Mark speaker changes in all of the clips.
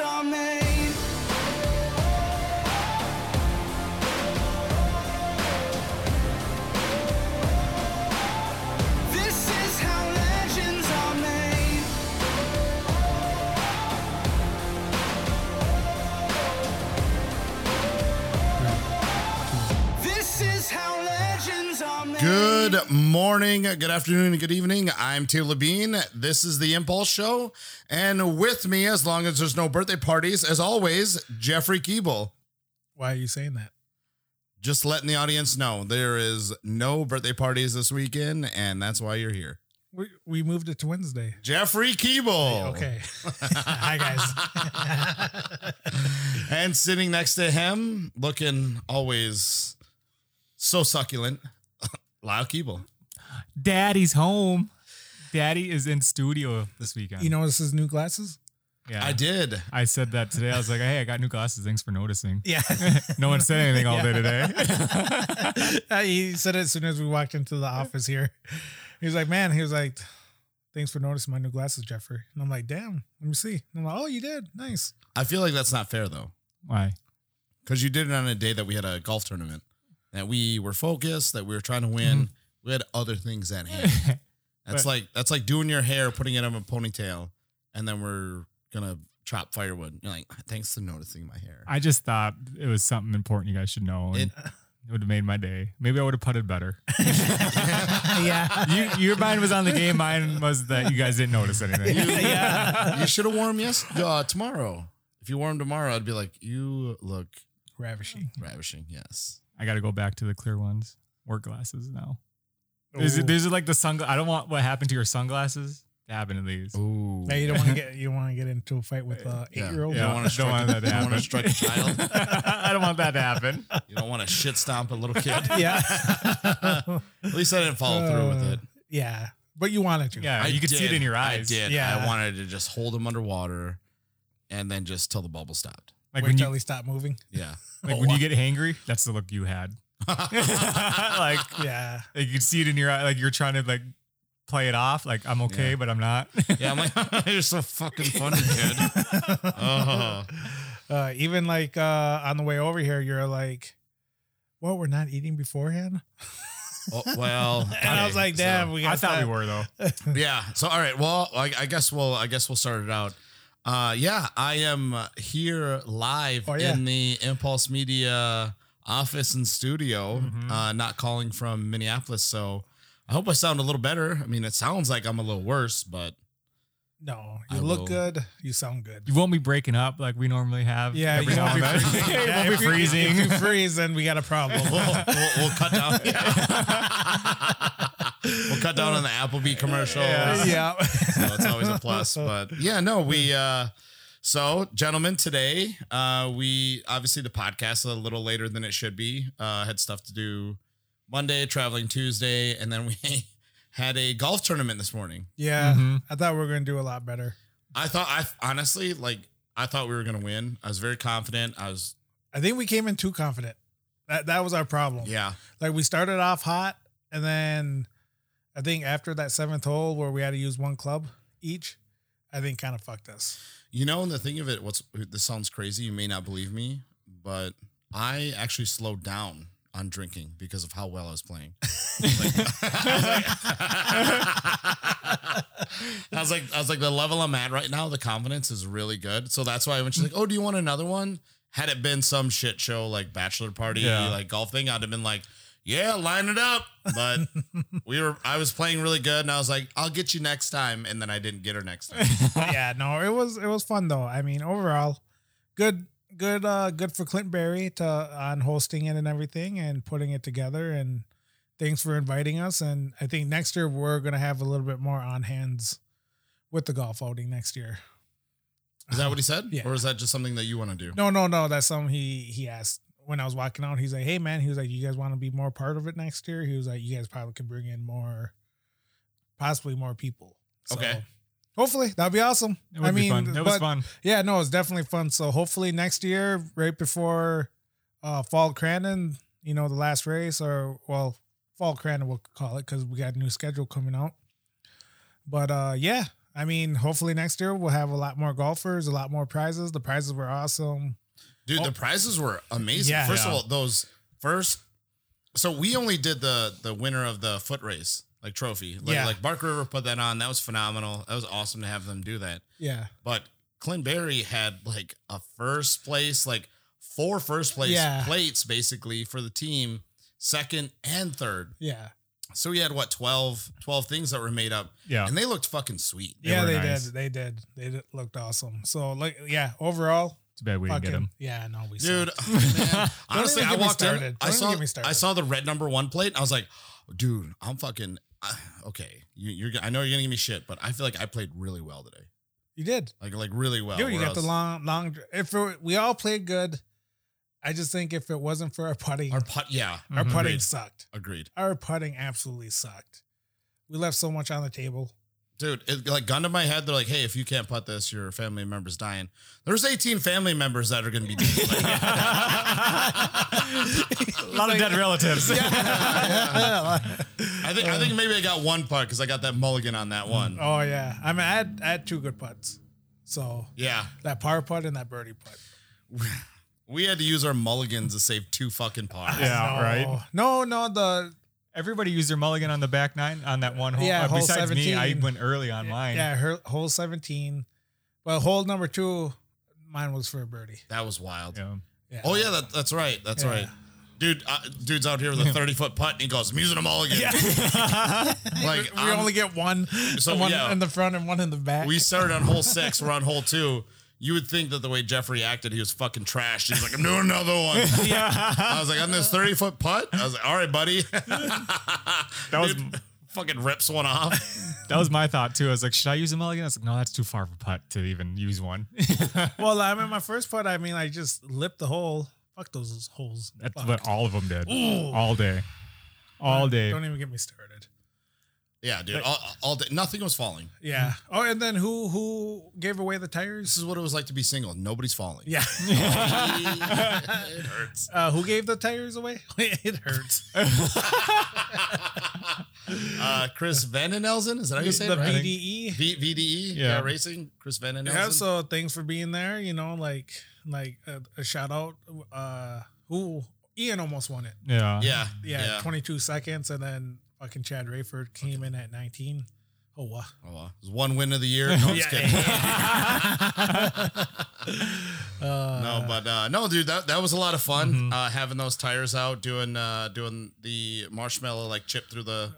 Speaker 1: are made.
Speaker 2: Morning, good afternoon, and good evening. I'm Taylor Bean. This is the Impulse Show. And with me, as long as there's no birthday parties, as always, Jeffrey Keeble.
Speaker 3: Why are you saying that?
Speaker 2: Just letting the audience know there is no birthday parties this weekend, and that's why you're here.
Speaker 3: We, we moved it to Wednesday.
Speaker 2: Jeffrey Keeble.
Speaker 3: Okay. Hi, guys.
Speaker 2: And sitting next to him, looking always so succulent, Lyle Keeble.
Speaker 4: Daddy's home. Daddy is in studio this weekend.
Speaker 3: You notice his new glasses?
Speaker 4: yeah.
Speaker 2: I did.
Speaker 4: I said that today. I was like, hey, I got new glasses. Thanks for noticing.
Speaker 3: Yeah.
Speaker 4: No one said anything all day today.
Speaker 3: Uh, he said it as soon as we walked into the office here. He was like, man, he was like, thanks for noticing my new glasses, Jeffrey. And I'm like, damn, let me see. And I'm like, oh, you did? Nice.
Speaker 2: I feel like that's not fair, though.
Speaker 4: Why?
Speaker 2: because you did it on a day that we had a golf tournament that we were focused that we were trying to win we had other things at hand that's
Speaker 4: But-
Speaker 2: like that's like doing your hair putting it in a ponytail and then we're gonna chop firewood you're like thanks for noticing my hair
Speaker 4: I just thought it was something important you guys should know. And
Speaker 2: It-
Speaker 4: it, would have made my day. Maybe I would have putted better.
Speaker 3: yeah.
Speaker 4: You, your mind was on the game. Mine was that you guys didn't notice anything.
Speaker 3: yeah.
Speaker 2: you should have worn them yes uh, tomorrow if you wore them tomorrow i'd be like you look
Speaker 3: Ravishing.
Speaker 2: ravishing yes
Speaker 4: I got to go back to the clear ones. Work glasses now. These,
Speaker 3: Ooh.
Speaker 4: are, these are like the sunglasses. I don't want what happened to your sunglasses to happen to these.
Speaker 2: Ooh.
Speaker 3: Now you don't want to get you want to get into a fight with uh, eight
Speaker 2: Yeah.
Speaker 3: year old.
Speaker 2: You don't
Speaker 4: Yeah.
Speaker 2: want to
Speaker 4: Don't want that to
Speaker 2: you don't wanna
Speaker 4: happen.
Speaker 2: strike a child.
Speaker 4: I don't want that to happen.
Speaker 2: You don't want to shit stomp a little kid.
Speaker 3: Yeah.
Speaker 2: At least I didn't follow through with
Speaker 3: Uh,
Speaker 2: it.
Speaker 3: yeah. But you wanted to.
Speaker 4: Yeah,
Speaker 2: I
Speaker 4: you could see it
Speaker 2: did.
Speaker 4: in your eyes.
Speaker 2: I did.
Speaker 3: Yeah.
Speaker 2: I wanted to just hold him underwater and then just till the bubble stopped.
Speaker 4: Like
Speaker 3: Wait
Speaker 4: when
Speaker 3: till
Speaker 4: you
Speaker 3: he stopped moving.
Speaker 2: Yeah.
Speaker 4: like when you get hangry, that's the look you had. like,
Speaker 3: Yeah.
Speaker 4: like you could see it in your eye. Like you're trying to like play it off. Like I'm okay,
Speaker 2: Yeah.
Speaker 4: but I'm not.
Speaker 2: yeah, I'm like, you're so fucking funny, kid. Oh.
Speaker 3: Uh, even like uh, on the way over here, you're like, "What? We're not eating beforehand."
Speaker 2: Oh, well,
Speaker 3: And I was
Speaker 2: okay,
Speaker 3: like, "Damn,
Speaker 2: so-
Speaker 3: we got
Speaker 4: I thought we were though.
Speaker 2: yeah. So all right. Well, I, I guess we'll I guess we'll start it out. Uh, yeah, I am here live
Speaker 3: Oh, yeah.
Speaker 2: in the Impulse Media office and studio, uh, not calling from Minneapolis. So I hope I sound a little better. I mean, it sounds like I'm a little worse, but
Speaker 3: No,
Speaker 2: I
Speaker 3: you look
Speaker 2: will-
Speaker 3: good. You sound good.
Speaker 4: You won't be breaking up like we normally have.
Speaker 3: Yeah,
Speaker 4: every
Speaker 3: you won't be
Speaker 4: then.
Speaker 3: freezing.
Speaker 4: You
Speaker 3: Yeah,
Speaker 4: won't be
Speaker 3: if you-
Speaker 4: freezing.
Speaker 3: If you freeze, then we got a problem.
Speaker 2: we'll, we'll, we'll cut down. we'll cut down on the Applebee commercial.
Speaker 3: yeah.
Speaker 2: so it's always a plus. But yeah, no, we uh so gentlemen, today uh we obviously the podcast a little later than it should be. Uh had stuff to do Monday, traveling Tuesday, and then we had a golf tournament this morning.
Speaker 3: yeah.
Speaker 4: Mhm.
Speaker 3: I thought we were gonna do a lot better.
Speaker 2: I thought I honestly like I thought we were gonna win. I was very confident. I was
Speaker 3: I think we came in too confident. That that was our problem.
Speaker 2: yeah.
Speaker 3: Like we started off hot, and then I think after that seventh hole where we had to use one club each, I think kind of fucked us.
Speaker 2: You know, and the thing of it, what's this sounds crazy. You may not believe me, but I actually slowed down on drinking because of how well I was playing. I was like, I was like, the level I'm at right now, the confidence is really good. So that's why when she's like, "Oh, do you want another one?" Had it been some shit show like bachelor party,
Speaker 4: Yeah.
Speaker 2: like golf thing, I'd have been like, "Yeah, line it up." But we were, I was playing really good, and I was like, "I'll get you next time," and then I didn't get her next time.
Speaker 3: yeah, no, it was it was fun though. I mean, overall, good good uh good for Clint Berry to on hosting it and everything and putting it together and thanks for inviting us and I think next year we're going to have a little bit more on hands with the golf outing next year.
Speaker 2: Is that what he said?
Speaker 3: Yeah.
Speaker 2: Or is that just something that you want to do?
Speaker 3: No, no, no, that's something he he asked when I was walking out. He's like, "Hey man, he was like, you guys want to be more part of it next year?" He was like, "You guys probably could bring in more possibly more people."
Speaker 2: Okay.
Speaker 3: Hopefully, that'd be awesome.
Speaker 4: It would
Speaker 3: I
Speaker 4: be
Speaker 3: mean,
Speaker 4: fun. It was fun.
Speaker 3: Yeah, no, it's definitely fun. So hopefully next year, right before uh Fall Crandon, you know, the last race, or well, Fall Crandon we'll call it because we got a new schedule coming out. But uh yeah, I mean, hopefully next year we'll have a lot more golfers, a lot more prizes. The prizes were awesome.
Speaker 2: Dude, the oh. prizes were amazing.
Speaker 3: Yeah.
Speaker 2: First
Speaker 4: Yeah.
Speaker 2: of all, those first. So we only did the the winner of the foot race like trophy. Like,
Speaker 3: Yeah.
Speaker 2: like Bark River put that on. That was phenomenal. That was awesome to have them do that.
Speaker 3: Yeah.
Speaker 2: But Clint Berry had like a first place, like four first place
Speaker 3: Yeah.
Speaker 2: plates basically for the team, second and third.
Speaker 3: Yeah.
Speaker 2: So we had what 12, 12 things that were made up.
Speaker 4: Yeah.
Speaker 2: And they looked fucking sweet.
Speaker 3: yeah, they
Speaker 4: nice.
Speaker 3: did. They did. They did, looked awesome. So like, yeah, overall,
Speaker 4: Too bad we didn't get him.
Speaker 3: yeah, no, we
Speaker 2: Dude,
Speaker 3: sucked.
Speaker 2: man, honestly, I walked in. I
Speaker 3: Don't even
Speaker 2: saw,
Speaker 3: me.
Speaker 2: I saw the red number one plate. I was like, dude, I'm fucking uh, okay. You, you're, I know you're gonna give me shit, but I feel like I played really well today.
Speaker 3: you did.
Speaker 2: Like, like really well.
Speaker 3: Dude, you got
Speaker 2: I
Speaker 3: the long, long. If it, we all played good, I just think if it wasn't for our putting,
Speaker 2: Our
Speaker 3: our,
Speaker 2: putt, yeah,
Speaker 3: putting
Speaker 2: Agreed.
Speaker 3: sucked.
Speaker 2: agreed,
Speaker 3: Our putting absolutely sucked. We left so much on the table.
Speaker 2: Dude. It, like gun to my head, they're like, hey, if you can't put this, your family member's dying. There's 18 family members that are gonna be dead.
Speaker 4: A lot of dead relatives. Yeah.
Speaker 2: I think, I think maybe I got one putt because I got that mulligan on that one. Mm.
Speaker 3: Oh yeah, I mean, I had, I had two good putts. So
Speaker 2: Yeah,
Speaker 3: that par putt and that birdie putt.
Speaker 2: we had to use our mulligans to save two fucking pars.
Speaker 4: Yeah,
Speaker 3: no,
Speaker 4: right.
Speaker 3: No, no, the
Speaker 4: Everybody used their mulligan on the back nine on that one hole.
Speaker 3: Yeah,
Speaker 4: Uh,
Speaker 3: hole
Speaker 4: besides me, I went early on mine.
Speaker 3: yeah, her, hole seventeen. But hole number two, mine was for a birdie.
Speaker 2: That was wild.
Speaker 4: Yeah.
Speaker 3: Yeah.
Speaker 2: Oh yeah, that, that's right. That's
Speaker 3: Yeah.
Speaker 2: right. Dude, uh, dude's out here with a 30 foot putt and he goes, I'm using them all again. like,
Speaker 3: we
Speaker 2: I'm-
Speaker 3: only get one,
Speaker 2: So,
Speaker 3: one
Speaker 2: yeah.
Speaker 3: in the front and one in the back.
Speaker 2: we started on hole six, we're on hole two. You would think that the way Jeffrey acted, he was fucking trashed. He's like, I'm doing another one. I was like, on this 30 foot putt? I was like, all right, buddy.
Speaker 4: That was
Speaker 2: Dude, fucking rips one off.
Speaker 4: that was my thought too. I was like, should I use a mulligan? I was like, no, that's too far of a putt to even use one.
Speaker 3: well, I mean, my first putt, I mean, I just lipped the hole. Fuck those holes.
Speaker 4: That's
Speaker 3: Fuck.
Speaker 4: what all of them did.
Speaker 3: Ooh.
Speaker 4: All day. All day.
Speaker 3: Don't even get me started.
Speaker 2: Yeah, dude. All, all day, nothing was falling.
Speaker 3: Yeah. Oh, and then who who gave away the tires?
Speaker 2: This is what it was like to be single. Nobody's falling.
Speaker 3: Yeah.
Speaker 2: it hurts.
Speaker 3: Uh, who gave the tires away? it hurts.
Speaker 2: Uh, Chris Vandenelzen, is that how you say
Speaker 3: the
Speaker 2: it? Right?
Speaker 3: VDE.
Speaker 2: V- VDE, yeah.
Speaker 4: Yeah.
Speaker 2: racing. Chris Vandenelzen.
Speaker 3: Yeah. So thanks for being there. You know, like like a, a shout out. Uh, who Ian almost won it.
Speaker 4: Yeah.
Speaker 2: yeah,
Speaker 3: Yeah, 22 seconds, and then fucking Chad Rayford came in at 19. Oh wow.
Speaker 2: Oh, wow. It was one win of the year. No, I'm just kidding. no, but uh, no, dude, that, that was a lot of fun.
Speaker 3: Mm-hmm.
Speaker 2: Uh, having those tires out, doing uh, doing the marshmallow like chip through the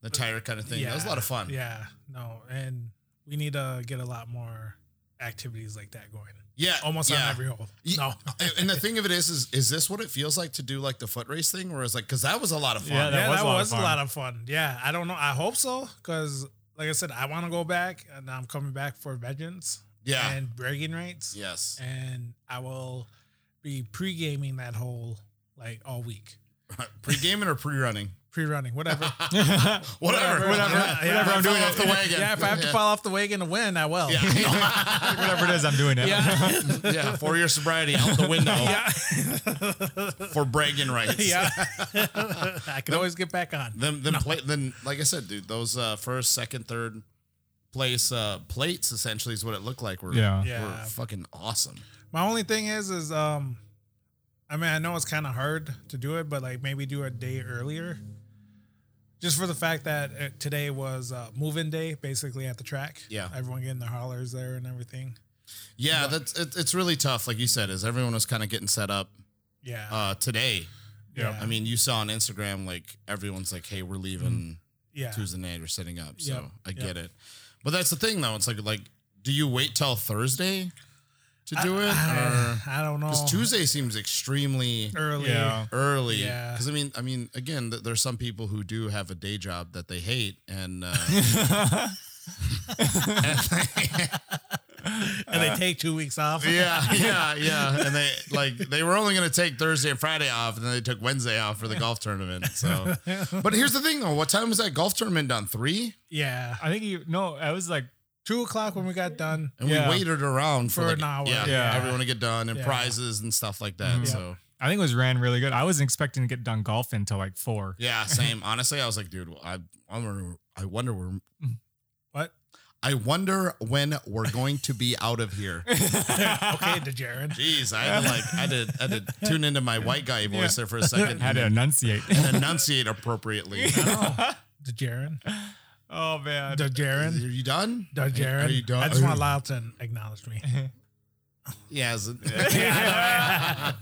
Speaker 2: the tire kind of thing. Yeah, that was a lot of fun.
Speaker 3: Yeah, no, and we need to get a lot more activities like that going.
Speaker 2: Yeah,
Speaker 3: Almost
Speaker 2: yeah.
Speaker 3: on every hole.
Speaker 2: Ye-
Speaker 3: No.
Speaker 2: and- and the thing of it is, is is this what it feels like to do like the foot race thing, where it's like because that was a lot of fun.
Speaker 4: Yeah, that
Speaker 3: yeah,
Speaker 4: was
Speaker 3: that
Speaker 4: a lot of
Speaker 3: was a
Speaker 4: fun.
Speaker 3: lot of fun. Yeah, I don't know. I hope so because, like I said, I want to go back, and I'm coming back for vengeance.
Speaker 2: Yeah.
Speaker 3: and bragging rights.
Speaker 2: yes,
Speaker 3: and I will be pre-gaming that whole like all week,
Speaker 2: pre gaming or pre running,
Speaker 3: pre-running, whatever.
Speaker 2: whatever,
Speaker 3: Whatever,
Speaker 2: whatever,
Speaker 3: yeah, yeah.
Speaker 2: whatever. I'm doing
Speaker 3: Fall
Speaker 2: off the wagon.
Speaker 3: yeah, if I have to fall off the wagon to win, I will.
Speaker 2: Yeah,
Speaker 4: Whatever it is, I'm doing it.
Speaker 3: Yeah.
Speaker 2: yeah, four year sobriety out the window
Speaker 3: yeah,
Speaker 2: for bragging rights.
Speaker 3: yeah. I can always get back on.
Speaker 2: Then then play then like I said, dude, those uh, first, second, third place uh, plates essentially is what it looked like. Were
Speaker 4: Yeah.
Speaker 2: were
Speaker 3: Yeah.
Speaker 2: fucking awesome.
Speaker 3: My only thing is, is um, I mean, I know it's kind of hard to do it, but like maybe do a day earlier, just for the fact that uh, today was uh, move-in day, basically at the track.
Speaker 2: Yeah.
Speaker 3: everyone getting their hollers there and everything.
Speaker 2: Yeah, that's it, it's really tough. Like you said, is everyone was kind of getting set up
Speaker 3: Yeah,
Speaker 2: uh, today.
Speaker 3: yeah,
Speaker 2: I mean, you saw on Instagram like everyone's like, "Hey, we're leaving
Speaker 3: yeah.
Speaker 2: Tuesday night. We're setting up." So
Speaker 3: Yep,
Speaker 2: I
Speaker 3: yep.
Speaker 2: get it. But that's the thing, though. It's like like, do you wait till Thursday to do it, or
Speaker 3: I, I don't know.
Speaker 2: because Tuesday seems extremely
Speaker 3: early.
Speaker 4: Yeah.
Speaker 2: early.
Speaker 3: Yeah.
Speaker 2: Because I mean, I mean, again, th- there's some people who do have a day job that they hate, and uh,
Speaker 3: and they take two weeks off.
Speaker 2: yeah, yeah, yeah, and they like they were only going to take Thursday and Friday off, and then they took Wednesday off for the golf tournament. So, but here's the thing, though. What time was that golf tournament done? Three,
Speaker 3: yeah.
Speaker 4: I think you no, I was like
Speaker 3: Two o'clock when we got done.
Speaker 2: and
Speaker 4: Yeah.
Speaker 2: we waited around for,
Speaker 3: For
Speaker 2: like,
Speaker 3: an hour.
Speaker 2: Yeah,
Speaker 4: Yeah.
Speaker 2: everyone to get done and
Speaker 3: Yeah.
Speaker 2: prizes and stuff like that.
Speaker 3: Mhm.
Speaker 2: So,
Speaker 4: I think it was ran really good. I wasn't expecting to get done golfing until like four.
Speaker 2: yeah, same. Honestly, I was like, dude, I, I wonder, I wonder where.
Speaker 3: What?
Speaker 2: I wonder when we're going to be out of here.
Speaker 3: okay, DeJaren.
Speaker 2: Jeez, I had to like I had to, I had to tune into my white guy voice there for a second
Speaker 4: Had to enunciate.
Speaker 2: and enunciate appropriately.
Speaker 3: DeJaren.
Speaker 4: Oh man.
Speaker 2: Are you done?
Speaker 3: DeJaren.
Speaker 2: Are you done?
Speaker 3: I just want
Speaker 2: you-
Speaker 3: Lyle to acknowledge me.
Speaker 2: Yeah. is it- no,
Speaker 4: I,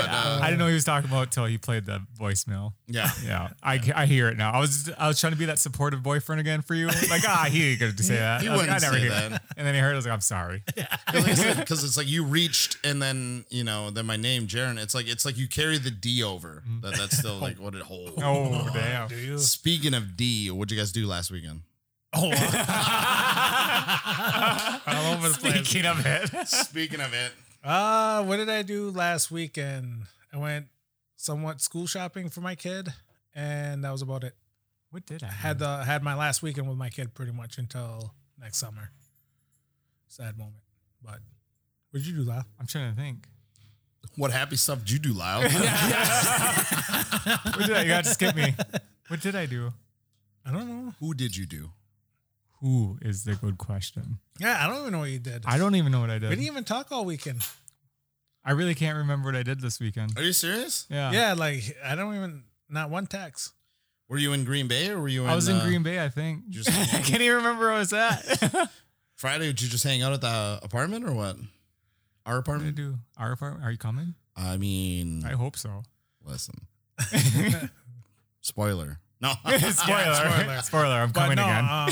Speaker 2: but uh,
Speaker 4: I didn't know he was talking about till he played the voicemail.
Speaker 2: yeah.
Speaker 4: Yeah, I, I hear it now. I was I was trying to be that supportive boyfriend again for you. Like ah, he ain't gonna say that.
Speaker 2: He
Speaker 4: I was like,
Speaker 2: wouldn't
Speaker 4: I never
Speaker 2: say
Speaker 4: hear
Speaker 2: that.
Speaker 4: it. And then he heard. it, I was like, I'm sorry.
Speaker 2: because it's like you reached and then you know then my name Jaron. It's like it's like you carry the D over. That that's still like what it holds.
Speaker 4: Oh damn.
Speaker 3: Do you?
Speaker 2: Speaking of D, what'd you guys do last weekend?
Speaker 3: Oh, all over the place.
Speaker 4: Speaking of it,
Speaker 2: Speaking of it,
Speaker 3: Uh, what did I do last weekend? I went somewhat school shopping for my kid, and that was about it.
Speaker 4: what did I
Speaker 3: Had the had my last weekend with my kid pretty much until next summer. Sad moment, but what did you do, Lyle?
Speaker 4: I'm trying to think.
Speaker 2: what happy stuff did you do, Lyle?
Speaker 4: What did I? You got to skip me. What did I do?
Speaker 3: I don't know.
Speaker 2: Who did you do?
Speaker 4: Who is the good question?
Speaker 3: Yeah, I don't even know what you did.
Speaker 4: I don't even know what I did.
Speaker 3: We
Speaker 4: did.
Speaker 3: didn't even talk all weekend.
Speaker 4: I really can't remember what I did this weekend.
Speaker 2: Are you serious?
Speaker 4: Yeah.
Speaker 3: Yeah, like I don't even not one text.
Speaker 2: Were you in Green Bay or were you in?
Speaker 4: I was in
Speaker 2: uh,
Speaker 4: Green Bay, I think.
Speaker 2: just-
Speaker 4: I can't even remember where I was at.
Speaker 2: Friday? Did you just hang out at the apartment or what? Our
Speaker 4: did I
Speaker 2: apartment.
Speaker 4: do? Our apartment? Are you coming?
Speaker 2: I mean,
Speaker 4: I hope so.
Speaker 2: listen. Spoiler. No.
Speaker 4: spoiler.
Speaker 3: spoiler.
Speaker 4: spoiler. I'm
Speaker 3: But
Speaker 4: coming
Speaker 3: no,
Speaker 4: again.
Speaker 3: um,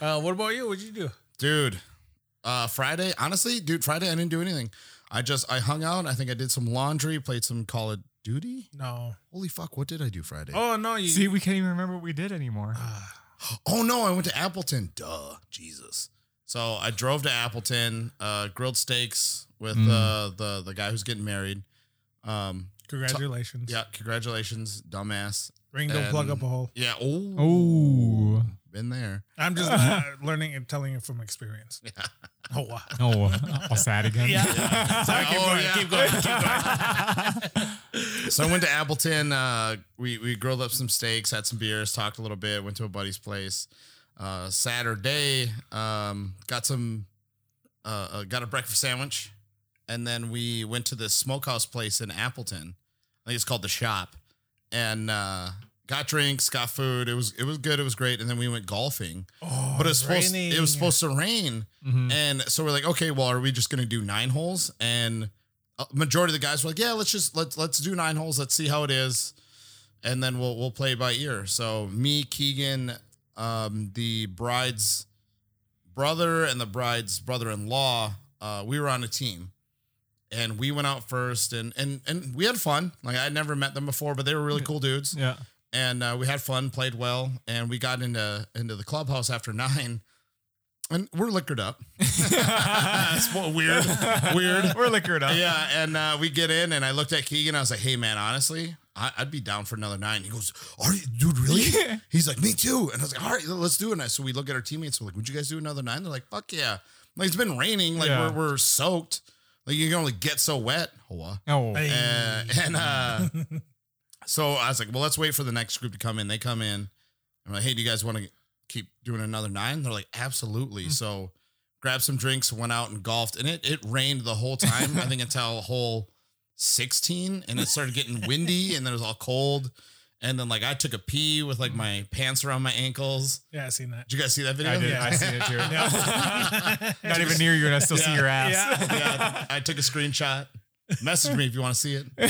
Speaker 3: uh, what about you? What'd you do?
Speaker 2: dude uh friday honestly dude friday i didn't do anything i just i hung out i think i did some laundry played some call of duty
Speaker 3: No.
Speaker 2: holy fuck what did i do friday
Speaker 3: Oh no, you.
Speaker 4: See, we can't even remember what we did anymore.
Speaker 2: oh no i went to appleton duh jesus so i drove to appleton uh grilled steaks with uh the the guy who's getting married um
Speaker 3: Congratulations.
Speaker 2: yeah congratulations dumbass
Speaker 3: Ring don't plug up a hole.
Speaker 2: yeah oh,
Speaker 4: Oh.
Speaker 2: been there
Speaker 3: I'm just uh, learning and telling you from experience. Yeah. Oh wow.
Speaker 4: Oh, all sad again.
Speaker 3: Sorry, keep
Speaker 2: Oh,
Speaker 3: going.
Speaker 2: yeah.
Speaker 3: Keep going. Keep going.
Speaker 2: So I went to Appleton. Uh, we we grilled up some steaks, had some beers, talked a little bit. Went to a buddy's place. Uh, Saturday, um, got some, uh, uh, got a breakfast sandwich, and then we went to this smokehouse place in Appleton. I think it's called the Shop, and uh, got drinks, got food. It was it was good. It was great. And then we went golfing.
Speaker 3: Oh,
Speaker 2: but it was supposed it was supposed to rain,
Speaker 4: Mhm.
Speaker 2: and so we're like, okay, well, are we just gonna do nine holes? And a majority of the guys were like, yeah, let's just let's let's do nine holes. Let's see how it is, and then we'll we'll play by ear. So me, Keegan, um, the bride's brother, and the bride's brother-in-law, uh, we were on a team. And we went out first, and and and we had fun. Like I'd never met them before, but they were really cool dudes
Speaker 4: Yeah.
Speaker 2: and uh, we had fun, played well, and we got into into the clubhouse after nine, and we're liquored up. Weird, weird.
Speaker 4: We're liquored up.
Speaker 2: Yeah, and uh, we get in, and I looked at Keegan. I was like, "Hey, man, honestly, I, I'd be down for another nine. He goes, "Are you, dude? Really?" He's like, "Me too." And I was like, "All right, let's do it." And so we look at our teammates. We're like, "Would you guys do another nine? They're like, "Fuck yeah!" Like it's been raining. Like
Speaker 4: Yeah.
Speaker 2: we're we're soaked. Like you can only get so wet. Hoa.
Speaker 4: Oh.
Speaker 3: Hey.
Speaker 2: Uh, and uh, so I was like, well, let's wait for the next group to come in. They come in. I'm like, hey, do you guys want to keep doing another nine? They're like, absolutely. So grabbed some drinks, went out and golfed, and it it rained the whole time. I think until hole 16, and it started getting windy, and then it was all cold. And then like I took a pee with like my pants around my ankles.
Speaker 3: Yeah, I seen that.
Speaker 2: Did you guys see that video?
Speaker 4: I did.
Speaker 3: Yeah.
Speaker 4: I seen it too. Not even near you, and I still see your ass.
Speaker 3: Yeah.
Speaker 2: yeah, I took a screenshot. Message me if you want to see it. No.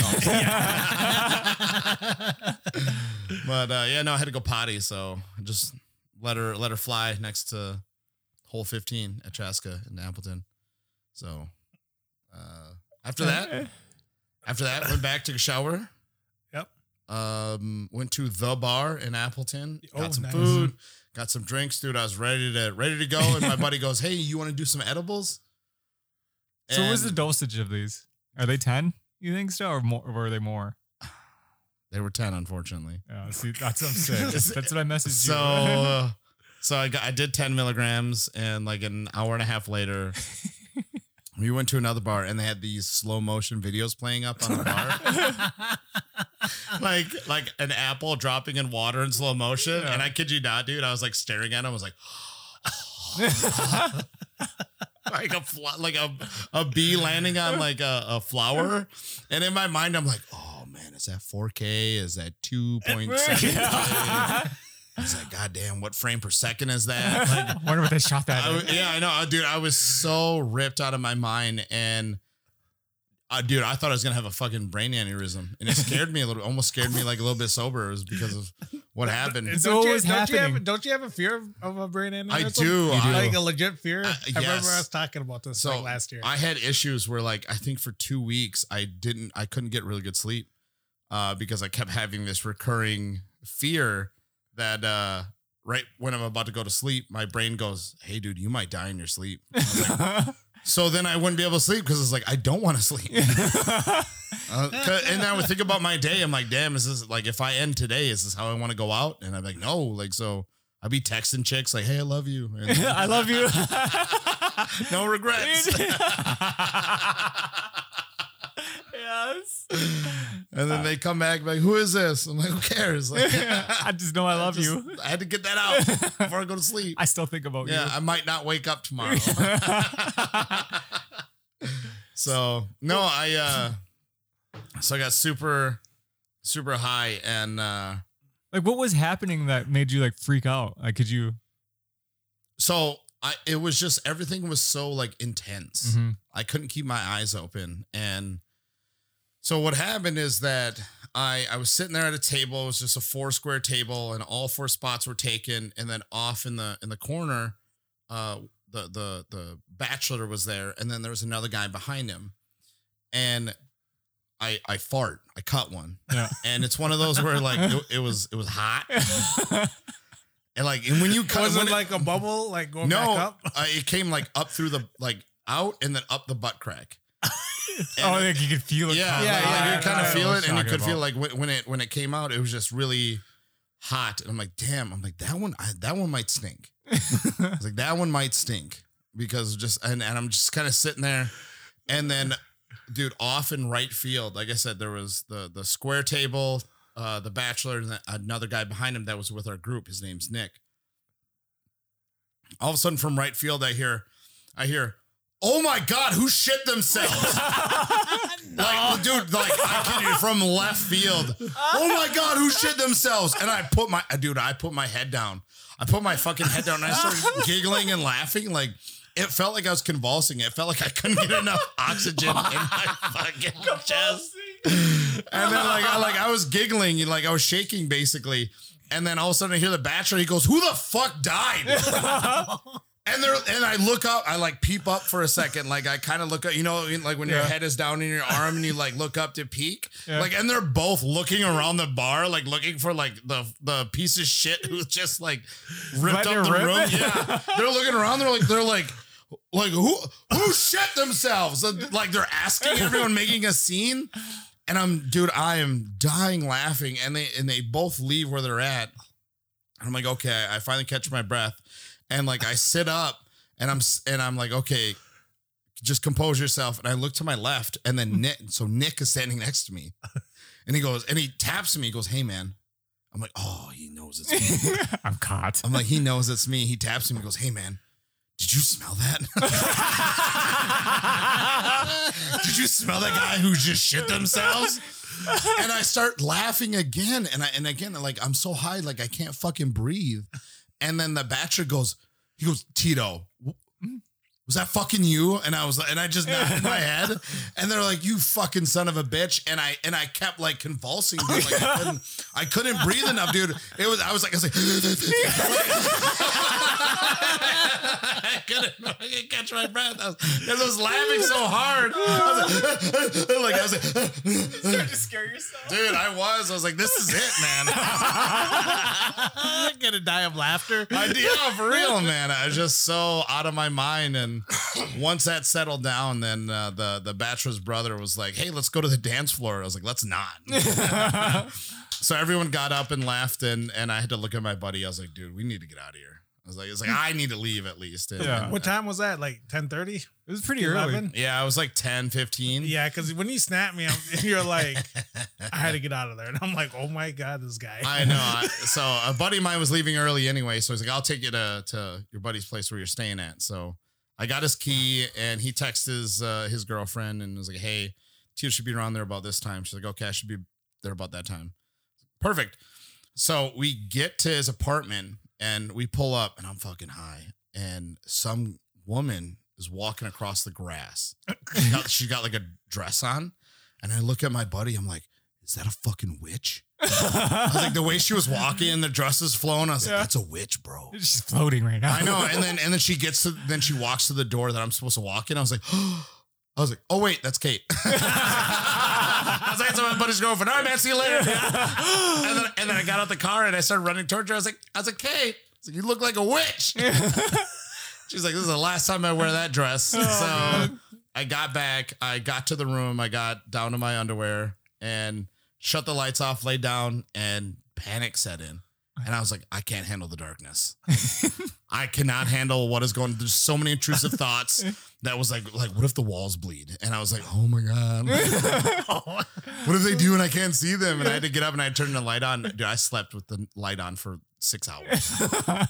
Speaker 2: but uh, yeah, no, I had to go potty, so just let her let her fly next to hole 15 at Chaska in Appleton. So uh, after that, after that, went back, took a shower. Um, went to the bar in Appleton, got
Speaker 3: Oh,
Speaker 2: some
Speaker 3: nice.
Speaker 2: food, got some drinks, dude. I was ready to ready to go, and my buddy goes, "Hey, you want to do some edibles?"
Speaker 4: So, what was the dosage of these? Are they ten? You think so, or more? Or were they more?
Speaker 2: They were 10, unfortunately.
Speaker 4: Yeah. See, that's what I'm saying. That's what I messaged
Speaker 2: So,
Speaker 4: you.
Speaker 2: uh, so I got, I did 10 milligrams and like an hour and a half later, we went to another bar and they had these slow motion videos playing up on the bar. like like an apple dropping in water in slow motion. And I kid you not, dude. I was like staring at him. I was like, like a fl- like a a bee landing on like a, a flower. And in my mind, I'm like, oh man, is that 4K? Is that 2.7? It's like, goddamn, what frame per second is that? Like,
Speaker 4: Wonder what they shot that.
Speaker 2: I, yeah, I know, dude. I was so ripped out of my mind, and uh, dude, I thought I was gonna have a fucking brain aneurysm, and it scared me a little. Almost scared me like a little bit sober. It was because of what happened.
Speaker 4: It's
Speaker 3: Don't you-
Speaker 4: always
Speaker 3: don't You
Speaker 4: happening.
Speaker 3: have, don't you have a fear of, of a brain aneurysm?
Speaker 2: I do. I-
Speaker 3: Like a legit fear. I remember
Speaker 2: yes.
Speaker 3: us talking about this
Speaker 2: so
Speaker 3: like last year.
Speaker 2: I had issues where, like, I think for two weeks, I didn't, I couldn't get really good sleep, uh, because I kept having this recurring fear that, uh, right when I'm about to go to sleep, my brain goes, "Hey, dude, you might die in your sleep." Like, So then I wouldn't be able to sleep because it's like I don't want to sleep. Uh, and then I would think about my day. I'm like, damn, is this like if I end today, is this how I want to go out? And I'm like, no, like so I'd be texting chicks like, hey, I love you.
Speaker 4: I love you.
Speaker 2: no regrets.
Speaker 4: Yes.
Speaker 2: and then they come back like, who is this? I'm like, who cares? Like,
Speaker 4: I just know I love
Speaker 2: just-
Speaker 4: you.
Speaker 2: I had to get that out before I go to sleep.
Speaker 4: I still think about
Speaker 2: yeah,
Speaker 4: you.
Speaker 2: Yeah, I might not wake up tomorrow. so no, I uh so I got super super high and uh
Speaker 4: Like, what was happening that made you like freak out? Like, could you?
Speaker 2: so I it was just everything was so like intense.
Speaker 4: Mhm.
Speaker 2: I couldn't keep my eyes open and so what happened is that I I was sitting there at a table, it was just a four square table and all four spots were taken and then off in the in the corner uh the the the bachelor was there and then there was another guy behind him and I I fart. I cut one.
Speaker 4: Yeah.
Speaker 2: And it's one of those where like it, it was it was hot. And like and when you cut
Speaker 3: was it like a bubble, like going
Speaker 2: no,
Speaker 3: back up?
Speaker 2: uh, it came like up through the like out and then up the butt crack.
Speaker 4: oh, like you could feel it.
Speaker 2: Yeah,
Speaker 3: yeah,
Speaker 2: like,
Speaker 3: yeah,
Speaker 2: you kind of feel it, and you could feel like when, it when it came out, it was just really hot. And I'm like, damn, I'm like that one, I, that one might stink. I was like, that one might stink because just and, and I'm just kind of sitting there, and then, dude, off in right field, like I said, there was the the square table, uh, the bachelor, and another guy behind him that was with our group. His name's Nick. All of a sudden, from right field, I hear, I hear, oh my god, who shit themselves? Like, dude, like I kid you, from left field. Oh my god, who shit themselves? And I put my uh, dude, I put my head down. I put my fucking head down and I started giggling and laughing. Like it felt like I was convulsing. It felt like I couldn't get enough oxygen in my fucking chest. And then like I like I was giggling, like I was shaking basically. And then all of a sudden I hear the bachelor. He goes, "Who the fuck died?" And there, and I look up, I like peep up for a second, like I kind of look up, you know, like when your
Speaker 4: Yeah.
Speaker 2: head is down in your arm and you like look up to peek,
Speaker 4: Yeah.
Speaker 2: like, and they're both looking around the bar, like looking for like the the piece of shit who's just like ripped up the
Speaker 4: rip?
Speaker 2: room. Yeah, they're looking around, they're like, they're like, like who who shit themselves? Like they're asking everyone, making a scene, and I'm, dude, I am dying laughing, and they and they both leave where they're at. I'm like, okay, I finally catch my breath. And like I sit up and I'm and I'm like, okay, just compose yourself. And I look to my left, and then hmm. Nick, so Nick is standing next to me. And he goes, and he taps me, he goes, Hey man. I'm like, oh, he knows it's me.
Speaker 4: I'm caught.
Speaker 2: I'm like, he knows it's me. He taps me, he goes, Hey man, did you smell that? did you smell that guy who just shit themselves? and I start laughing again. And I and again, like I'm so high, like I can't fucking breathe. And then the bachelor goes, he goes, Tito, was that fucking you? And I was like, and I just nodded my head. And they're like, you fucking son of a bitch. And I and I kept like convulsing, dude. Like I couldn't, I couldn't breathe enough, dude. It was I was like, I was like, I couldn't fucking catch my breath. I was, 'cause I was laughing so hard. I was like, like I was like,
Speaker 4: to scare yourself.
Speaker 2: dude, I was. I was like, this is it, man.
Speaker 3: I'm gonna die of laughter.
Speaker 2: I, yeah, for real, man. I was just so out of my mind. And once that settled down, then uh, the the bachelor's brother was like, "Hey, let's go to the dance floor." I was like, "Let's not." so everyone got up and left, and and I had to look at my buddy. I was like, "Dude, we need to get out of here." I was like, it's like I need to leave at least. And-
Speaker 4: Yeah.
Speaker 3: What time was that? Like ten thirty?
Speaker 4: It was pretty early.
Speaker 2: Yeah, I was like 10, 15.
Speaker 3: Yeah, because when you snap me, I'm, you're like, I had to get out of there, and I'm like, oh my god, this guy.
Speaker 2: I know. I- So a buddy of mine was leaving early anyway, so he's like, "I'll take you to to your buddy's place where you're staying at." So I got his key, and he texts his uh, his girlfriend and was like, "Hey, Tia should be around there about this time." She's like, "Okay, I should be there about that time." Perfect. So we get to his apartment and we pull up, and I'm fucking high, and some woman is walking across the grass. She got, she got like a dress on, and I look at my buddy. I'm like, "Is that a fucking witch?" I was like, the way she was walking, the dress is flowing. I was like,
Speaker 4: Yeah.
Speaker 2: that's a witch, bro.
Speaker 4: She's floating right now.
Speaker 2: I know. And then and then she gets to then she walks to the door that I'm supposed to walk in. I was like, I was like, oh wait, that's Kate. I was like, that's my buddy's girlfriend. All right, man, see you later. and then and then I got out the car and I started running towards her. I was like, I was like, Kate, I was like, you look like a witch. She's like, this is the last time I wear that dress. Oh, so I got back, I got to the room, I got down to my underwear and shut the lights off, laid down, and panic set in. And I was like, I can't handle the darkness. I cannot handle what is going. There's so many intrusive thoughts that was like, like, what if the walls bleed? And I was like, oh my god, what if they do and I can't see them? And I had to get up and I turned the light on. Dude, I slept with the light on for six hours.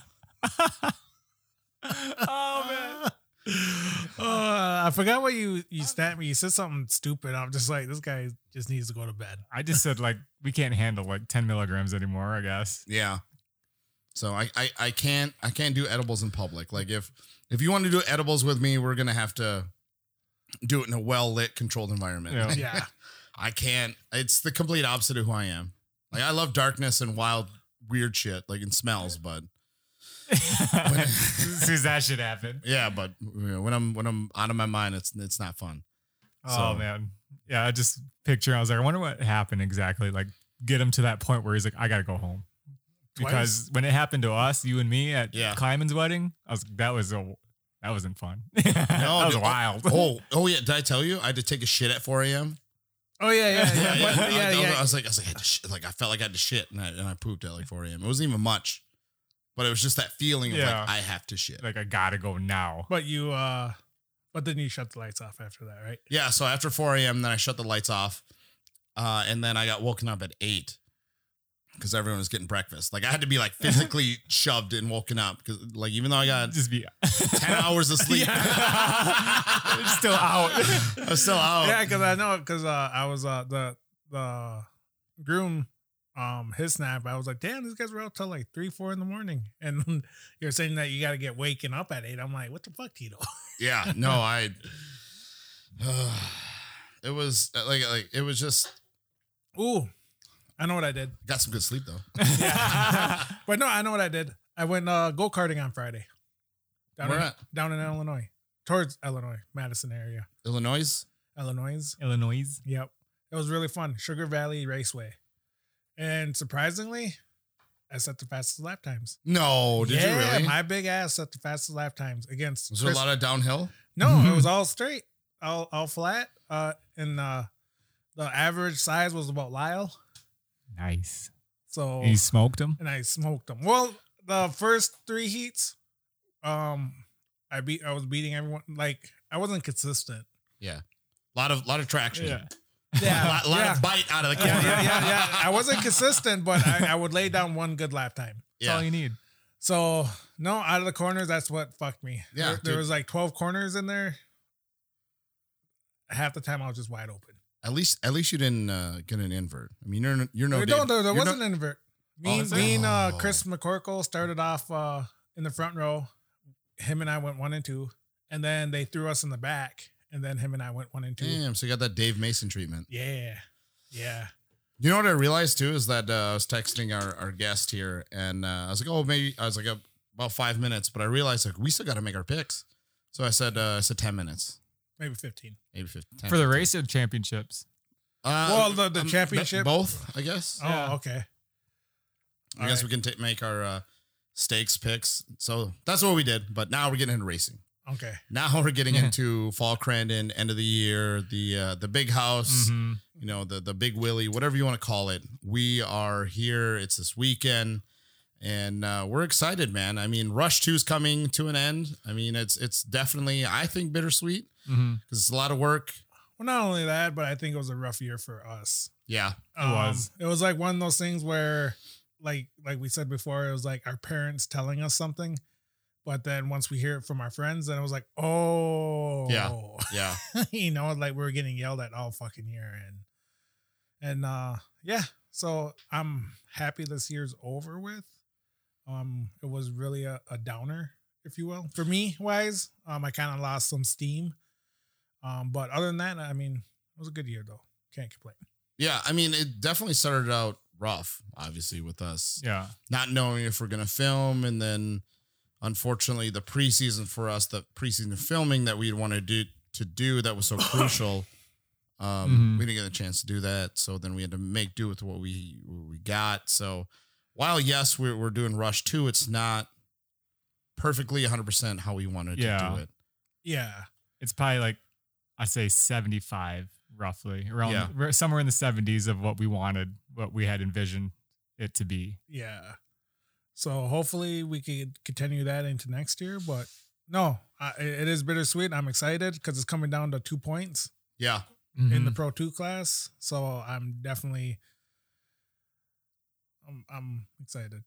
Speaker 4: oh man.
Speaker 3: Uh, I forgot what you you snapped me. You said something stupid. I'm just like, this guy just needs to go to bed.
Speaker 4: I just said like we can't handle like 10 milligrams anymore, I guess.
Speaker 2: Yeah. So I, I I can't I can't do edibles in public. Like if if you want to do edibles with me, we're gonna have to do it in a well lit, controlled environment.
Speaker 4: Yeah.
Speaker 3: Yeah,
Speaker 2: I can't. It's the complete opposite of who I am. Like I love darkness and wild, weird shit, like in smells. But
Speaker 4: as soon as that shit happened.
Speaker 2: yeah, but you know, when I'm when I'm out of my mind, it's it's not fun.
Speaker 4: Oh
Speaker 2: So-
Speaker 4: man. Yeah, I just picture I was like, I wonder what happened exactly. Like get him to that point where he's like, I gotta go home. Because when it happened to us, you and me at
Speaker 2: Yeah.
Speaker 4: Kleiman's wedding, I was that was a that wasn't fun. no, that was
Speaker 2: dude,
Speaker 4: wild.
Speaker 2: Oh, oh yeah. Did I tell you I had to take a shit at 4 a.m.
Speaker 3: Oh yeah, yeah, yeah.
Speaker 2: yeah,
Speaker 3: yeah,
Speaker 2: I,
Speaker 3: yeah.
Speaker 2: I was like, I was like, I had to shit. like I felt like I had to shit, and I, and I pooped at like 4 a.m. It wasn't even much, but it was just that feeling of
Speaker 4: Yeah.
Speaker 2: like I have to shit.
Speaker 4: like I gotta go now.
Speaker 3: But you, uh, but then you shut the lights off after that, right?
Speaker 2: Yeah. So after 4 a.m., then I shut the lights off, uh, and then I got woken up at eight because everyone was getting breakfast. Like I had to be like physically shoved and woken up because like even though I got
Speaker 4: Just be
Speaker 2: 10 hours of sleep,
Speaker 4: It's still out.
Speaker 2: I was still out.
Speaker 3: Yeah, because I know because uh, I was uh the the groom um his snap. I was like, damn, these guys were out till like three, four in the morning, and you're saying that you got to get waking up at eight. I'm like, what the fuck, Tito?
Speaker 2: Yeah, no, I. it was uh, like like it was just
Speaker 3: Ooh, I know what I did.
Speaker 2: got some good sleep though. yeah.
Speaker 3: But no, I know what I did. I went uh, go karting on Friday. Down
Speaker 2: Where
Speaker 3: in,
Speaker 2: at?
Speaker 3: Down in Illinois, towards Illinois, Madison area,
Speaker 2: Illinois.
Speaker 3: Illinois.
Speaker 4: Illinois.
Speaker 3: Yep, it was really fun. Sugar Valley Raceway, and surprisingly, I set the fastest lap times.
Speaker 2: No, did
Speaker 3: yeah,
Speaker 2: you really?
Speaker 3: My big ass set the fastest lap times against.
Speaker 2: was there a lot of downhill?
Speaker 3: No,
Speaker 4: Mhm.
Speaker 3: it was all straight, all all flat. Uh, and uh, the average size was about Lyle.
Speaker 4: Nice.
Speaker 3: So
Speaker 4: You smoked him?
Speaker 3: and I smoked him. Well, the first three heats, um, I beat. I was beating everyone. Like I wasn't consistent.
Speaker 2: Yeah, a lot of lot of traction.
Speaker 3: Yeah,
Speaker 2: a lot, lot
Speaker 3: yeah.
Speaker 2: of bite out of the
Speaker 3: yeah,
Speaker 2: corner.
Speaker 3: yeah, yeah, yeah. I wasn't consistent, but I, I would lay down one good lap time.
Speaker 4: That's all you need.
Speaker 3: So no, out of the corners, that's what fucked me.
Speaker 2: Yeah,
Speaker 3: there, there was like twelve corners in there. Half the time I was just wide open.
Speaker 2: At least at least you didn't uh, get an invert. I mean, you're you're no.
Speaker 3: no,
Speaker 2: Dave-
Speaker 3: there, wasn't
Speaker 2: no-
Speaker 3: an invert.
Speaker 2: Oh,
Speaker 3: Me,
Speaker 2: is
Speaker 3: me and uh. Chris McCorkle started off uh, in the front row. Him and I went one and two, and then they threw us in the back, and then him and I went one and two.
Speaker 2: Damn, so you got that Dave Mason treatment.
Speaker 3: Yeah, yeah.
Speaker 2: You know what I realized too is that uh, I was texting our, our guest here, and uh, I was like, oh, maybe I was like uh, about five minutes, but I realized like we still got to make our picks. So I said, uh, I said ten minutes,
Speaker 3: Maybe fifteen.
Speaker 2: maybe 15, 10,
Speaker 4: For the
Speaker 2: 15.
Speaker 4: race or championships?
Speaker 2: Uh,
Speaker 3: Well, the- the
Speaker 2: um,
Speaker 3: championship?
Speaker 2: both, I guess.
Speaker 3: Oh,
Speaker 4: Yeah.
Speaker 3: okay.
Speaker 2: I guess we can ta make our uh, stakes picks. So that's what we did. But now we're getting into racing.
Speaker 3: Okay.
Speaker 2: Now we're getting into fall Crandon, end of the year, the uh, the big house,
Speaker 4: Mhm.
Speaker 2: you know, the the big Willie, whatever you want to call it. We are here. It's this weekend, and uh, we're excited, man. I mean, Rush Two is coming to an end. I mean, it's it's definitely I think bittersweet because it's a lot of work.
Speaker 3: Well, not only that, but I think it was a rough year for us.
Speaker 2: Yeah,
Speaker 4: It was.
Speaker 3: It was like one of those things where, like, like we said before, it was like our parents telling us something, but then once we hear it from our friends, then it was like, oh,
Speaker 2: Yeah. yeah,
Speaker 3: you know, like we were getting yelled at all fucking year, and and uh, yeah. So I'm happy this year's over with. Um, it was really a, a downer, if you will, for me wise. Um, I kind of lost some steam. Um, but other than that, I mean, it was a good year though. Can't complain.
Speaker 2: yeah. I mean, it definitely started out rough, obviously, with us
Speaker 4: Yeah.
Speaker 2: not knowing if we're gonna film, and then unfortunately, the preseason for us, the preseason filming that we wanted to do to do that was so crucial. Um,
Speaker 4: Mhm.
Speaker 2: we didn't get a chance to do that, so then we had to make do with what we what we got. So while yes, we're we're doing Rush two, it's not perfectly 100 percent how we wanted
Speaker 4: Yeah.
Speaker 2: to do it.
Speaker 3: Yeah.
Speaker 4: It's probably like I say 75 roughly around
Speaker 2: Yeah.
Speaker 4: somewhere in the 70s of what we wanted, what we had envisioned it to be.
Speaker 3: Yeah. So hopefully we could continue that into next year. But no, I, it is bittersweet. I'm excited because it's coming down to two points
Speaker 2: Yeah,
Speaker 3: in
Speaker 4: Mm-hmm.
Speaker 3: the Pro Two class. So I'm definitely, I'm, I'm excited.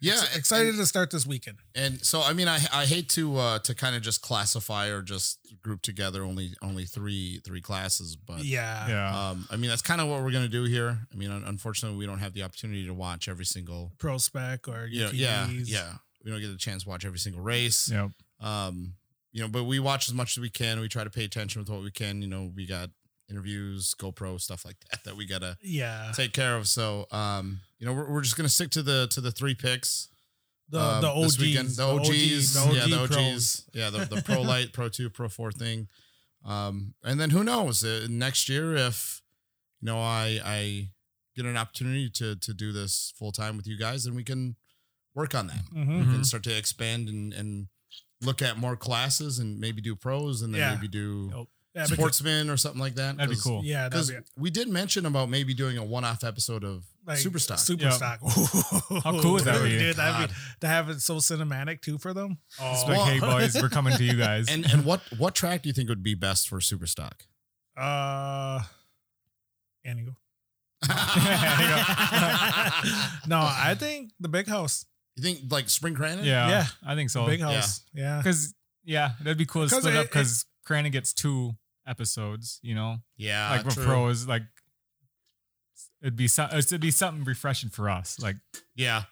Speaker 2: yeah,
Speaker 3: Ex-
Speaker 2: and-
Speaker 3: excited to start this weekend.
Speaker 2: And so, I mean, I I hate to uh to kind of just classify or just group together only only three three classes, but
Speaker 3: Yeah.
Speaker 4: yeah.
Speaker 2: Um, I mean, that's kind of what we're gonna do here. I mean, unfortunately, we don't have the opportunity to watch every single.
Speaker 3: Pro spec or
Speaker 2: Yeah,
Speaker 3: UTVs.
Speaker 2: yeah, yeah. We don't get a chance to watch every single race.
Speaker 4: Yep.
Speaker 2: Um, you know, but we watch as much as we can. We try to pay attention with what we can. You know, we got interviews, GoPro stuff like that that we gotta
Speaker 3: Yeah.
Speaker 2: take care of. So, um, you know, we're, we're just gonna stick to the to the three picks.
Speaker 3: The,
Speaker 2: um,
Speaker 3: the
Speaker 2: this
Speaker 3: OGs.
Speaker 2: weekend. the OGs,
Speaker 3: the OG
Speaker 2: yeah, the
Speaker 3: pros.
Speaker 2: OGs, yeah, the, the Pro Light, Pro Two, Pro Four thing, um, and then who knows uh, next year if you know I I get an opportunity to to do this full time with you guys, then we can work on that
Speaker 3: Mhm.
Speaker 2: We
Speaker 4: Mhm.
Speaker 2: can start to expand and and look at more classes and maybe do pros and then
Speaker 3: Yeah.
Speaker 2: maybe do
Speaker 4: Yep.
Speaker 3: Yeah, because-
Speaker 2: sportsmen or something like that.
Speaker 4: That'd be
Speaker 2: 'Cause-
Speaker 4: cool.
Speaker 3: Yeah,
Speaker 2: Because
Speaker 3: be
Speaker 2: we did mention about maybe doing a one-off episode of
Speaker 3: like
Speaker 2: Superstock.
Speaker 3: Super
Speaker 4: Yeah.
Speaker 3: stock.
Speaker 4: How cool would that be?
Speaker 3: Dude, that'd be to have it so cinematic too for them.
Speaker 4: It's
Speaker 3: Oh,
Speaker 4: like, hey boys, we're coming to you guys.
Speaker 2: and and what what track do you think would be best for Superstock?
Speaker 3: uh, Antigo. no, I think the big house.
Speaker 2: You think like Spring Crandon?
Speaker 4: yeah,
Speaker 3: Yeah.
Speaker 4: I think so.
Speaker 3: big house. Yeah.
Speaker 4: Because yeah, that'd be cool to
Speaker 3: 'Cause
Speaker 4: split
Speaker 3: it-
Speaker 4: up because Crandon gets two episodes. You know,
Speaker 2: Yeah.
Speaker 4: like with
Speaker 2: true.
Speaker 4: pros, like it'd be so, it'd be something refreshing for us, like
Speaker 2: Yeah.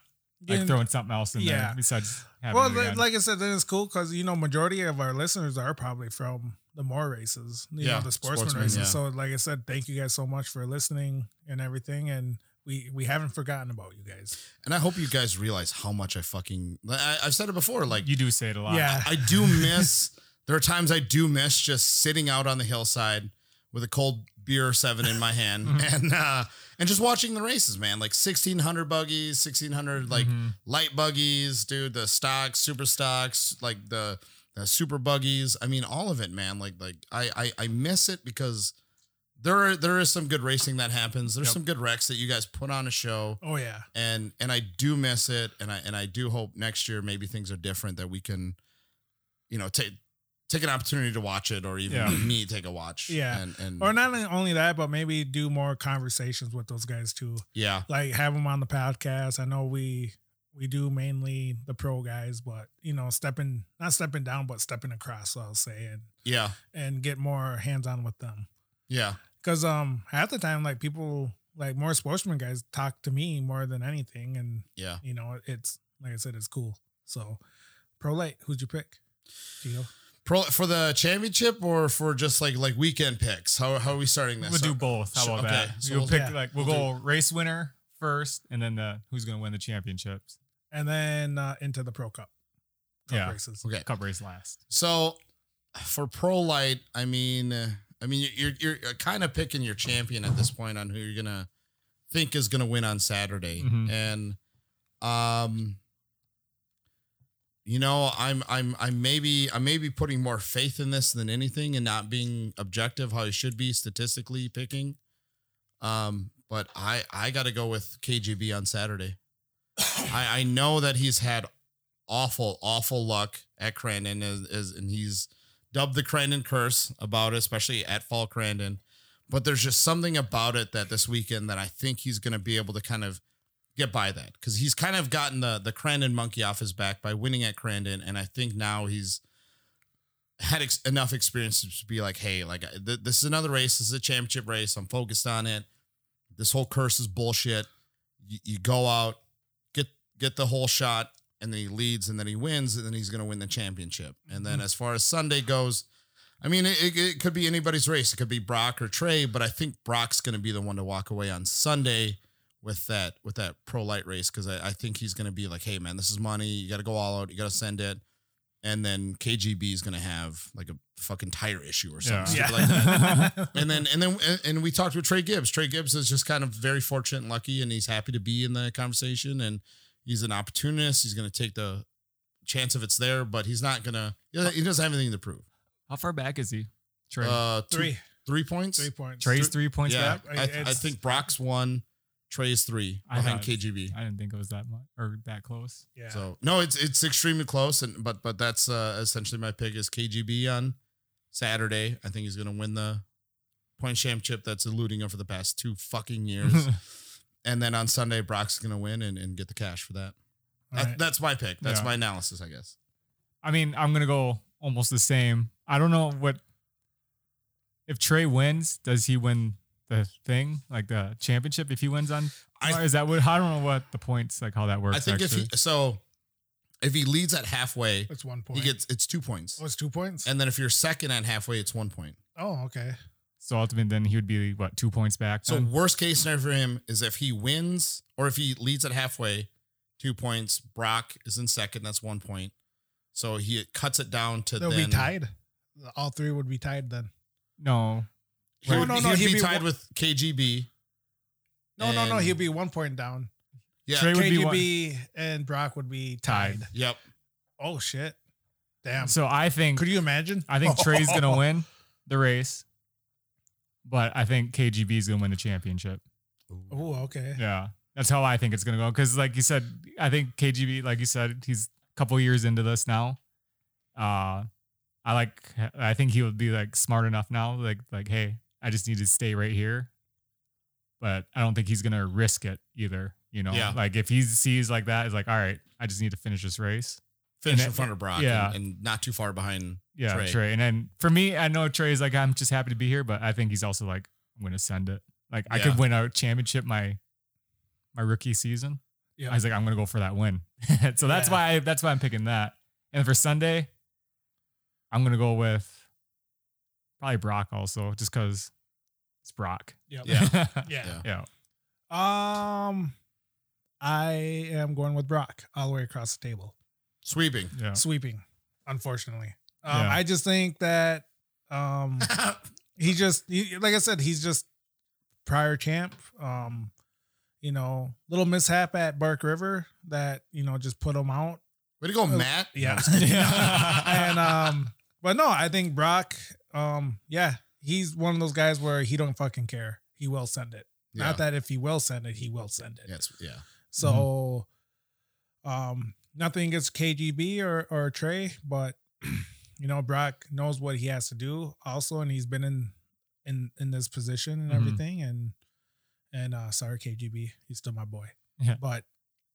Speaker 4: like
Speaker 3: Yeah.
Speaker 4: throwing something else in
Speaker 3: Yeah.
Speaker 4: there besides having
Speaker 3: Well,
Speaker 4: it
Speaker 3: like I said, then it's cool because you know majority of our listeners are probably from the more races, you
Speaker 2: Yeah,
Speaker 3: know, the sportsman,
Speaker 2: sportsman,
Speaker 3: races.
Speaker 2: yeah.
Speaker 3: So, like I said, thank you guys so much for listening and everything, and we we haven't forgotten about you guys.
Speaker 2: And I hope you guys realize how much I fucking I, I've said it before. Like
Speaker 4: you do say it a lot.
Speaker 3: Yeah.
Speaker 2: I do miss. there are times I do miss just sitting out on the hillside with a cold beer or seven in my hand and uh and just watching the races, man. Like sixteen hundred buggies, sixteen hundred like
Speaker 4: Mhm.
Speaker 2: light buggies, dude. The stocks, super stocks, like the the super buggies. I mean, all of it, man. Like like I I, I miss it because. There, are, there is some good racing that happens. There's
Speaker 4: Yep.
Speaker 2: some good wrecks that you guys put on a show
Speaker 3: Oh yeah,
Speaker 2: and and I do miss it, and I and I do hope next year maybe things are different that we can, you know, take take an opportunity to watch it, or even
Speaker 4: Yeah.
Speaker 2: me take a watch.
Speaker 3: Yeah.
Speaker 2: and and
Speaker 3: or not only that, but maybe do more conversations with those guys too.
Speaker 2: yeah,
Speaker 3: Like have them on the podcast. I know we we do mainly the pro guys, but you know, stepping not stepping down, but stepping across. I'll say and
Speaker 2: yeah,
Speaker 3: and get more hands on with them.
Speaker 2: yeah,
Speaker 3: Cause um half the time like people like more sportsman guys talk to me more than anything and
Speaker 2: yeah.
Speaker 3: you know it's like I said it's cool. So pro light, who'd you pick? Gio?
Speaker 2: Pro for the championship or for just like like weekend picks? How how are we starting this?
Speaker 4: We'll
Speaker 2: So-
Speaker 4: do both. How about
Speaker 2: okay,
Speaker 4: that?
Speaker 2: so
Speaker 4: we'll
Speaker 2: we'll-
Speaker 4: pick
Speaker 3: yeah.
Speaker 4: like we'll,
Speaker 2: We'll
Speaker 4: go race winner first, and then the who's going to win the championships.
Speaker 3: And then uh, into the pro cup. cup
Speaker 4: Yeah.
Speaker 3: races.
Speaker 2: Okay,
Speaker 4: Cup race last.
Speaker 2: so for pro light, I mean, uh, I mean, you're you're kind of picking your champion at this point on who you're gonna think is gonna win on Saturday,
Speaker 4: Mhm.
Speaker 2: and um, you know, I'm I'm I'm maybe I'm maybe putting more faith in this than anything, and not being objective how I should be statistically picking. Um, but I I got to go with KGB on Saturday. I, I know that he's had awful, awful luck at Crandon, as, as, and he's dubbed the Crandon curse about it, especially at Fall Crandon. But there's just something about it that this weekend that I think he's going to be able to kind of get by that because he's kind of gotten the the Crandon monkey off his back by winning at Crandon, and I think now he's had ex- enough experience to be like, hey, like uh, th- this is another race. This is a championship race. I'm focused on it. This whole curse is bullshit. You, you go out, get get the whole shot, and then he leads, and then he wins, and then he's going to win the championship. And then mm-hmm. as far as Sunday goes, I mean, it, it, it could be anybody's race. It could be Brock or Trey, but I think Brock's going to be the one to walk away on Sunday with that with that pro light race because I, I think he's going to be like, hey man, this is money. You got to go all out. You got to send it. And then KGB is going to have like a fucking tire issue or something
Speaker 4: Yeah.
Speaker 2: stupid like that. and then and then and- and we talked with Trey Gibbs. Trey Gibbs is just kind of very fortunate and lucky, and he's happy to be in the conversation. And he's an opportunist. He's going to take the chance if it's there, but he's not going to. He doesn't have anything to prove.
Speaker 4: How far back is he? Trey.
Speaker 2: Uh, two-
Speaker 3: Three,
Speaker 2: three points.
Speaker 3: three points.
Speaker 4: Trey's three points
Speaker 2: yeah,
Speaker 4: back.
Speaker 2: I, I
Speaker 3: It's-
Speaker 2: think Brock's one, Trey's three
Speaker 4: I
Speaker 2: behind
Speaker 4: thought-
Speaker 2: KGB.
Speaker 4: I didn't think it was that much or that close.
Speaker 3: Yeah.
Speaker 2: So no, it's it's extremely close, and but but that's uh, essentially my pick is KGB on Saturday. I think he's going to win the point championship that's eluding him for the past two fucking years. and then on Sunday, Brock's going to win and, and get the cash for that.
Speaker 3: All
Speaker 2: That-
Speaker 3: right.
Speaker 2: That's my pick. That's
Speaker 4: Yeah.
Speaker 2: my analysis, I guess.
Speaker 4: I mean, I'm gonna go almost the same. I don't know what if Trey wins, does he win the thing like the championship? If he wins on,
Speaker 2: I-
Speaker 4: is that what? I don't know what the points like how that works.
Speaker 2: I think
Speaker 4: actually.
Speaker 2: if he so if he leads at halfway,
Speaker 3: It's one point.
Speaker 2: he gets it's two points,
Speaker 3: Oh, it's two points.
Speaker 2: and then if you're second at halfway, it's one point.
Speaker 3: oh, okay.
Speaker 4: so ultimately, then he would be what two points back.
Speaker 2: So
Speaker 4: then?
Speaker 2: worst case scenario for him is if he wins or if he leads at halfway, two points. Brock is in second. That's one point. So he cuts it down to
Speaker 3: They'll
Speaker 2: then.
Speaker 3: be tied. All three would be tied then.
Speaker 4: no,
Speaker 2: He
Speaker 3: No,
Speaker 2: would,
Speaker 3: no,
Speaker 2: he
Speaker 3: no,
Speaker 2: would
Speaker 3: he'd
Speaker 2: be
Speaker 3: be
Speaker 2: tied
Speaker 3: one-
Speaker 2: with KGB.
Speaker 3: No, no, no. He'd be one point down.
Speaker 2: Yeah.
Speaker 4: Trey would be one-
Speaker 3: KGB and Brock would be tied.
Speaker 4: Tied.
Speaker 2: Yep.
Speaker 3: Oh shit! Damn.
Speaker 4: So I think
Speaker 3: Could you imagine?
Speaker 4: I think Trey's gonna win the race, but I think KGB is gonna win the championship.
Speaker 3: Oh, okay.
Speaker 4: Yeah, that's how I think it's gonna go. Because like you said, I think KGB, like you said, he's a couple years into this now. Uh, I like. I think he would be like smart enough now. Like like, hey, I just need to stay right here. But I don't think he's gonna risk it either. You know,
Speaker 2: Yeah.
Speaker 4: like if he sees like that, he's like, all right, I just need to finish this race.
Speaker 2: Finish
Speaker 4: And
Speaker 2: in front of Brock
Speaker 4: yeah.
Speaker 2: and, and not too far behind.
Speaker 4: Yeah,
Speaker 2: Trey.
Speaker 4: Trey. And then for me, I know Trey's like, I'm just happy to be here, but I think he's also like, I'm gonna send it. Like I
Speaker 2: Yeah.
Speaker 4: could win a championship my my rookie season.
Speaker 3: Yeah.
Speaker 4: I was like, I'm gonna go for that win. so that's
Speaker 3: Yeah.
Speaker 4: why I, that's why I'm picking that. And for Sunday, I'm gonna go with probably Brock also, just because it's Brock.
Speaker 3: Yep.
Speaker 2: Yeah.
Speaker 3: Yeah.
Speaker 4: yeah.
Speaker 3: Um, I am going with Brock all the way across the table,
Speaker 2: Sweeping.
Speaker 4: Yeah.
Speaker 3: sweeping. Unfortunately, um,
Speaker 4: Yeah.
Speaker 3: I just think that um, he just he, like I said, he's just prior champ. Um, you know, little mishap at Bark River that you know just put him out.
Speaker 2: Way to go, Matt.
Speaker 3: Yeah. Yeah. and um, but no, I think Brock, um, yeah, he's one of those guys where he don't fucking care. He will send it.
Speaker 2: Yeah.
Speaker 3: Not that if he will send it, he will send it.
Speaker 2: Yes. Yeah.
Speaker 3: So, um, nothing against KGB or or Trey, but you know Brock knows what he has to do also, and he's been in in in this position and
Speaker 4: Mhm.
Speaker 3: everything. And and uh, sorry KGB, he's still my boy.
Speaker 4: Yeah.
Speaker 3: But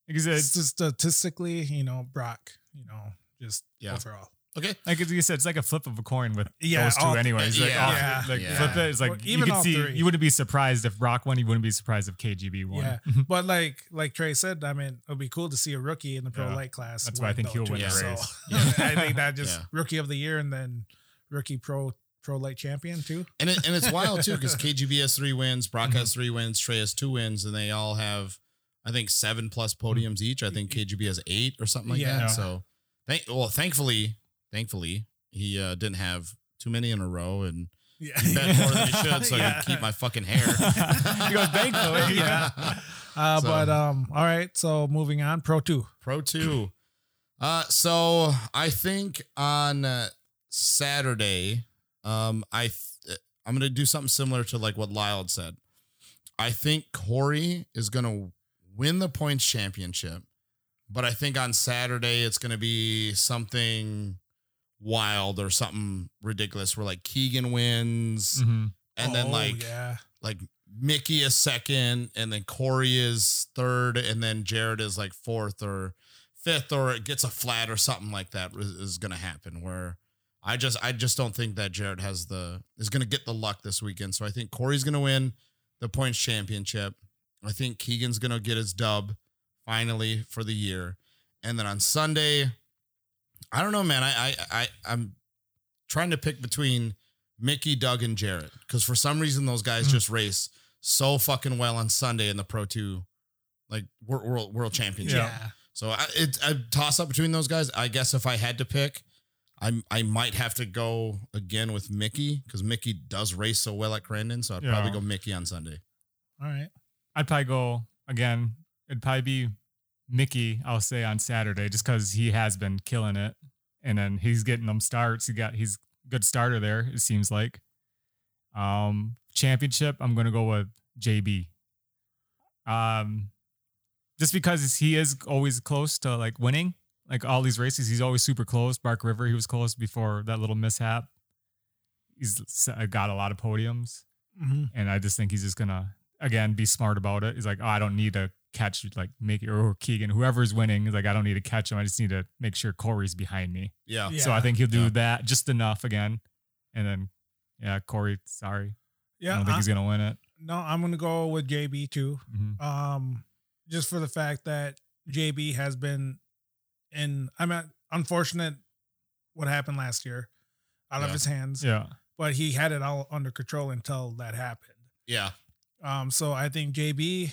Speaker 4: Because
Speaker 3: it's
Speaker 4: it's
Speaker 3: just statistically, you know, Brock, you know, just
Speaker 2: Yeah.
Speaker 3: overall.
Speaker 2: Okay.
Speaker 4: like you said, it's like a flip of a coin with
Speaker 3: Yeah,
Speaker 4: those two,
Speaker 3: all-
Speaker 4: anyways. Like,
Speaker 2: yeah.
Speaker 4: off-
Speaker 3: Yeah.
Speaker 4: like
Speaker 2: Yeah.
Speaker 4: flip it. It's like
Speaker 3: Or
Speaker 4: you
Speaker 3: even
Speaker 4: could see.
Speaker 3: three.
Speaker 4: You wouldn't be surprised if Brock won. You wouldn't be surprised if KGB won.
Speaker 3: Yeah. But like like Trey said, I mean, it'd be cool to see a rookie in the pro
Speaker 4: Yeah.
Speaker 3: light class.
Speaker 4: That's why I think he'll win
Speaker 2: the
Speaker 3: So,
Speaker 4: race.
Speaker 3: I think that just
Speaker 2: Yeah.
Speaker 3: rookie of the year and then rookie pro pro light champion too.
Speaker 2: And it, and it's wild too because KGB has three wins, Brock has mm-hmm. three wins, Trey has two wins, and they all have, I think, seven plus mm-hmm. podiums each. I think KGB has eight or something like
Speaker 3: Yeah.
Speaker 2: that. So, thank well, thankfully, thankfully, he uh, didn't have too many in a row and
Speaker 3: Yeah.
Speaker 2: he bet more than he should, so I
Speaker 3: Yeah.
Speaker 2: could keep my fucking hair.
Speaker 4: He goes, "Thankfully."
Speaker 3: yeah. Uh,
Speaker 2: So-
Speaker 3: but um, all right. So moving on, pro two.
Speaker 2: Pro two. Uh, so I think on uh, Saturday, um, I th- I'm gonna do something similar to like what Lyle had said. I think Corey is gonna win the points championship, but I think on Saturday it's going to be something wild or something ridiculous where like Keegan wins
Speaker 4: Mhm.
Speaker 2: and then
Speaker 3: Oh,
Speaker 2: like
Speaker 3: yeah,
Speaker 2: like Mickey is second and then Corey is third and then Jared is like fourth or fifth or it gets a flat or something like that is, is going to happen where I just I just don't think that Jared has the is going to get the luck this weekend. So I think Corey's going to win the points championship. I think Keegan's going to get his dub finally for the year. And then on Sunday, I don't know, man. I I, I I'm trying to pick between Mickey, Doug, and Jarrett because for some reason those guys
Speaker 3: Mm.
Speaker 2: just race so fucking well on Sunday in the Pro Two, like world world, world championship.
Speaker 3: yeah.
Speaker 2: So I it I toss up between those guys. I guess if I had to pick, I I might have to go again with Mickey because Mickey does race so well at Crandon. So I'd probably go Mickey on Sunday.
Speaker 3: All right.
Speaker 4: I'd probably go again. It'd probably be Mickey. I'll say on Saturday, just because he has been killing it, and then he's getting them starts. He got he's good starter there. It seems like. Um, championship. I'm gonna go with JB. Um, just because he is always close to like winning, like all these races, he's always super close. Bark River, he was close before that little mishap. He's got a lot of podiums
Speaker 3: Mhm.
Speaker 4: and I just think he's just gonna again be smart about it. He's like, oh, I don't need to catch like make it or Keegan, whoever's winning. He's like, I don't need to catch him. I just need to make sure Corey's behind me.
Speaker 2: Yeah.
Speaker 3: Yeah.
Speaker 4: So I think he'll do
Speaker 2: Yeah.
Speaker 4: that just enough again, and then yeah, Corey. Sorry,
Speaker 3: Yeah.
Speaker 4: I don't think
Speaker 3: I-
Speaker 4: he's gonna win it.
Speaker 3: no, I'm gonna go with JB too.
Speaker 4: Mhm.
Speaker 3: Um, just for the fact that JB has been in. I mean, unfortunate what happened last year out of his hands,
Speaker 4: Yeah,
Speaker 3: but he had it all under control until that happened.
Speaker 2: Yeah.
Speaker 3: Um, so I think JB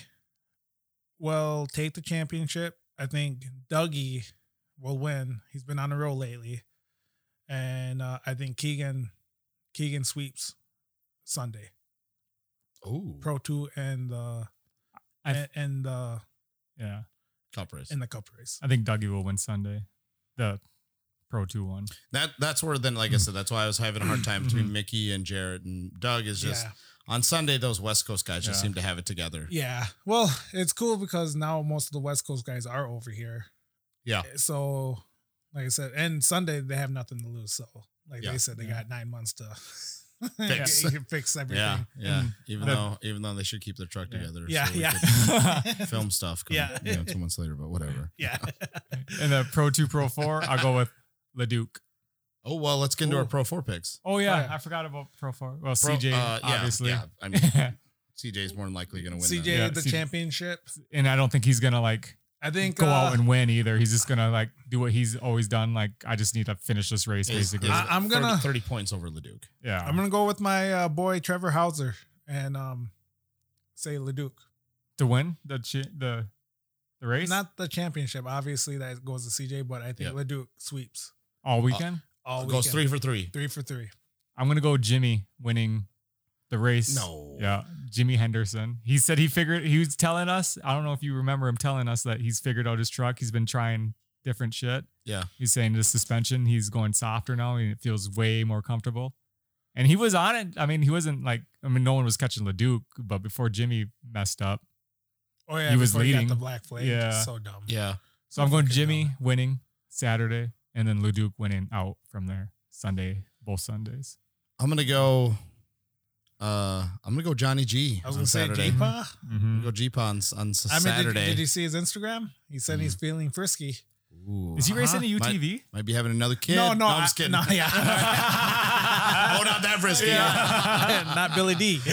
Speaker 3: will take the championship. I think Dougie will win. He's been on a roll lately, and uh, I think Keegan Keegan sweeps Sunday
Speaker 2: Oh,
Speaker 3: Pro Two and uh,
Speaker 4: I-
Speaker 3: and, and uh,
Speaker 4: yeah.
Speaker 2: Cup race.
Speaker 3: in the Cup race.
Speaker 4: I think Dougie will win Sunday, the Pro Two one.
Speaker 2: That that's where then, like I mm. said, that's why I was having a hard time between
Speaker 4: Mhm.
Speaker 2: Mickey and Jarrett and Doug. Is just
Speaker 3: yeah,
Speaker 2: on Sunday those West Coast guys just
Speaker 4: Yeah.
Speaker 2: seem to have it together.
Speaker 3: yeah. Well, it's cool because now most of the West Coast guys are over here.
Speaker 2: Yeah.
Speaker 3: Eh, so, like I said, and Sunday they have nothing to lose. So, like
Speaker 2: Yeah.
Speaker 3: they said, they got nine months to
Speaker 2: Fix.
Speaker 3: fix everything.
Speaker 2: Yeah, yeah. Even
Speaker 4: The-
Speaker 2: though even though they should keep their truck
Speaker 4: Yeah.
Speaker 2: together.
Speaker 3: yeah,
Speaker 2: we
Speaker 3: yeah,
Speaker 2: could Film stuff. Come,
Speaker 3: Yeah.
Speaker 2: You know, two months later, but whatever.
Speaker 3: yeah.
Speaker 4: And the Pro Two, Pro Four, I'll go with Leduc.
Speaker 2: Oh well, let's get into our Pro Four picks.
Speaker 4: Oh yeah,
Speaker 3: yeah.
Speaker 4: I forgot about Pro Four. Well,
Speaker 2: Pro-
Speaker 4: CJ,
Speaker 2: uh, yeah,
Speaker 4: obviously.
Speaker 2: Yeah, I mean, CJ's more than likely going to win.
Speaker 3: CJ.
Speaker 4: Yeah,
Speaker 3: the
Speaker 4: CJ.
Speaker 3: championship.
Speaker 4: and I don't think he's gonna like
Speaker 3: I think
Speaker 4: go
Speaker 3: uh,
Speaker 4: out and win either. He's just gonna like do what he's always done. Like I just need to finish this race,
Speaker 2: Is-
Speaker 4: basically.
Speaker 2: is
Speaker 3: I- I'm gonna-
Speaker 2: 30 points over Leduc.
Speaker 4: yeah,
Speaker 3: I'm gonna go with my uh, boy Trevor Hauser and um say Leduc.
Speaker 4: to win the chi- the the race
Speaker 3: Not the championship, obviously that goes to CJ, but I think
Speaker 2: Yep.
Speaker 3: Leduc sweeps
Speaker 4: all uh, weekend.
Speaker 3: all
Speaker 2: Goes
Speaker 3: weekend.
Speaker 2: three for three.
Speaker 3: three for three.
Speaker 4: I'm gonna go Jimmy winning the race.
Speaker 2: No.
Speaker 4: Yeah, Jimmy Henderson. He said he figured. He was telling us. I don't know if you remember him telling us that he's figured out his truck. He's been trying different shit.
Speaker 2: Yeah.
Speaker 4: He's saying the suspension. He's going softer now, and it feels way more comfortable. And he was on it. I mean, he wasn't like. I mean, no one was catching Leduc, but before Jimmy messed up,
Speaker 3: Oh yeah,
Speaker 4: He was
Speaker 3: before got
Speaker 4: leading.
Speaker 3: the black flag.
Speaker 4: Yeah.
Speaker 3: so dumb.
Speaker 2: Yeah.
Speaker 4: So I'm going
Speaker 3: Fucking
Speaker 4: Jimmy
Speaker 3: dumb.
Speaker 4: winning Saturday, and then Leduc winning out from there Sunday, both Sundays.
Speaker 2: I'm gonna go. Uh, I'm gonna go Johnny G
Speaker 3: I was gonna say
Speaker 2: Saturday.
Speaker 3: Jeepa.
Speaker 2: I'm
Speaker 4: Mm-hmm.
Speaker 2: gonna go Jeep on s- on s-
Speaker 3: I mean, did,
Speaker 2: Saturday.
Speaker 3: did you see his Instagram? He said he's feeling frisky.
Speaker 2: Ooh.
Speaker 4: Is he racing a
Speaker 3: Uh-huh.
Speaker 4: UTV?
Speaker 2: Might be having another kid.
Speaker 3: No, no,
Speaker 2: I'm just kidding.
Speaker 3: no, yeah.
Speaker 2: oh, not that frisky.
Speaker 3: Not Billy D.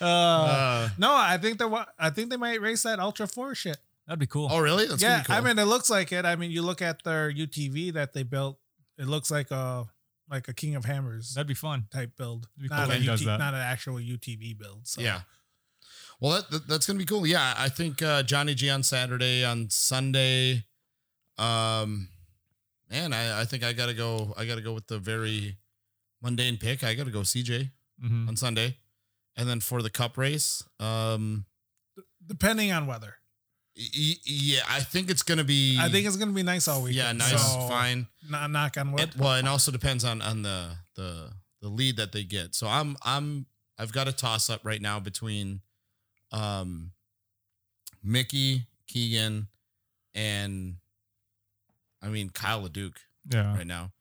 Speaker 3: uh,
Speaker 2: Uh,
Speaker 3: no, I think they wa- I think they might race that Ultra Four shit.
Speaker 4: That'd be cool.
Speaker 2: oh, really? That's
Speaker 3: yeah,
Speaker 2: be cool.
Speaker 3: I mean, it looks like it. I mean, you look at their UTV that they built. It looks like a like a King of Hammers
Speaker 4: That'd be fun.
Speaker 3: type build,
Speaker 4: be
Speaker 3: not
Speaker 4: cool
Speaker 3: a
Speaker 4: if he does
Speaker 3: UT, not an actual UTV build. So
Speaker 2: Yeah. Well, that, that that's gonna be cool. Yeah, I think uh, Johnny G on Saturday, on Sunday. Um, man, I, I think I gotta go. I gotta go with the very mundane pick. I gotta go CJ
Speaker 4: Mhm.
Speaker 2: on Sunday, and then for the Cup race, um,
Speaker 3: depending on weather,
Speaker 2: y- y- yeah, I think it's gonna be.
Speaker 3: I think it's gonna be nice all week.
Speaker 2: yeah, nice,
Speaker 3: So,
Speaker 2: fine.
Speaker 3: Not knock on wood.
Speaker 2: It, well, it also depends on on the the the lead that they get. So I'm I'm I've got a toss up right now between um Mickey, Keegan, and I mean Kyle LeDuc
Speaker 4: Yeah.
Speaker 2: right now.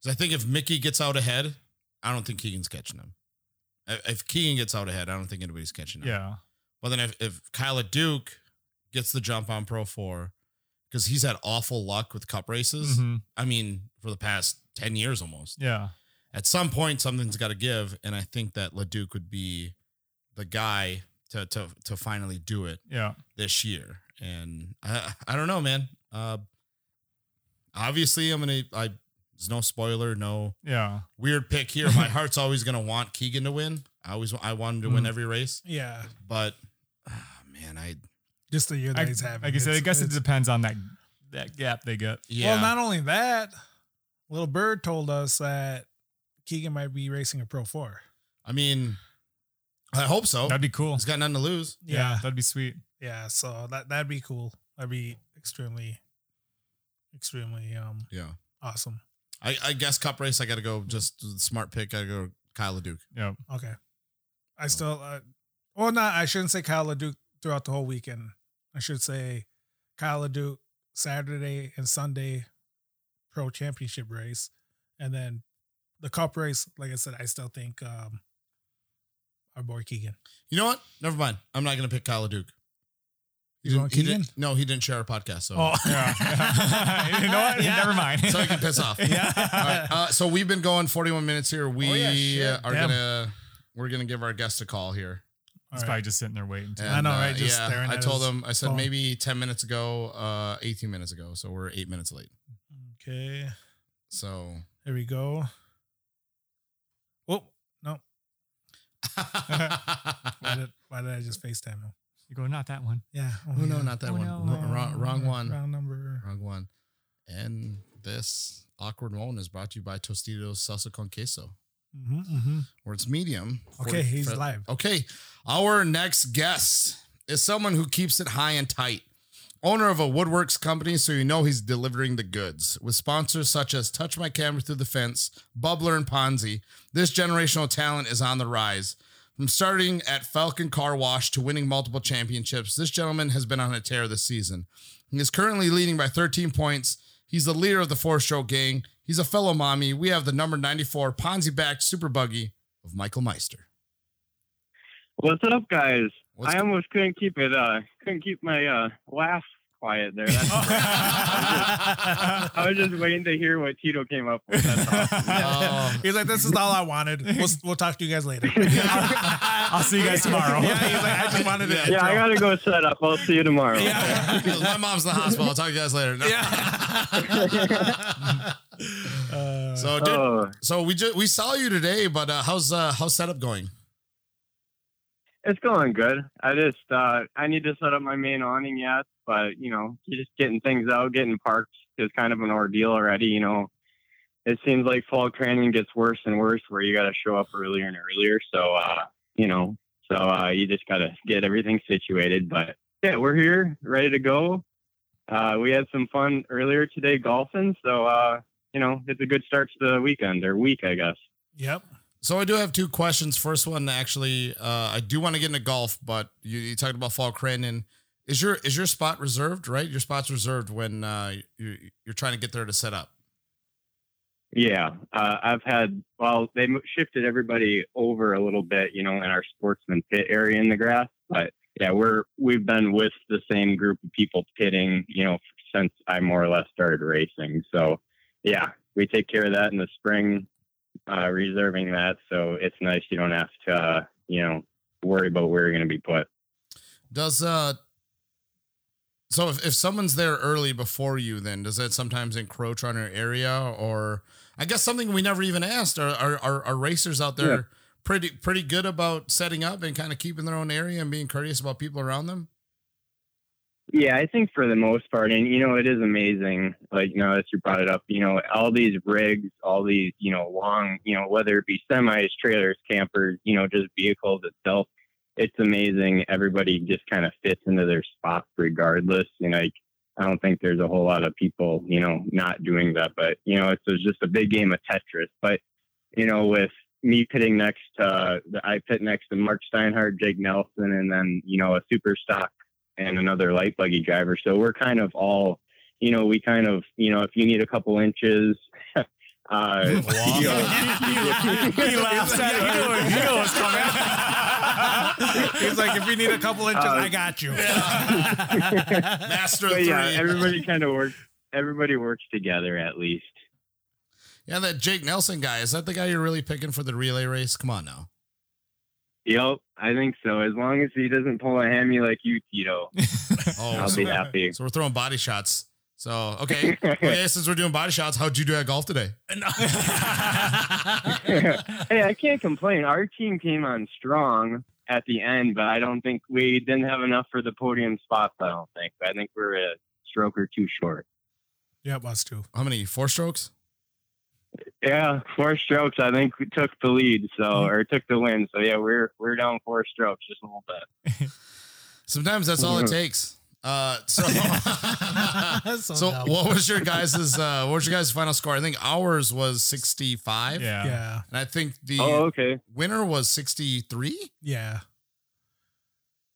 Speaker 2: Because I think if Mickey gets out ahead, I don't think Keegan's catching him. If Keegan gets out ahead, I don't think anybody's catching him.
Speaker 4: Yeah.
Speaker 2: But then if, if Kyle Duke gets the jump on Pro 4, because he's had awful luck with cup races,
Speaker 4: Mhm.
Speaker 2: I mean, for the past 10 years almost.
Speaker 4: Yeah.
Speaker 2: At some point, something's got to give. And I think that LeDuc would be the guy to, to, to finally do it
Speaker 4: Yeah.
Speaker 2: this year. And I, I don't know, man. Uh, obviously, I'm going to, I, there's no spoiler, no
Speaker 4: Yeah.
Speaker 2: weird pick here. My heart's always going to want Keegan to win. I always, I want him to win
Speaker 4: Mhm.
Speaker 2: every race,
Speaker 3: Yeah,
Speaker 2: but ah, man, I,
Speaker 3: just the year that
Speaker 4: I,
Speaker 3: he's having.
Speaker 4: like I said, I guess it depends on that that gap they get.
Speaker 2: yeah.
Speaker 3: Well, not only that, Little Bird told us that Keegan might be racing a Pro Four.
Speaker 2: I mean, I hope so.
Speaker 4: That'd be cool.
Speaker 2: He's got nothing to lose.
Speaker 3: Yeah,
Speaker 4: That'd be sweet.
Speaker 3: yeah. So that that'd be cool. That'd be extremely, extremely um
Speaker 2: Yeah.
Speaker 3: awesome.
Speaker 2: I, I guess cup race, I got to go just smart pick. I go Kyle Duke.
Speaker 4: Yeah.
Speaker 3: Okay. I
Speaker 2: Oh.
Speaker 3: still, uh, well, not. I shouldn't say Kyle LeDuc throughout the whole weekend. I should say Kyle Duke Saturday and Sunday Pro Championship race, and then the Cup race. Like I said, I still think um our boy Keegan.
Speaker 2: You know what? Never mind. I'm not going to pick Kyle Duke.
Speaker 3: You going
Speaker 2: he didn't, no, he didn't share our podcast. So,
Speaker 3: Oh,
Speaker 4: Yeah. you know what?
Speaker 3: Yeah.
Speaker 4: Never mind.
Speaker 2: so I can piss off.
Speaker 3: Yeah.
Speaker 2: All right, uh, so we've been going 41 minutes here. We
Speaker 3: Oh, yeah,
Speaker 2: uh, are
Speaker 3: Damn.
Speaker 2: gonna we're gonna give our guest a call here.
Speaker 4: He's
Speaker 3: All
Speaker 4: probably
Speaker 3: right.
Speaker 4: just sitting there waiting. To,
Speaker 2: And,
Speaker 3: I know,
Speaker 2: uh,
Speaker 3: right? Just
Speaker 2: yeah,
Speaker 3: staring
Speaker 2: I
Speaker 3: at
Speaker 2: told him. I said
Speaker 3: phone.
Speaker 2: maybe 10 minutes ago, uh, 18 minutes ago. So we're eight minutes late.
Speaker 3: Okay,
Speaker 2: So
Speaker 3: here we go. Oh no! Why did why did I just FaceTime him?
Speaker 4: you go, not that one.
Speaker 3: Yeah.
Speaker 2: oh no, not that
Speaker 4: Oh,
Speaker 2: one.
Speaker 4: no.
Speaker 2: Wrong, wrong, wrong one.
Speaker 3: Wrong number.
Speaker 2: Wrong one. And this awkward moment is brought to you by Tostitos Salsa con Queso,
Speaker 3: Mm-hmm, mm-hmm.
Speaker 2: where it's medium.
Speaker 3: Okay, he's
Speaker 2: for-
Speaker 3: live.
Speaker 2: Okay, our next guest is someone who keeps it high and tight. Owner of a woodworks company, so you know he's delivering the goods. With sponsors such as Touch My Camera Through the Fence, Bubbler, and Ponzi, this generational talent is on the rise. From starting at Falcon Car Wash to winning multiple championships, this gentleman has been on a tear this season. He is currently leading by 13 points. He's the leader of the four stroke gang. He's a fellow mommy. We have the number 94 Ponzi backed super buggy of Michael Meister.
Speaker 5: What's up, guys?
Speaker 2: What's
Speaker 5: I almost couldn't keep it. Uh, couldn't keep my uh laugh quiet there. That's I was just waiting to hear what Tito came up with. That's awesome.
Speaker 2: Oh.
Speaker 3: He's like, this is all I wanted. We'll, we'll talk to you guys later.
Speaker 4: I'll see you guys tomorrow.
Speaker 3: Yeah, he's like, I just wanted to.
Speaker 5: yeah, I gotta go set up. I'll see you tomorrow.
Speaker 3: Yeah.
Speaker 2: My mom's in the hospital. I'll talk to you guys later. No.
Speaker 3: Uh,
Speaker 2: So, dude,
Speaker 5: Oh,
Speaker 2: so we just we saw you today, but uh, how's uh, how's setup going?
Speaker 5: it's going good. I just uh, I need to set up my main awning yet, but you know, just getting things out, getting parked is kind of an ordeal already. You know, it seems like fall training gets worse and worse, where you got to show up earlier and earlier. So, uh, you know, so uh, you just got to get everything situated. But yeah, we're here, ready to go. Uh, we had some fun earlier today golfing, so uh, you know, it's a good start to the weekend or week, I guess.
Speaker 3: yep.
Speaker 2: So I do have two questions. First one, actually, uh, I do want to get into golf, but you, you talked about fall training. Is your is your spot reserved? Right, your spot's reserved when uh, you, you're trying to get there to set up.
Speaker 5: Yeah, uh, I've had. Well, they shifted everybody over a little bit, you know, in our sportsman pit area in the grass. But yeah, we're we've been with the same group of people pitting, you know, since I more or less started racing. So yeah, we take care of that in the spring, uh, reserving that. So it's nice you don't have to, uh, you know, worry about where you're going to be put.
Speaker 2: Does uh, so if, if someone's there early before you, then does that sometimes encroach on your area? Or I guess something we never even asked. Are are are, are racers out there
Speaker 5: Yeah.
Speaker 2: pretty pretty good about setting up and kind of keeping their own area and being courteous about people around them?
Speaker 5: Yeah, I think for the most part, and you know, it is amazing. Like, you know, as you brought it up, you know, all these rigs, all these, you know, long, you know, whether it be semis, trailers, campers, you know, just vehicles itself, it's amazing. Everybody just kind of fits into their spot regardless. And like, I don't think there's a whole lot of people, you know, not doing that. But you know, it's, it's just a big game of Tetris. But you know, with me pitting next to, uh, I pit next to Mark Steinhardt, Jake Nelson, and then you know a super stock and another light buggy driver. So we're kind of all, you know, we kind of, you know, if you need a couple inches, uh, you know,
Speaker 4: he laughs at it. He knew, he knew it coming.
Speaker 3: He's like, if you need a couple inches,
Speaker 5: Uh,
Speaker 3: I got you.
Speaker 2: Master of
Speaker 5: but
Speaker 2: three.
Speaker 5: yeah,
Speaker 2: Yeah,
Speaker 5: everybody kind of works. Everybody works together at least.
Speaker 2: Yeah, that Jake Nelson guy is that the guy you're really picking for the relay race? Come on now.
Speaker 5: Yep, I think so. As long as he doesn't pull a hammy like you, Tito,
Speaker 2: Oh,
Speaker 5: I'll
Speaker 2: so,
Speaker 5: be happy.
Speaker 2: so we're throwing body shots. So okay, okay. Since we're doing body shots, how'd you do at golf today?
Speaker 5: hey, I can't complain. Our team came on strong at the end, but I don't think we didn't have enough for the podium spots. I don't think. I think we're a stroke or two short.
Speaker 3: Yeah, it was two.
Speaker 2: How many? Four strokes?
Speaker 5: Yeah, four strokes. I think we took the lead, so mm-hmm. or took the win. So yeah, we're we're down four strokes, just a little bit.
Speaker 2: Sometimes that's all it takes. Uh, so,
Speaker 3: So
Speaker 2: so what was your guys's uh, what was your guys' final score? I think ours was sixty five.
Speaker 4: Yeah.
Speaker 3: Yeah,
Speaker 2: and I think the
Speaker 5: Oh, okay.
Speaker 2: winner was sixty three.
Speaker 3: yeah.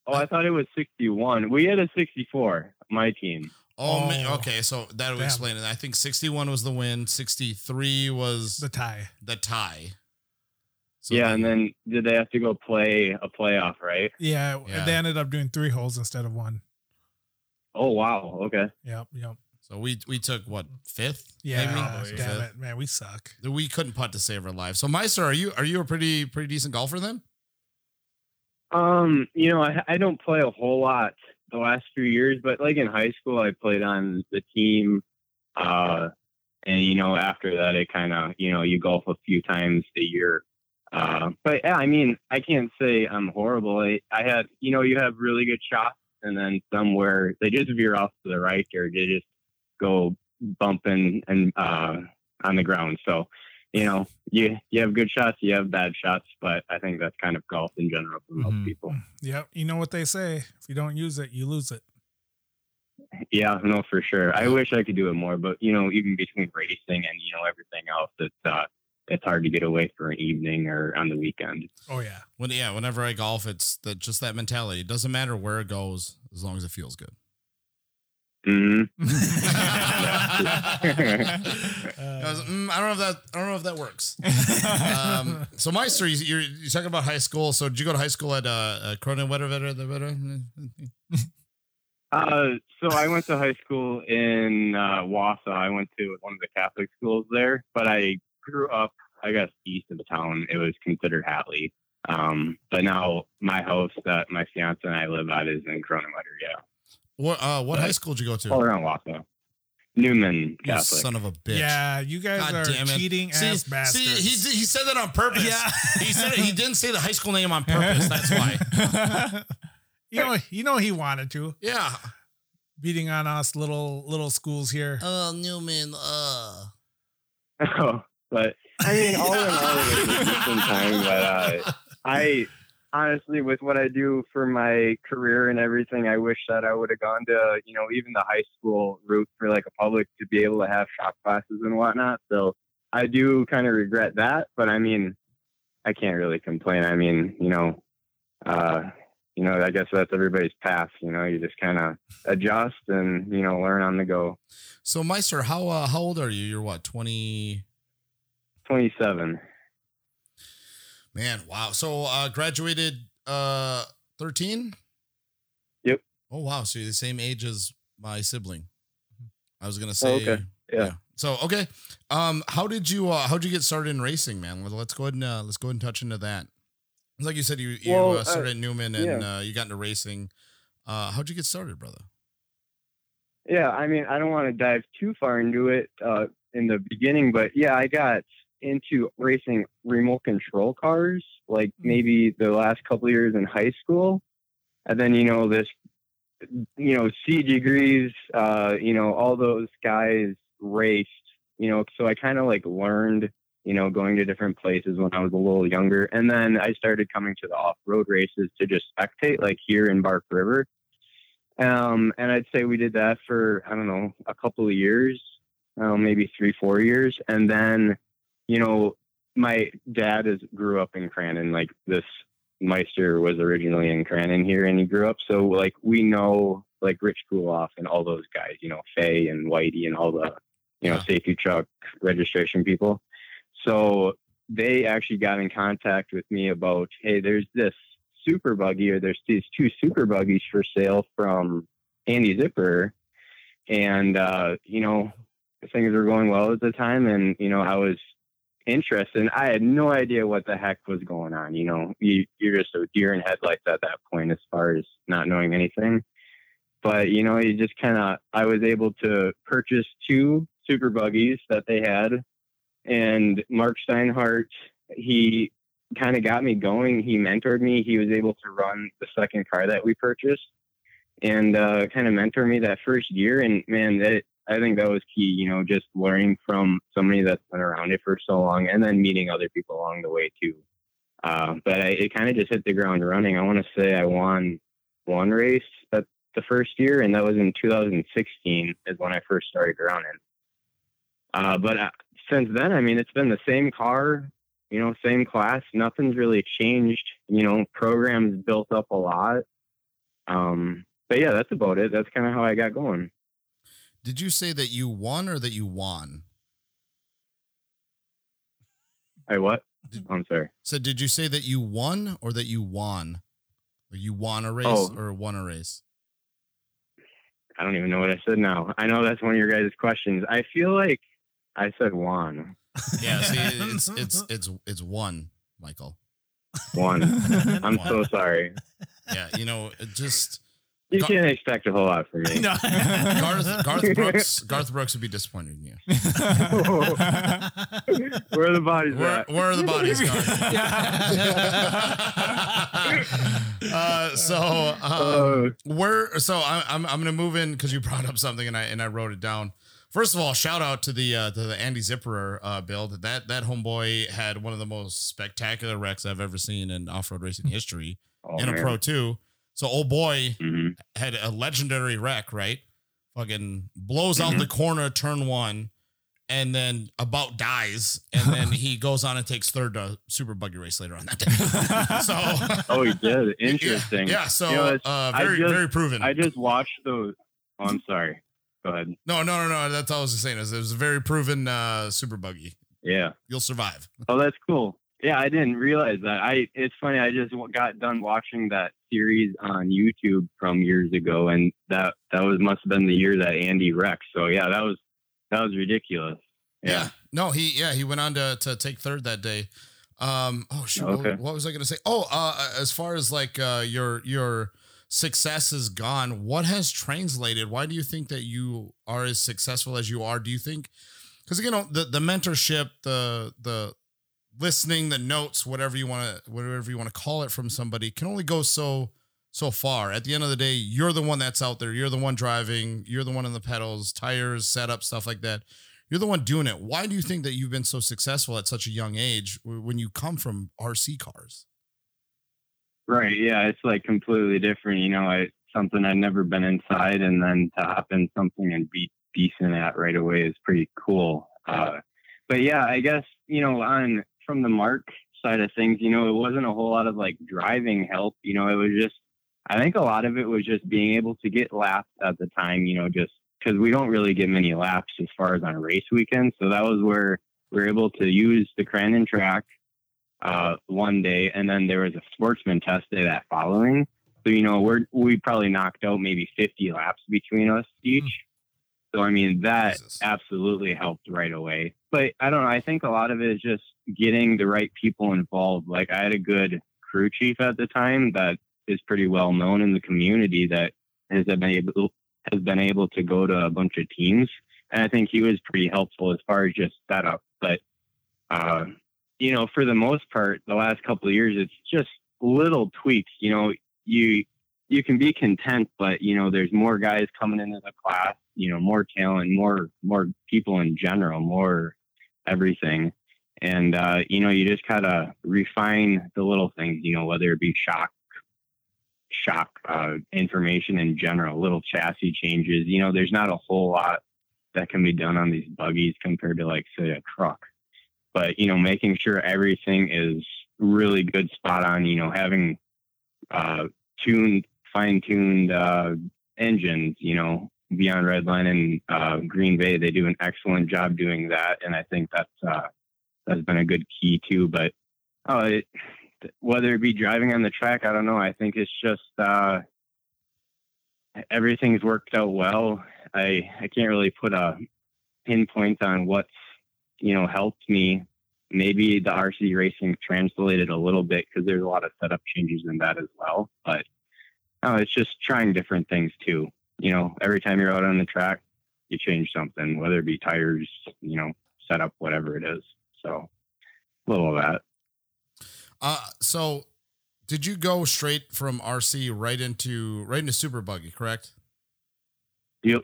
Speaker 5: Oh, I thought it was sixty-one. We had a sixty-four. My team.
Speaker 2: Oh, man,
Speaker 3: Oh.
Speaker 2: okay. So that would explain it. I think 61 was the win, 63 was
Speaker 3: The tie.
Speaker 2: the tie. So
Speaker 5: yeah,
Speaker 2: then-
Speaker 5: and then did they have to go play a playoff? Right.
Speaker 3: Yeah,
Speaker 2: Yeah.
Speaker 3: they ended up doing three holes instead of one.
Speaker 5: Oh wow. Okay.
Speaker 3: Yep, yep.
Speaker 2: so we we took what fifth?
Speaker 3: Yeah,
Speaker 2: maybe?
Speaker 4: Probably.
Speaker 3: damn
Speaker 2: Fifth.
Speaker 3: it, man, we suck.
Speaker 2: We couldn't putt to save our lives. So Meister, are you are you a pretty pretty decent golfer then?
Speaker 5: Um, you know, I, I don't play a whole lot the last few years, but like in high school, I played on the team. Uh, and you know, after that, it kind of, you know, you golf a few times a year. Uh, but yeah, I mean, I can't say I'm horrible. I, I had, you know, you have really good shots and then some where they just veer off to the right or they just go bumping and, uh, on the ground. So, you know, you, you have good shots, you have bad shots, but I think that's kind of golf in general for most
Speaker 4: Mhm.
Speaker 5: people.
Speaker 3: Yep, you know what they say: if you don't use it, you lose it.
Speaker 5: Yeah, no, for sure. I wish I could do it more, but you know, even between racing and you know everything else, it's uh, it's hard to get away for an evening or on the weekend.
Speaker 3: Oh yeah,
Speaker 2: When yeah, whenever I golf, it's that just that mentality. It doesn't matter where it goes as long as it feels good.
Speaker 5: hmm
Speaker 2: I, was, mm, I don't know if that I don't know if that works. um, so Meister, you, you're you're talking about high school. So did you go to high school at uh, uh Cronin
Speaker 5: Uh, so I went to high school in uh, Wausau. I went to one of the Catholic schools there, but I grew up, I guess, east of the town. It was considered Hatley. Um, but now my house that my fiance and I live at is in Kronenwetter, yeah,
Speaker 2: What uh, what high school did you go to?
Speaker 5: all around Wausau. Newman
Speaker 2: You
Speaker 5: Catholic.
Speaker 2: son of a bitch.
Speaker 3: yeah. You guys
Speaker 2: God
Speaker 3: are
Speaker 2: damn it.
Speaker 3: cheating
Speaker 2: See,
Speaker 3: ass bastards.
Speaker 2: see, he, he said that on purpose.
Speaker 3: Yeah.
Speaker 2: he said it, he didn't say the high school name on purpose. That's why.
Speaker 3: you know, you know, he wanted to
Speaker 2: Yeah.
Speaker 3: beating on us little little schools here.
Speaker 2: Oh, Newman. Uh.
Speaker 5: Oh, but I mean, all in all, it was a time. But uh, I honestly, with what I do for my career and everything, I wish that I would have gone to you know even the high school route for like a public to be able to have shop classes and whatnot. So I do kind of regret that, but I mean, I can't really complain. I mean, you know, uh, you know, I guess that's everybody's path. You know, you just kind of adjust and you know learn on the go.
Speaker 2: So, Meister, how uh, how old are you? You're what twenty?
Speaker 5: 27.
Speaker 2: Man, wow. So uh, graduated uh 13?
Speaker 5: Yep.
Speaker 2: Oh wow, so you're the same age as my sibling. I was going to oh, say
Speaker 5: oh, okay. Yeah. yeah.
Speaker 2: So okay. Um how did you uh how did you get started in racing, man? Well, let's go ahead and uh, let's go ahead and touch into that. Like you said you you
Speaker 5: well,
Speaker 2: uh,
Speaker 5: uh
Speaker 2: started Newman and
Speaker 5: yeah.
Speaker 2: uh, you got into racing. Uh how'd you get started, brother?
Speaker 5: Yeah, I mean, I don't want to dive too far into it uh in the beginning, but yeah, I got into racing remote control cars like maybe the last couple of years in high school, and then you know this, you know, C degrees, uh, you know, all those guys raced, you know, so I kind of like learned, you know, going to different places when I was a little younger, and then I started coming to the off road races to just spectate, like here in Bark River. Um, and I'd say we did that for, I don't know, a couple of years, uh, maybe three, four years. And then, you know, my dad is grew up in Crandon, like this Meister was originally in Crandon here and he grew up. So like we know like Rich Cooloff and all those guys, you know, Faye and Whitey and all the, you know, safety truck registration people. So they actually got in contact with me about, hey, there's this super buggy or there's these two super buggies for sale from Andy Zipper. And, uh, you know, things were going well at the time. And, you know, I was interested. And I had no idea what the heck was going on. You know, you, you're just a deer in headlights at that point as far as not knowing anything. But, you know, you just kind of, I was able to purchase two super buggies that they had. And Mark Steinhardt, he kind of got me going. He mentored me. He was able to run the second car that we purchased and uh, kind of mentor me that first year. And man, that I think that was key. You know, just learning from somebody that's been around it for so long, and then meeting other people along the way too. Uh, but I, it kind of just hit the ground running. I want to say I won one race at the first year, and that was in 2016 is when I first started grounding. Uh, but uh, since then, I mean, it's been the same car, you know, same class. Nothing's really changed. You know, programs built up a lot. Um, but yeah, that's about it. That's kind of how I got going.
Speaker 2: Did you say that you won or that you won?
Speaker 5: I what?
Speaker 2: Did-
Speaker 5: I'm sorry.
Speaker 2: So did you say that you won or that you won? Or you won a race
Speaker 5: Oh.
Speaker 2: or won a race?
Speaker 5: I don't even know what I said now. I know that's one of your guys' questions. I feel like I said won.
Speaker 2: Yeah, see, it's it's it's it's one, Michael.
Speaker 5: One. I'm so sorry.
Speaker 2: Yeah, you know, just
Speaker 5: You
Speaker 2: Gar-
Speaker 5: can't expect a whole lot from me.
Speaker 6: No.
Speaker 2: Garth Garth Brooks Garth Brooks would be disappointed in you.
Speaker 5: Where are the bodies
Speaker 2: Where,
Speaker 5: at?
Speaker 2: where are the bodies, Garth? uh, so um, where? So I, I'm I'm gonna move in because you brought up something and I and I wrote it down. First of all, shout out to the uh, to the Andy Zipperer uh, build. That that homeboy had one of the most spectacular wrecks I've ever seen in off road racing history
Speaker 5: Oh,
Speaker 2: in a pro two. So old boy
Speaker 5: Mhm.
Speaker 2: had a legendary wreck, right? Fucking blows
Speaker 5: Mm-hmm.
Speaker 2: out the corner, turn one, and then about dies, and then he goes on and takes third to Super Buggy race later on that day. so
Speaker 5: Oh, he did. Interesting.
Speaker 2: yeah, so
Speaker 5: You know,
Speaker 2: uh, very
Speaker 5: just-
Speaker 2: very proven.
Speaker 5: I just watched those. Oh, I'm sorry. Go ahead.
Speaker 2: no, no, no, no. That's all I was saying. Is it was a very proven uh, Super Buggy.
Speaker 5: Yeah.
Speaker 2: You'll survive.
Speaker 5: Oh, that's cool. Yeah, I didn't realize that. I it's funny. I just got done watching that series on YouTube from years ago, and that that was must have been the year that Andy wrecked. So yeah, that was that was ridiculous.
Speaker 2: Yeah.
Speaker 5: Yeah.
Speaker 2: No, he yeah he went on to to take third that day. Um. Oh shoot. what-
Speaker 5: Okay.
Speaker 2: What, was I gonna say? Oh, uh, as far as like uh your your success is gone, what has translated? Why do you think that you are as successful as you are? Do you think? Because you know the the mentorship, the the listening, the notes, whatever you want to whatever you want to call it from somebody can only go so so far. At the end of the day, you're the one that's out there. You're the one driving. You're the one in the pedals, tires, setup, stuff like that. You're the one doing it. Why do you think that you've been so successful at such a young age when you come from RC cars?
Speaker 5: Right. Yeah, it's like completely different. You know, something I'd never been inside, and then to hop in something and be decent at right away is pretty cool. Uh, but yeah, I guess you know, on from the mark side of things, you know, it wasn't a whole lot of like driving help. You know, it was just, I think a lot of it was just being able to get laps at the time. You know, just because we don't really get many laps as far as on a race weekends, so that was where we were able to use the Crandon track uh, one day, and then there was a sportsman test day that following. So you know, we're we probably knocked out maybe 50 laps between us each. So I mean, that
Speaker 2: Jesus.
Speaker 5: absolutely helped right away. But I don't know. I think a lot of it is just getting the right people involved. Like I had a good crew chief at the time that is pretty well known in the community that has been able has been able to go to a bunch of teams, and I think he was pretty helpful as far as just setup. But uh, you know, for the most part, the last couple of years, it's just little tweaks. You know, you you can be content, but you know, there's more guys coming into the class. You know, more talent, more more people in general, more everything. And uh, you know, you just gotta refine the little things. You know, whether it be shock shock uh, information in general, little chassis changes. You know, there's not a whole lot that can be done on these buggies compared to like say a truck but you know making sure everything is really good spot on, you know, having uh, tuned, fine tuned uh, engines, you know, beyond Redline and uh, Green Bay. They do an excellent job doing that. And I think that's, uh, that's been a good key too. But oh, it, whether it be driving on the track, I don't know. I think it's just uh, everything's worked out well. I I can't really put a pinpoint on what's you know helped me. Maybe the RC racing translated a little bit because there's a lot of setup changes in that as well. But no, it's just trying different things too. You know, every time you're out on the track, you change something, whether it be tires, you know, setup, whatever it is. So a little of that.
Speaker 2: Uh, so did you go straight from RC right into right into Super Buggy, correct?
Speaker 5: Yep.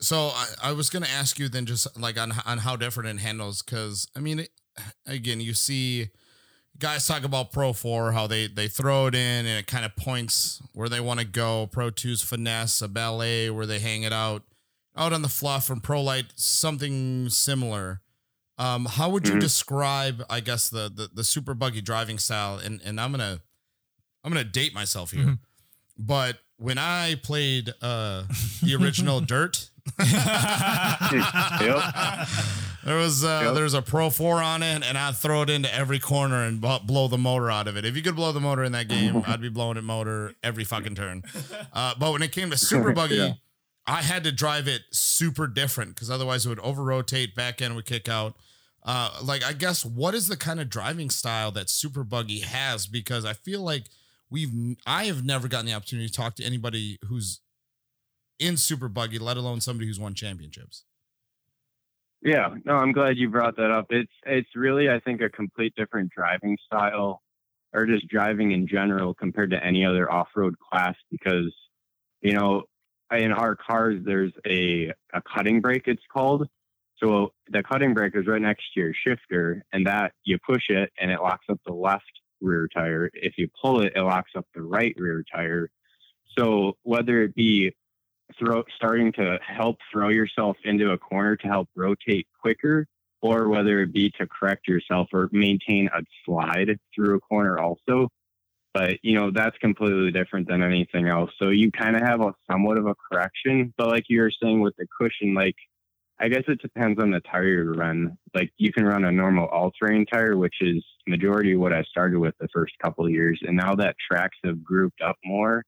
Speaker 2: So I, I was going to ask you then just like on on how different it handles because I mean it, again you see guys talk about Pro Four how they they throw it in and it kind of points where they want to go. Pro Two's finesse, a ballet where they hang it out out on the fluff, and Pro Light something similar. Um, how would you
Speaker 5: Mhm.
Speaker 2: describe, I guess, the, the the super buggy driving style? And and I'm gonna I'm gonna date myself here,
Speaker 4: Mhm.
Speaker 2: but when I played uh the original Dirt, there was uh
Speaker 5: Yep.
Speaker 2: there was a Pro Four on it, and I'd throw it into every corner and bu- blow the motor out of it. If you could blow the motor in that game, I'd be blowing it motor every fucking turn. Uh, but when it came to super buggy.
Speaker 5: Yeah.
Speaker 2: I had to drive it super different because otherwise it would over rotate, back end would kick out. Uh, like I guess what is the kind of driving style that Super Buggy has? Because I feel like we've I have never gotten the opportunity to talk to anybody who's in Super Buggy, let alone somebody who's won championships.
Speaker 5: Yeah, no, I'm glad you brought that up. It's it's really I think a complete different driving style or just driving in general compared to any other off-road class because you know, in our cars there's a a cutting brake it's called. So the cutting brake is right next to your shifter and that you push it and it locks up the left rear tire. If you pull it it locks up the right rear tire. So whether it be throw starting to help throw yourself into a corner to help rotate quicker or whether it be to correct yourself or maintain a slide through a corner also. But you know that's completely different than anything else. So you kind of have a somewhat of a correction but like you were saying with the cushion like i guess it depends on the tire you run. Like you can run a normal all-terrain tire which is majority of what i started with the first couple years and now that tracks have grouped up more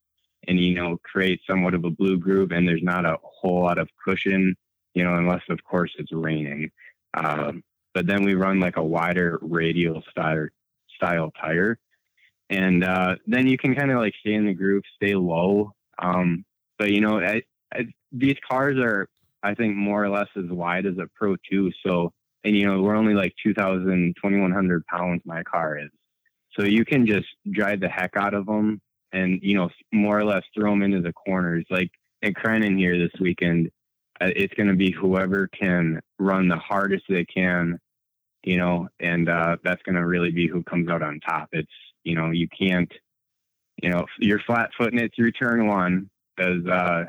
Speaker 5: and you know create somewhat of a blue groove and there's not a whole lot of cushion you know unless of course it's raining. Um, but then we run like a wider radial style style tire. And uh, then you can kind of like stay in the groove stay low. Um, but you know I, I, these cars are i think more or less as wide as a pro 2 so and you know we're only like 2000 2100 pounds my car is. So you can just drive the heck out of them and you know more or less throw them into the corners. Like at Crandon here this weekend, uh, it's going to be whoever can run the hardest they can, you know, and uh, that's going to really be who comes out on top. It's you know you can't, you know, you're flat footing it through turn one because uh,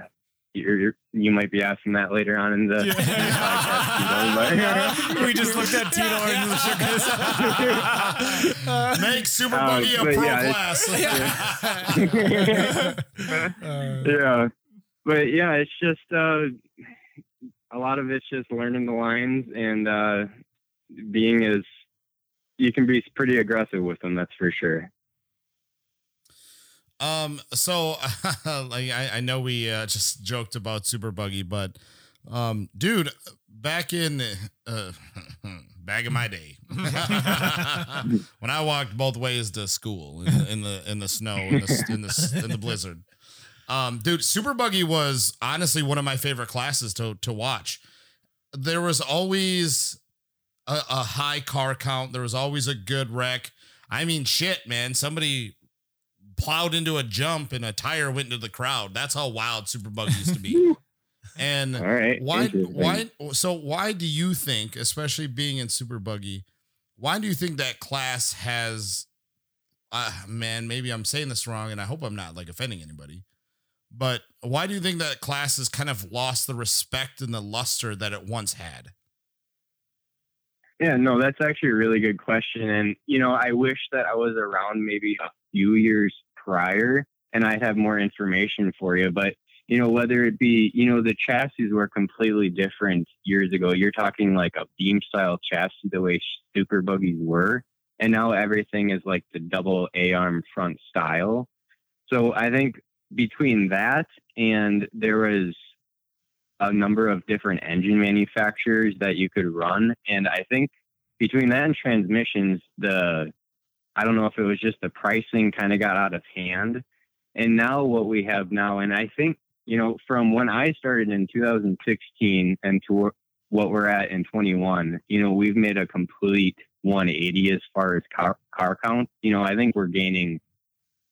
Speaker 5: you're, you're you might be asking that later on in the, in the podcast. you
Speaker 4: we just looked at Tito and shook his
Speaker 2: Make Super
Speaker 5: Uh,
Speaker 2: Buggy a
Speaker 5: but
Speaker 2: pro
Speaker 5: yeah, it's-
Speaker 2: class.
Speaker 3: Uh,
Speaker 5: yeah. But yeah it's just uh a lot of it's just learning the lines and uh being as you can be pretty aggressive with them that's for sure
Speaker 2: Um, so like I, I know we uh, just joked about Super Buggy, but um, dude, back in uh, back in my day, when I walked both ways to school in, the- in the in the snow in the in the, in the blizzard, um, dude, Super Buggy was honestly one of my favorite classes to to watch. There was always a, a high car count. There was always a good wreck. I mean, shit, man. Somebody plowed into a jump and a tire went into the crowd. That's how wild Super Buggy used to be. And
Speaker 5: all right
Speaker 2: why why so why do you think, especially being in Super Buggy, why do you think that class has uh man, maybe I'm saying this wrong and I hope I'm not like offending anybody. But why do you think that class has kind of lost the respect and the luster that it once had?
Speaker 5: Yeah, no, that's actually a really good question. And, you know, I wish that I was around maybe a few years prior and I'd have more information for you. But, you know, whether it be, you know, the chassis were completely different years ago. You're talking like a beam style chassis, the way super buggies were. And now everything is like the double A arm front style. So I think between that and there was a number of different engine manufacturers that you could run. And I think between that and transmissions, the I don't know if it was just the pricing kind of got out of hand. And now what we have now, and I think, you know, from when I started in 2016 and to what we're at in 21, you know, we've made a complete 180 as far as car, car count. You know, I think we're gaining,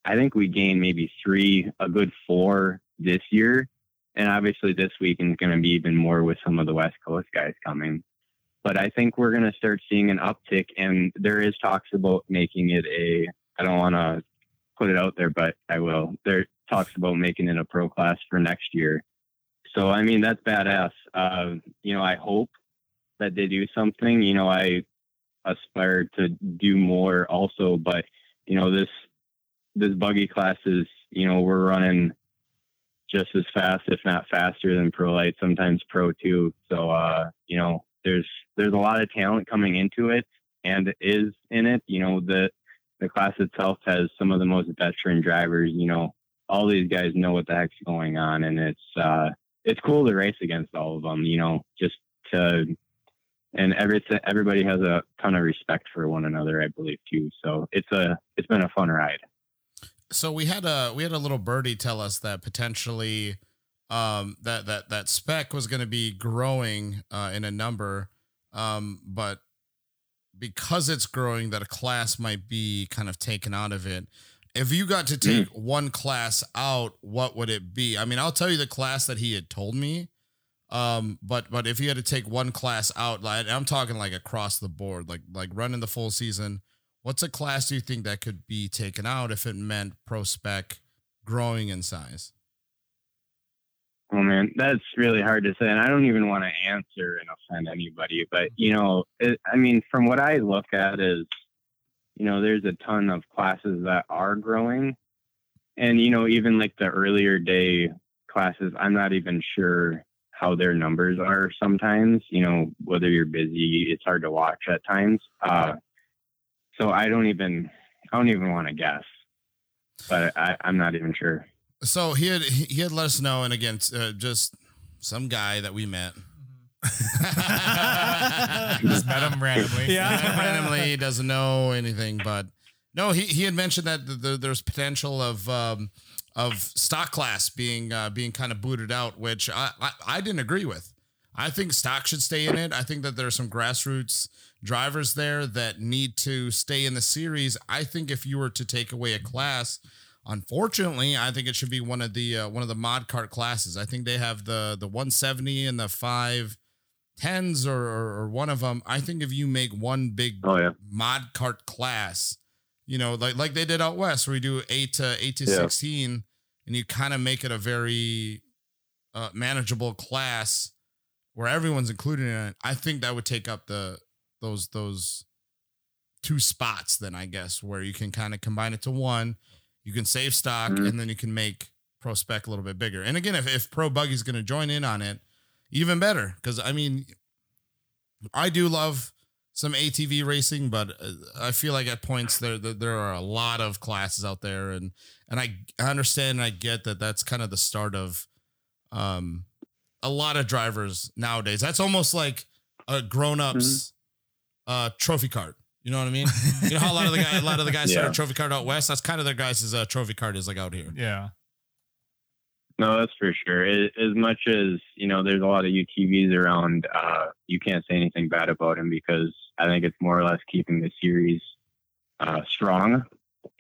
Speaker 5: I think we gained maybe three, a good four this year. And obviously this weekend is going to be even more with some of the West Coast guys coming. But I think we're going to start seeing an uptick and there is talks about making it a, I don't want to put it out there, but I will. There talks about making it a pro class for next year. So, I mean, that's badass. Uh, you know, I hope that they do something. You know, I aspire to do more also, but, you know, this, this buggy class is, you know, we're running just as fast, if not faster than pro light, sometimes pro two. So, uh, you know, there's, there's a lot of talent coming into it and is in it. You know, the, the class itself has some of the most veteran drivers. You know, all these guys know what the heck's going on, and it's uh, it's cool to race against all of them. You know, just to and every everybody has a ton of respect for one another, I believe too. So it's a it's been a fun ride.
Speaker 2: So we had a we had a little birdie tell us that potentially um, that that that spec was going to be growing uh, in a number, um, but because it's growing that a class might be kind of taken out of it. If you got to take mm. one class out, what would it be? I mean, I'll tell you the class that he had told me. Um, but but if you had to take one class out, like I'm talking like across the board, like like running the full season, what's a class do you think that could be taken out if it meant pro spec growing in size?
Speaker 5: Oh man, that's really hard to say, and I don't even want to answer and offend anybody. But you know, it, I mean, from what I look at is, you know, there's a ton of classes that are growing, and you know, even like the earlier day classes, I'm not even sure how their numbers are. Sometimes, you know, whether you're busy, it's hard to watch at times. Uh, so I don't even, I don't even want to guess, but I, I'm not even sure.
Speaker 2: So he had he had let us know, and again, uh, just some guy that we met.
Speaker 4: just met him randomly.
Speaker 2: Yeah, randomly he doesn't know anything, but no, he, he had mentioned that the, the, there's potential of um, of stock class being uh, being kind of booted out, which I, I I didn't agree with. I think stock should stay in it. I think that there are some grassroots drivers there that need to stay in the series. I think if you were to take away a class Unfortunately, I think it should be one of the uh, one of the mod cart classes. I think they have the the 170 and the five tens or, or, or one of them. I think if you make one big
Speaker 5: oh, yeah.
Speaker 2: mod cart class, you know, like like they did out west, where we do eight to eight to yeah. sixteen, and you kind of make it a very uh, manageable class where everyone's included in it. I think that would take up the those those two spots. Then I guess where you can kind of combine it to one you can save stock mm-hmm. and then you can make Pro Spec a little bit bigger. And again, if, if Pro Buggy's going to join in on it, even better. Because I mean, I do love some ATV racing, but uh, I feel like at points there, there are a lot of classes out there, and and I understand and I get that that's kind of the start of um a lot of drivers nowadays. That's almost like a grown ups mm-hmm. uh trophy cart. You know what I mean? you know how a lot of the guy, a lot of the guys yeah. start a trophy card out west. That's kind of their guys' uh, trophy card is like out here.
Speaker 4: Yeah.
Speaker 5: No, that's for sure. As much as you know, there's a lot of UTVs around. Uh, you can't say anything bad about him because I think it's more or less keeping the series uh, strong,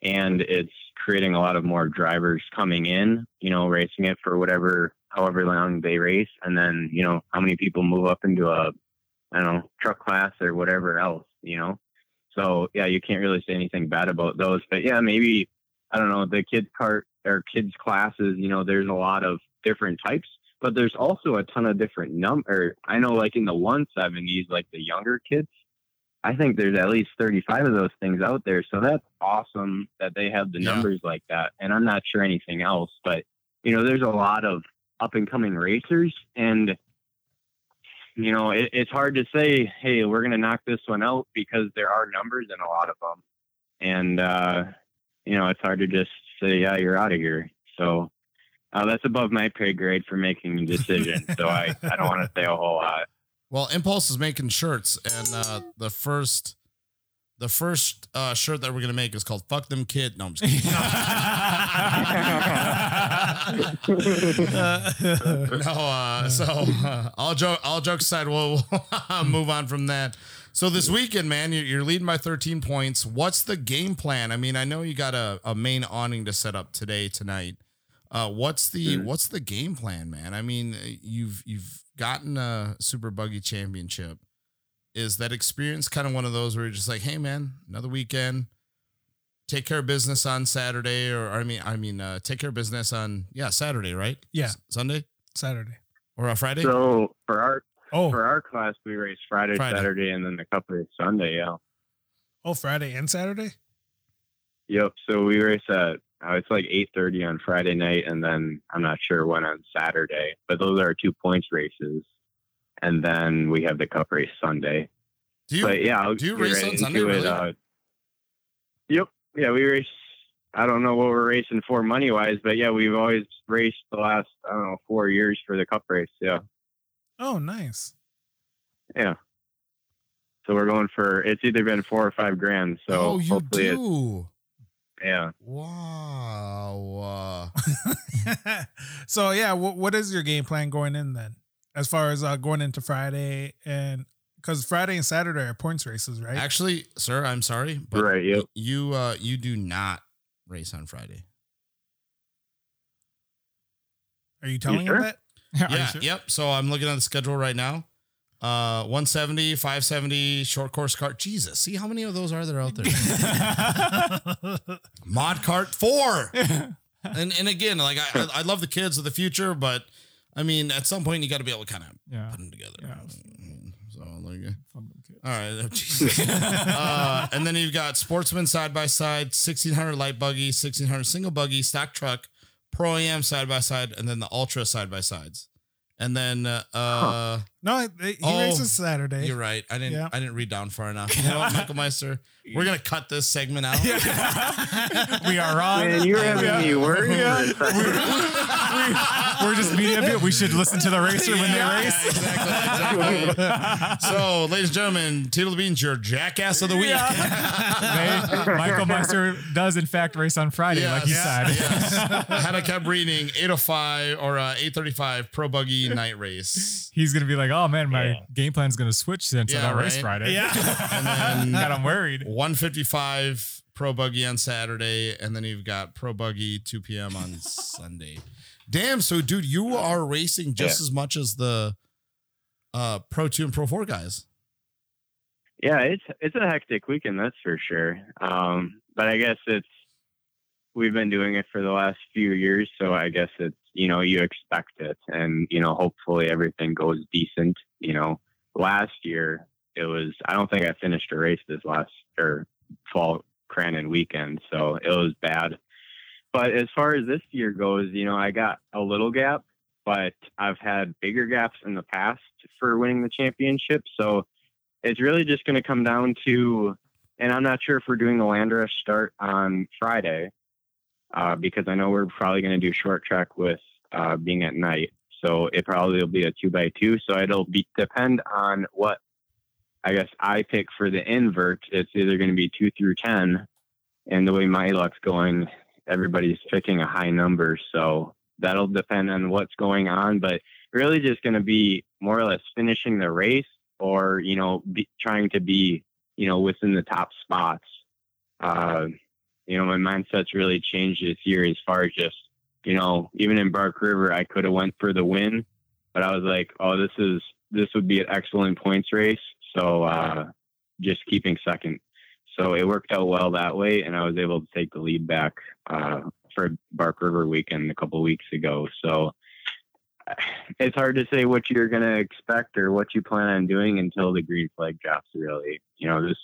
Speaker 5: and it's creating a lot of more drivers coming in. You know, racing it for whatever, however long they race, and then you know how many people move up into a, I don't know, truck class or whatever else. You know, so yeah, you can't really say anything bad about those. But yeah, maybe I don't know the kids cart or kids classes. You know, there's a lot of different types, but there's also a ton of different number. I know, like in the 170s, like the younger kids, I think there's at least 35 of those things out there. So that's awesome that they have the
Speaker 2: Yeah.
Speaker 5: numbers like that. And I'm not sure anything else, but you know, there's a lot of up and coming racers and you know, it, it's hard to say, Hey, we're going to knock this one out because there are numbers in a lot of them. And, uh, you know, it's hard to just say, yeah, you're out of here. So, uh, that's above my pay grade for making a decision. so I, I don't want to say a whole lot.
Speaker 2: Well, Impulse is making shirts, and uh, the first, the first uh, shirt that we're gonna make is called "Fuck Them Kid." No, I'm just kidding. no, uh, so uh, all joke, all jokes aside, we'll, we'll move on from that. So this weekend, man, you're, you're leading by 13 points. What's the game plan? I mean, I know you got a, a main awning to set up today, tonight. Uh, what's the
Speaker 5: Mhm.
Speaker 2: what's the game plan, man? I mean, you've you've gotten a Super Buggy Championship. Is that experience kind of one of those where you're just like, hey, man, another weekend, take care of business on Saturday, or I mean, I mean, uh, take care of business on yeah Saturday, right?
Speaker 3: Yeah.
Speaker 2: S- Sunday
Speaker 3: Saturday.
Speaker 2: or a Friday.
Speaker 5: So for our,
Speaker 3: Oh,
Speaker 5: for our class, we race Friday,
Speaker 2: Friday.
Speaker 5: Saturday, and then the couple is Sunday. Yeah.
Speaker 3: oh, Friday and Saturday.
Speaker 5: Yep. So we race at uh, it's like eight thirty on Friday night, and then I'm not sure when on Saturday. But those are our two points races, and then we have the cup race Sunday.
Speaker 2: do you?
Speaker 5: but yeah, I'll
Speaker 2: do you race
Speaker 5: right
Speaker 2: on Sunday,
Speaker 5: it,
Speaker 2: really?
Speaker 5: uh, yep. Yeah, we race. I don't know what we're racing for money wise, but yeah, we've always raced the last I don't know four years for the cup race. Yeah.
Speaker 3: Oh, nice.
Speaker 5: Yeah. So we're going for it's either been four or five grand. So
Speaker 2: oh, you
Speaker 5: hopefully
Speaker 2: do.
Speaker 5: yeah.
Speaker 2: Wow.
Speaker 3: So yeah, what what is your game plan going in then? As far as uh, going into Friday and because Friday and Saturday are points races, right?
Speaker 2: actually, sir, I'm sorry, but
Speaker 5: Right, yep.
Speaker 2: you uh, you do not race on Friday.
Speaker 3: Are you telling
Speaker 5: sure?
Speaker 3: him that?
Speaker 2: Yeah,
Speaker 4: sure?
Speaker 2: yep. So I'm looking at the schedule right now. Uh, 170, 570, short course cart. Jesus, see how many of those are there out there? Mod cart four. and and again, like I, I I love the kids of the future, but I mean, at some point you got to be able to kind of
Speaker 4: yeah.
Speaker 2: put them together.
Speaker 4: Yeah.
Speaker 2: So like,
Speaker 4: Fuck them kids.
Speaker 2: all right, oh, uh, and then you've got sportsman side by side, 1600 light buggy, 1600 single buggy, stock truck, pro am side by side, and then the ultra side by sides. And then uh, uh
Speaker 3: no, he he
Speaker 2: Oh,
Speaker 3: races Saturday.
Speaker 2: you're right. I didn't
Speaker 3: Yeah.
Speaker 2: I didn't read down far enough. You know what, Michael Meister? We're gonna cut this segment out.
Speaker 4: we are wrong.
Speaker 5: Man, you're having
Speaker 4: Yeah.
Speaker 5: me worried.
Speaker 4: Yeah.
Speaker 5: for a second.
Speaker 4: We're just media people. We should listen to the racer when they race.
Speaker 2: exactly, exactly. so, ladies and gentlemen, Tito Beans, your jackass of the week.
Speaker 4: They- Michael Meister does in fact race on Friday, like you
Speaker 2: Yes,
Speaker 4: said.
Speaker 2: yes. Had I kept reading 805 or uh, 835 Pro Buggy Night Race.
Speaker 4: He's gonna be like, "Oh man, my
Speaker 5: Yeah.
Speaker 4: game plan's gonna switch since I
Speaker 2: Yeah,
Speaker 4: don't race. Friday."
Speaker 3: Yeah.
Speaker 2: And then
Speaker 4: God, I'm worried.
Speaker 2: 155 Pro Buggy on Saturday. And then you've got Pro Buggy 2 p.m. on Sunday. Damn. So, dude, you are racing just as much as the uh, Pro 2 and Pro 4 guys.
Speaker 5: Yeah, it's it's a hectic weekend, that's for sure. Um, but I guess it's we've been doing it for the last few years, so I guess it's you know you expect it, and you know hopefully everything goes decent. You know, last year it was I don't think I finished a race this last or fall Crandon weekend, so it was bad. But as far as this year goes, you know, I got a little gap, but I've had bigger gaps in the past for winning the championship, so it's really just going to come down to, and I'm not sure if we're doing the land rush start on Friday, uh, because I know we're probably going to do short track with uh, being at night. So it probably will be a two by two. So it'll be depend on what I guess I pick for the invert. It's either going to be two through ten, and the way my luck's going, everybody's picking a high number. So that'll depend on what's going on, but really just going to be more or less finishing the race or you know be, trying to be you know within the top spots uh you know my mindset's really changed this year as far as just you know even in bark river i could have went for the win but i was like oh this is this would be an excellent points race. So uh just keeping second. So it worked out well that way and i was able to take the lead back uh for bark river weekend a couple weeks ago. So it's hard to say what you're going to expect or what you plan on doing until the green flag drops. Really, you know this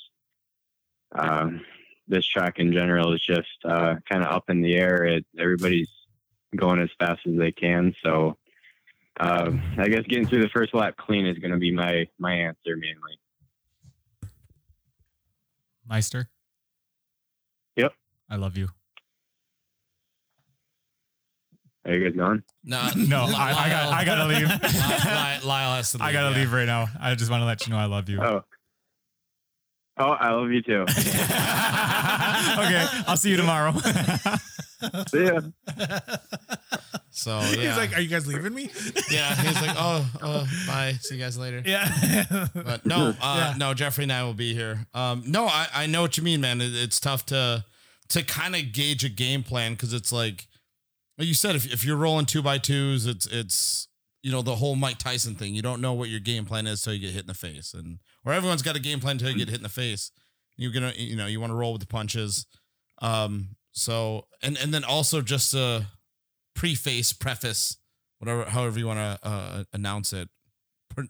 Speaker 5: um, this track in general is just uh, kind of up in the air. It everybody's going as fast as they can, so um, I guess getting through the first lap clean is going to be my my answer mainly.
Speaker 4: Meister.
Speaker 5: Yep.
Speaker 4: I love you.
Speaker 5: Are you guys going?
Speaker 2: No,
Speaker 4: No, I, I got I gotta leave.
Speaker 2: Lyle, Lyle has to leave.
Speaker 4: I gotta
Speaker 2: yeah.
Speaker 4: leave right now. I just want to let you know I love you.
Speaker 5: Oh, oh, I love you too.
Speaker 4: okay, I'll see you tomorrow.
Speaker 5: See ya.
Speaker 2: So yeah,
Speaker 3: He's like, "Are you guys leaving me?"
Speaker 2: yeah, he's like, oh, uh, bye, see you guys later.
Speaker 3: Yeah.
Speaker 2: But no, uh,
Speaker 3: Yeah.
Speaker 2: no, Jeffrey and I will be here. Um, no, I, I know what you mean, man. It, it's tough to to kind of gauge a game plan because it's like like you said, if if you're rolling two by twos, it's it's you know the whole Mike Tyson thing. You don't know what your game plan is till you get hit in the face, and or everyone's got a game plan until you get hit in the face. You're gonna you know you want to roll with the punches. Um, so and and then also just a preface, preface, whatever, however you want to uh, announce it,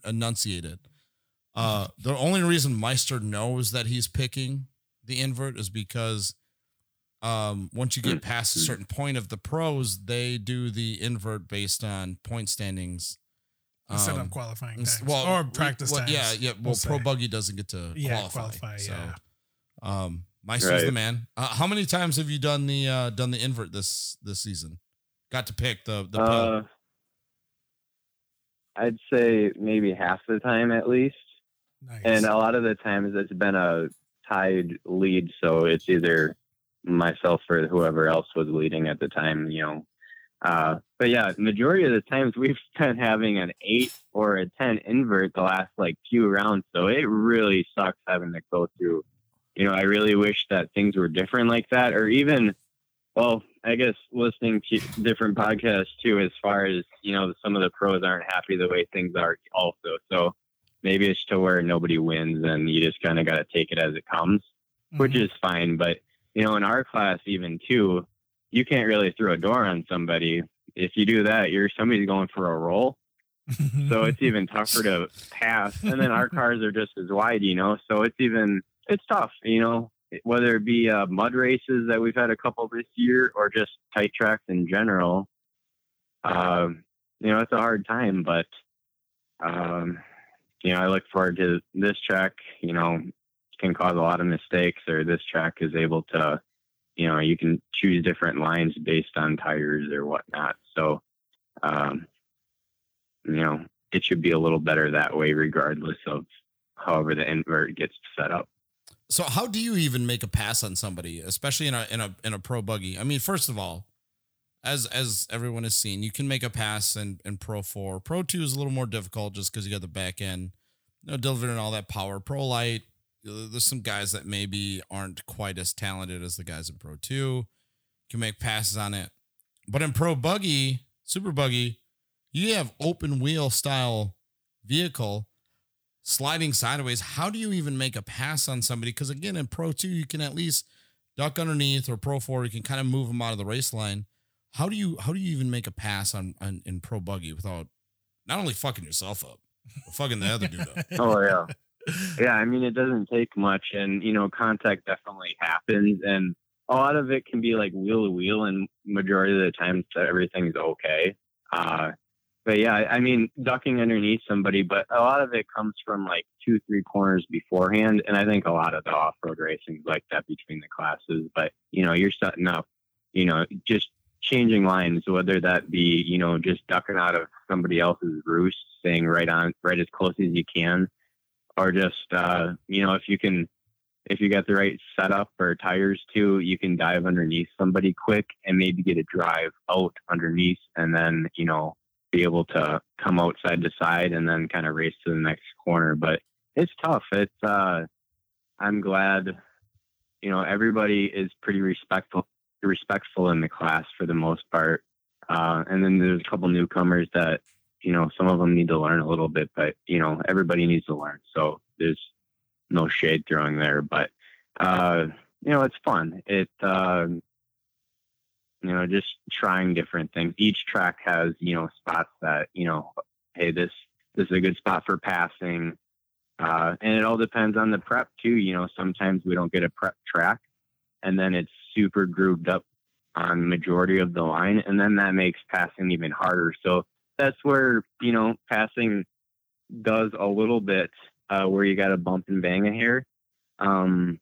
Speaker 2: enunciate it. Uh, the only reason Meister knows that he's picking the invert is because um, once you get past a certain point of the pros, they do the invert based on point standings.
Speaker 3: Instead
Speaker 2: Um,
Speaker 3: of qualifying
Speaker 2: ins-
Speaker 3: times or practice
Speaker 2: well,
Speaker 3: times.
Speaker 2: Yeah, yeah. Well,
Speaker 3: we'll
Speaker 2: pro
Speaker 3: say.
Speaker 2: buggy doesn't get to
Speaker 3: Yeah,
Speaker 2: qualify.
Speaker 3: qualify,
Speaker 2: so,
Speaker 3: yeah.
Speaker 2: um, Meister's the man. Uh, how many times have you done the uh, done the invert this this season? Got to pick the the.
Speaker 5: Uh, I'd say maybe half the time at least.
Speaker 3: Nice.
Speaker 5: And a lot of the times it's been a tied lead, so it's either myself or whoever else was leading at the time, you know. Uh, but yeah, majority of the times we've been having an eight or a ten invert the last like few rounds, so it really sucks having to go through. You know, I really wish that things were different like that, or even, well, I guess listening to different podcasts too, as far as you know, some of the pros aren't happy the way things are also. So maybe it's to where nobody wins and you just kind of got to take it as it comes, which
Speaker 3: Mhm.
Speaker 5: is fine. But, you know, in our class, even too, you can't really throw a door on somebody. If you do that, you're somebody's going for a roll. So it's even tougher to pass. And then our cars are just as wide, you know, so it's even, it's tough, you know, whether it be uh, mud races that we've had a couple this year or just tight tracks in general. Um, you know, it's a hard time, but, um, you know, I look forward to this track, you know, can cause a lot of mistakes or this track is able to, you know, you can choose different lines based on tires or whatnot. So, um, you know, it should be a little better that way, regardless of however the invert gets set up.
Speaker 2: So how do you even make a pass on somebody, especially in a in a in a pro buggy? I mean, first of all, as as everyone has seen, you can make a pass in, in Pro Four. Pro Two is a little more difficult just because you got the back end, you know, delivering all that power. Pro Light, there's some guys that maybe aren't quite as talented as the guys in Pro Two. Can make passes on it, but in Pro Buggy, Super Buggy, you have open wheel style vehicle sliding sideways. How do you even make a pass on somebody? Because again, in Pro 2, you can at least duck underneath, or Pro 4, you can kind of move them out of the race line. How do you how do you even make a pass on, on in Pro Buggy without not only fucking yourself up, but fucking the other dude up?
Speaker 5: Oh yeah. Yeah, I mean it doesn't take much and you know, contact definitely happens and a lot of it can be like wheel to wheel and majority of the times everything's okay. Uh but yeah, I mean ducking underneath somebody, but a lot of it comes from like two, three corners beforehand. And I think a lot of the off road racing is like that between the classes. But you know, you're setting up, you know, just changing lines, whether that be, you know, just ducking out of somebody else's roost, staying right on right as close as you can or just uh, you know if you can if you got the right setup or tires too you can dive underneath somebody quick and maybe get a drive out underneath and then you know be able to come out side to side and then kind of race to the next corner. But it's tough. It's uh i'm glad you know everybody is pretty respectful respectful in the class for the most part. Uh, and then there's a couple newcomers that you know, some of them need to learn a little bit, but you know, everybody needs to learn. So there's no shade throwing there, but uh, you know, it's fun. It uh, you know, just trying different things. Each track has, you know, spots that, you know, hey, this this is a good spot for passing. Uh, and it all depends on the prep too. You know, sometimes we don't get a prep track and then it's super grooved up on majority of the line. And then that makes passing even harder. So that's where, you know, passing does a little bit, uh, where you got to bump and bang a hair. Um,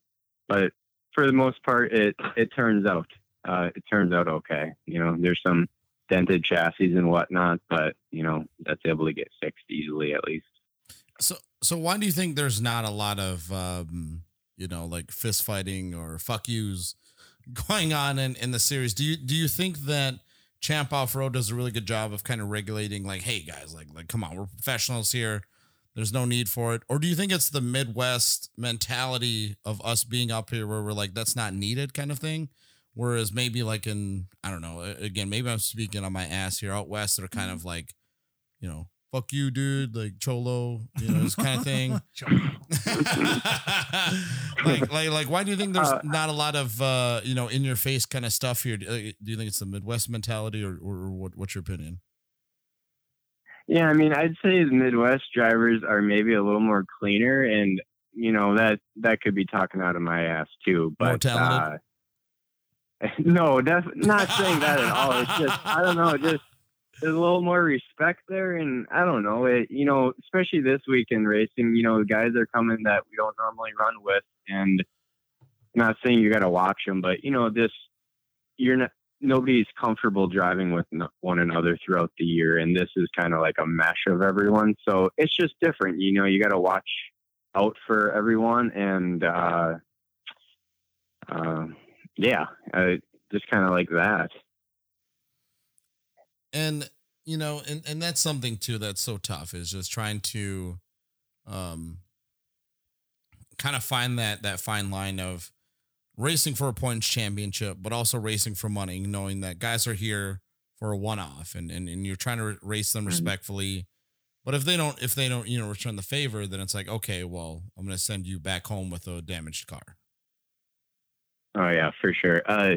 Speaker 5: but for the most part, it, it turns out, uh, it turns out okay. You know, there's some dented chassis and whatnot, but you know, that's able to get fixed easily at least.
Speaker 2: So, so why do you think there's not a lot of, um, you know, like fist fighting or fuck yous going on in, in the series? Do you do you think that Champ Off Road does a really good job of kind of regulating, like, hey guys, like, like, come on, we're professionals here. There's no need for it. Or do you think it's the Midwest mentality of us being up here where we're like, that's not needed kind of thing? Whereas maybe like in, I don't know, again, maybe I'm speaking on my ass here out west, they're kind mm-hmm. of like, you know, fuck you, dude, like cholo, you know, this kind of thing. like, like, like, why do you think there's
Speaker 5: Uh,
Speaker 2: not a lot of, uh, you know, in your face kind of stuff here? Do you think it's the Midwest mentality, or, or, what? What's your opinion?
Speaker 5: Yeah, I mean, I'd say the Midwest drivers are maybe a little more cleaner, and you know that that could be talking out of my ass too. But uh, no, def- not saying that at all. It's just I don't know, just there's a little more respect there, and I don't know, it, you know, especially this week in racing, you know, guys are coming that we don't normally run with, and not saying you got to watch them, but you know, this you're not nobody's comfortable driving with one another throughout the year and this is kind of like a mesh of everyone so it's just different you know you got to watch out for everyone and uh uh yeah uh, just kind of like that
Speaker 2: and you know and and that's something too that's so tough is just trying to um kind of find that that fine line of racing for a points championship but also racing for money knowing that guys are here for a one-off and and, and you're trying to race them respectfully. But if they don't if they don't you know return the favor then it's like okay well i'm going to send you back home with a damaged car.
Speaker 5: Oh yeah for sure. Uh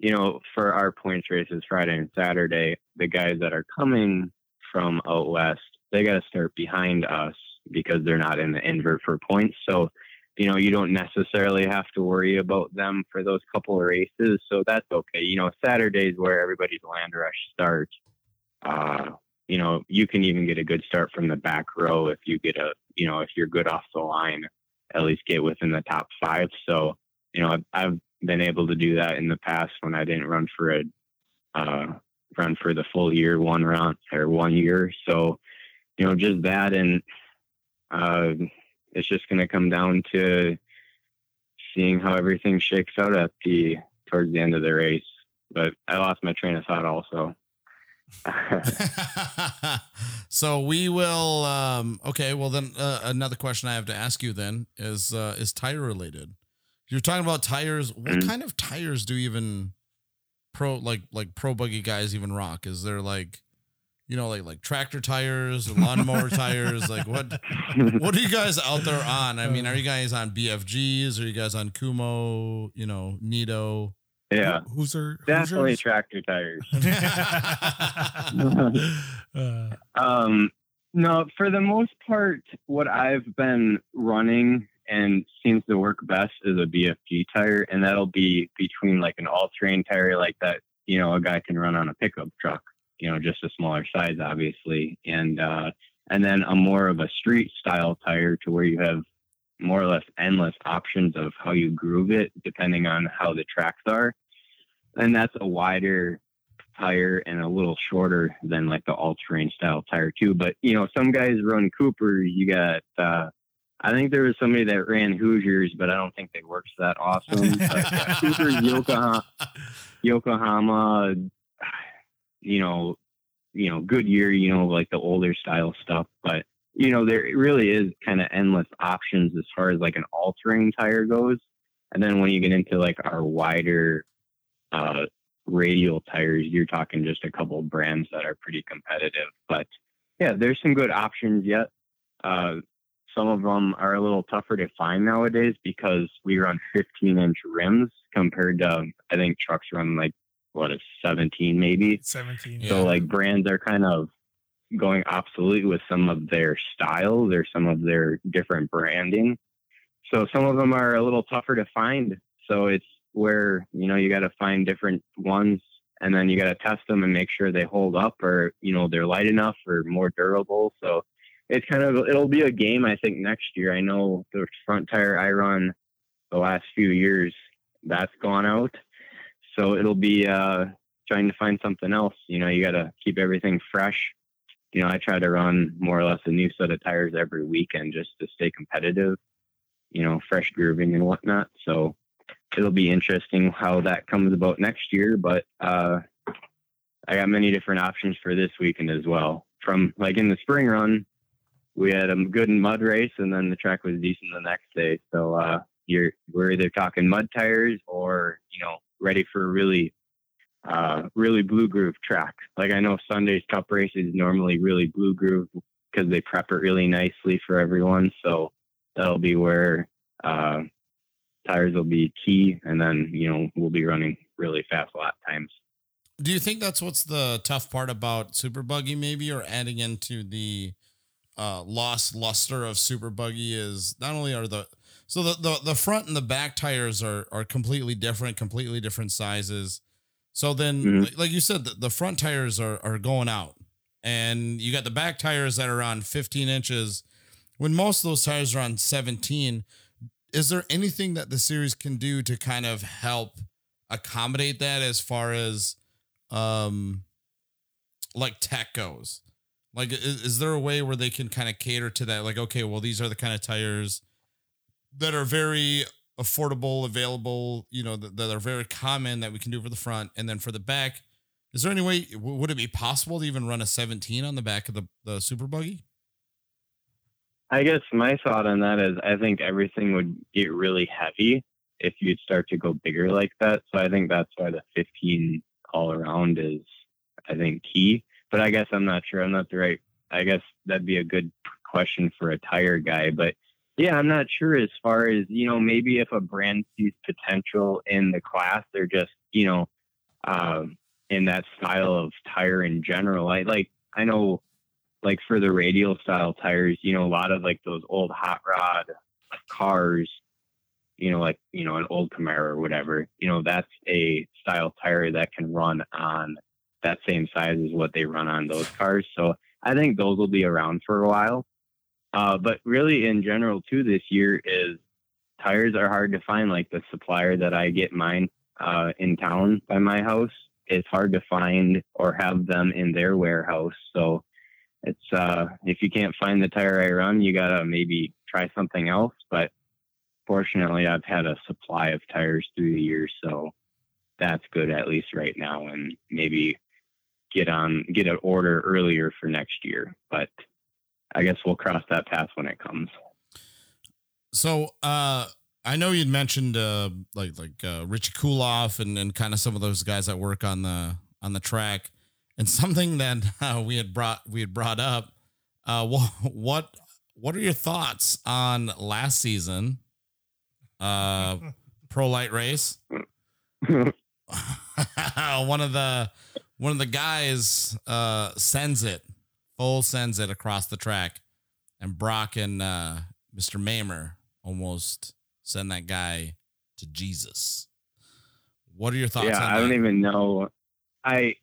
Speaker 5: you know for our points races friday and saturday the guys that are coming from out west they got to start behind us because they're not in the invert for points so you know, you don't necessarily have to worry about them for those couple of races. So that's okay. You know, Saturdays where everybody's land rush starts, uh, you know, you can even get a good start from the back row if you get a, you know, if you're good off the line, at least get within the top five. So, you know, I've, I've been able to do that in the past when I didn't run for a, uh, run for the full year, one round or one year. So, you know, just that and, uh, it's just going to come down to seeing how everything shakes out at the towards the end of the race. But I lost my train of thought also.
Speaker 2: so we will um okay well then uh, another question i have to ask you then is uh is tire related you're talking about tires. What
Speaker 5: Mhm.
Speaker 2: kind of tires do even pro like like pro buggy guys even rock? Is there like you know like like tractor tires lawnmower tires? Like what what are you guys out there on? I mean are you guys on bfgs are you guys on Kumho you know Nitto
Speaker 5: yeah,
Speaker 3: Who's her?
Speaker 5: definitely tractor tires.
Speaker 3: uh,
Speaker 5: Um, no, for the most part, what I've been running and seems to work best is a BFG tire, and that'll be between like an all-terrain tire like that. You know, a guy can run on a pickup truck. You know, just a smaller size, obviously, and uh, and then a more of a street style tire to where you have more or less endless options of how you groove it depending on how the tracks are. And that's a wider tire and a little shorter than like the all terrain style tire too. But you know, some guys run Cooper. You got uh I think there was somebody that ran Hoosiers, but I don't think they worked that awesome. But, Yokohama, Yokohama, you know, you know, Goodyear, you know, like the older style stuff. But you know, there really is kind of endless options as far as like an all terrain tire goes. And then when you get into like our wider uh, radial tires, you're talking just a couple brands that are pretty competitive. But yeah, there's some good options yet. Uh, some of them are a little tougher to find nowadays because we run 15 inch rims compared to, I think trucks run like what a 17 maybe.
Speaker 3: 17.
Speaker 2: Yeah.
Speaker 5: So like brands are kind of going obsolete with some of their styles or some of their different branding. So some of them are a little tougher to find. So it's where, you know, you got to find different ones and then you got to test them and make sure they hold up or, you know, they're light enough or more durable. So it's kind of, it'll be a game, I think, next year. I know the front tire I run the last few years, that's gone out. So it'll be, uh, trying to find something else. You know, you got to keep everything fresh. You know, I try to run more or less a new set of tires every weekend just to stay competitive, you know, fresh grooving and whatnot. So it'll be interesting how that comes about next year. But uh, I got many different options for this weekend as well. From like in the spring run, we had a good mud race and then the track was decent the next day. So uh, you're, we're either talking mud tires or, you know, ready for a really uh, really blue groove track. Like I know Sunday's Cup race is normally really blue groove because they prep it really nicely for everyone. So that'll be where uh, tires will be key, and then you know we'll be running really fast lap times.
Speaker 2: Do you think that's what's the tough part about Super Buggy, maybe, or adding into the uh, lost luster of Super Buggy is not only are the so the, the the front and the back tires are are completely different, completely different sizes. So then,
Speaker 5: Mhm.
Speaker 2: like- like you said, the, the front tires are are going out, and you got the back tires that are on 15 inches. When most of those tires are on 17, is there anything that the series can do to kind of help accommodate that as far as um like tech goes like is, is there a way where they can kind of cater to that like okay well these are the kind of tires that are very affordable available you know that, that are very common that we can do for the front and then for the back is there any way would it be possible to even run a 17 on the back of the, the super buggy
Speaker 5: I guess my thought on that is I think everything would get really heavy if you'd start to go bigger like that. So I think that's why the 15 all around is, I think, key. But I guess I'm not sure. I'm not the right. I guess that'd be a good question for a tire guy. But yeah, I'm not sure as far as, you know, maybe if a brand sees potential in the class, they're just, you know, um, in that style of tire in general. I like, I know like for the radial style tires, you know, a lot of like those old hot rod cars, you know, like, you know, an old Camaro or whatever, you know, that's a style tire that can run on that same size as what they run on those cars. So I think those will be around for a while. Uh, but really in general too, this year is tires are hard to find. Like the supplier that I get mine, uh, in town by my house, it's hard to find or have them in their warehouse. So, it's uh if you can't find the tire I run, you gotta maybe try something else. But fortunately, I've had a supply of tires through the years, so that's good at least right now, and maybe get on get an order earlier for next year. But I guess we'll cross that path when it comes.
Speaker 2: So uh I know you'd mentioned uh like like uh Richie Kuloff and, and kind of some of those guys that work on the on the track. And something that uh, we had brought we had brought up, uh what what what are your thoughts on last season uh pro light race? one of the one of the guys uh sends it full sends it across the track and Brock and uh Mr. Mamer almost send that guy to Jesus. What are your thoughts
Speaker 5: yeah, I
Speaker 2: that?
Speaker 5: don't even know. I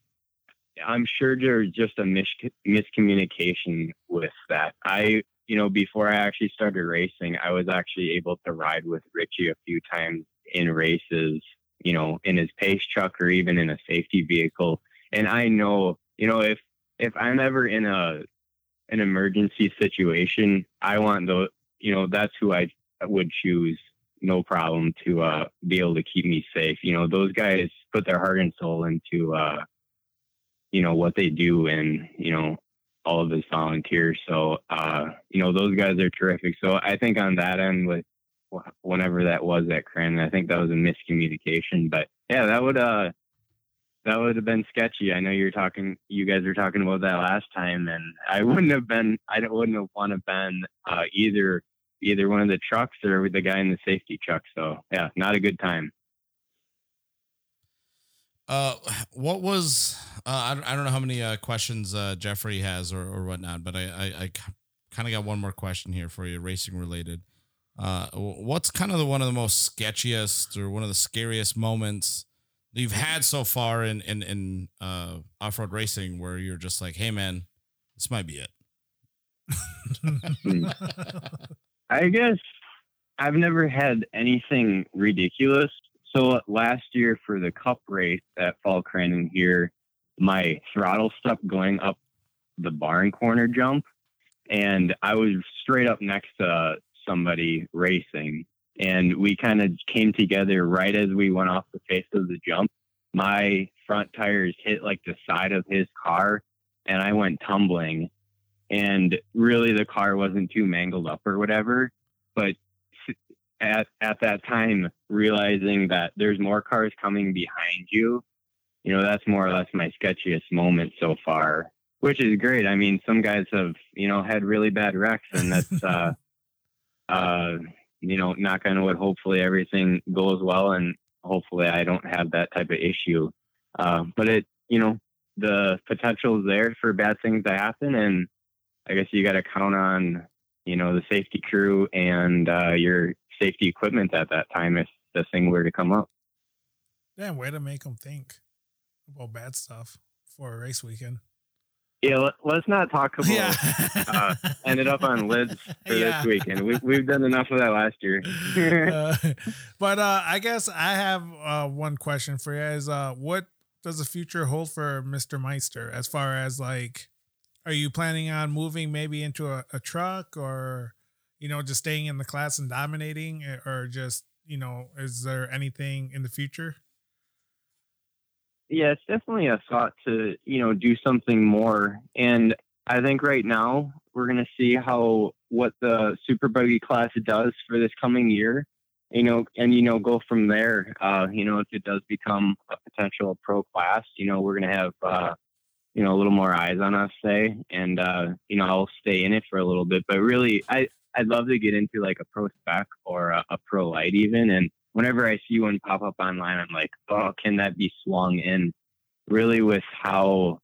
Speaker 5: I'm sure there's just a mis- miscommunication with that. I you know before I actually started racing, I was actually able to ride with Richie a few times in races. You know, in his pace truck or even in a safety vehicle, and I know you know if if I'm ever in a an emergency situation, I want the you know that's who I would choose no problem to uh be able to keep me safe. You know, those guys put their heart and soul into uh you know what they do and you know all of his volunteers. So uh you know those guys are terrific. So I think on that end with whenever that was at Cran, I think that was a miscommunication. But yeah, that would uh that would have been sketchy. I know you're talking, you guys were talking about that last time, and I wouldn't have been, I wouldn't have want to been uh, either either one of the trucks or the guy in the safety truck. So yeah, not a good time.
Speaker 2: Uh, what was uh, I, don't- know how many uh, questions uh, Jeffrey has or, or whatnot, but I, I, I kind of got one more question here for you, racing related. Uh, what's kind of the one of the most sketchiest or one of the scariest moments you've had so far in in, in uh, off road racing where you're just like, hey man, this might be it.
Speaker 5: I guess I've never had anything ridiculous. So last year for the cup race at Fall Crandon here, my throttle stopped going up the barn corner jump, and I was straight up next to somebody racing, and we kind of came together right as we went off the face of the jump. My front tires hit like the side of his car, and I went tumbling. And really, the car wasn't too mangled up or whatever, but at at that time realizing that there's more cars coming behind you you know that's more or less my sketchiest moment so far which is great i mean some guys have you know had really bad wrecks and that's uh uh you know knock on wood hopefully everything goes well and hopefully i don't have that type of issue uh, but it you know the potential is there for bad things to happen and i guess you got to count on you know the safety crew and uh, your safety equipment at that time if the thing were to come up.
Speaker 3: Damn, way to make them think about bad stuff for a race weekend.
Speaker 5: Yeah, let, let's not talk about uh, ended up on lids for
Speaker 3: Yeah.
Speaker 5: this weekend. We, we've done enough of that last year.
Speaker 3: Uh, but uh, I guess I have uh, one question for you: Is uh, what does the future hold for Mister Meister as far as like, are you planning on moving maybe into a, a truck or, you know, just staying in the class and dominating, eh, or just you know, is there anything in the future?
Speaker 5: Yeah, it's definitely a thought to, you know, do something more. And I think right now we're going to see how what the super buggy class does for this coming year, you know, and, you know, go from there. Uh, you know, if it does become a potential pro class, you know, we're going to have, uh, you know, a little more eyes on us, say, and, uh, you know, I'll stay in it for a little bit. But really, I, I'd love to get into like a pro spec or a, a pro light even. And whenever I see one pop up online, I'm like, oh, can that be swung in? Really, with how,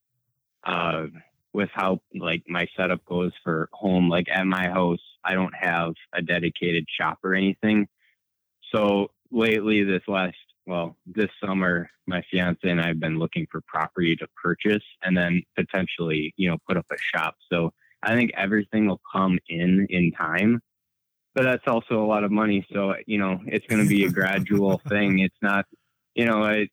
Speaker 5: uh, with how like my setup goes for home, like at my house, I don't have a dedicated shop or anything. So lately, this last, well, this summer, my fiance and I have been looking for property to purchase and then potentially, you know, put up a shop. So I think everything will come in in time but that's also a lot of money. So you know, it's going to be a gradual thing. It's not, you know, it,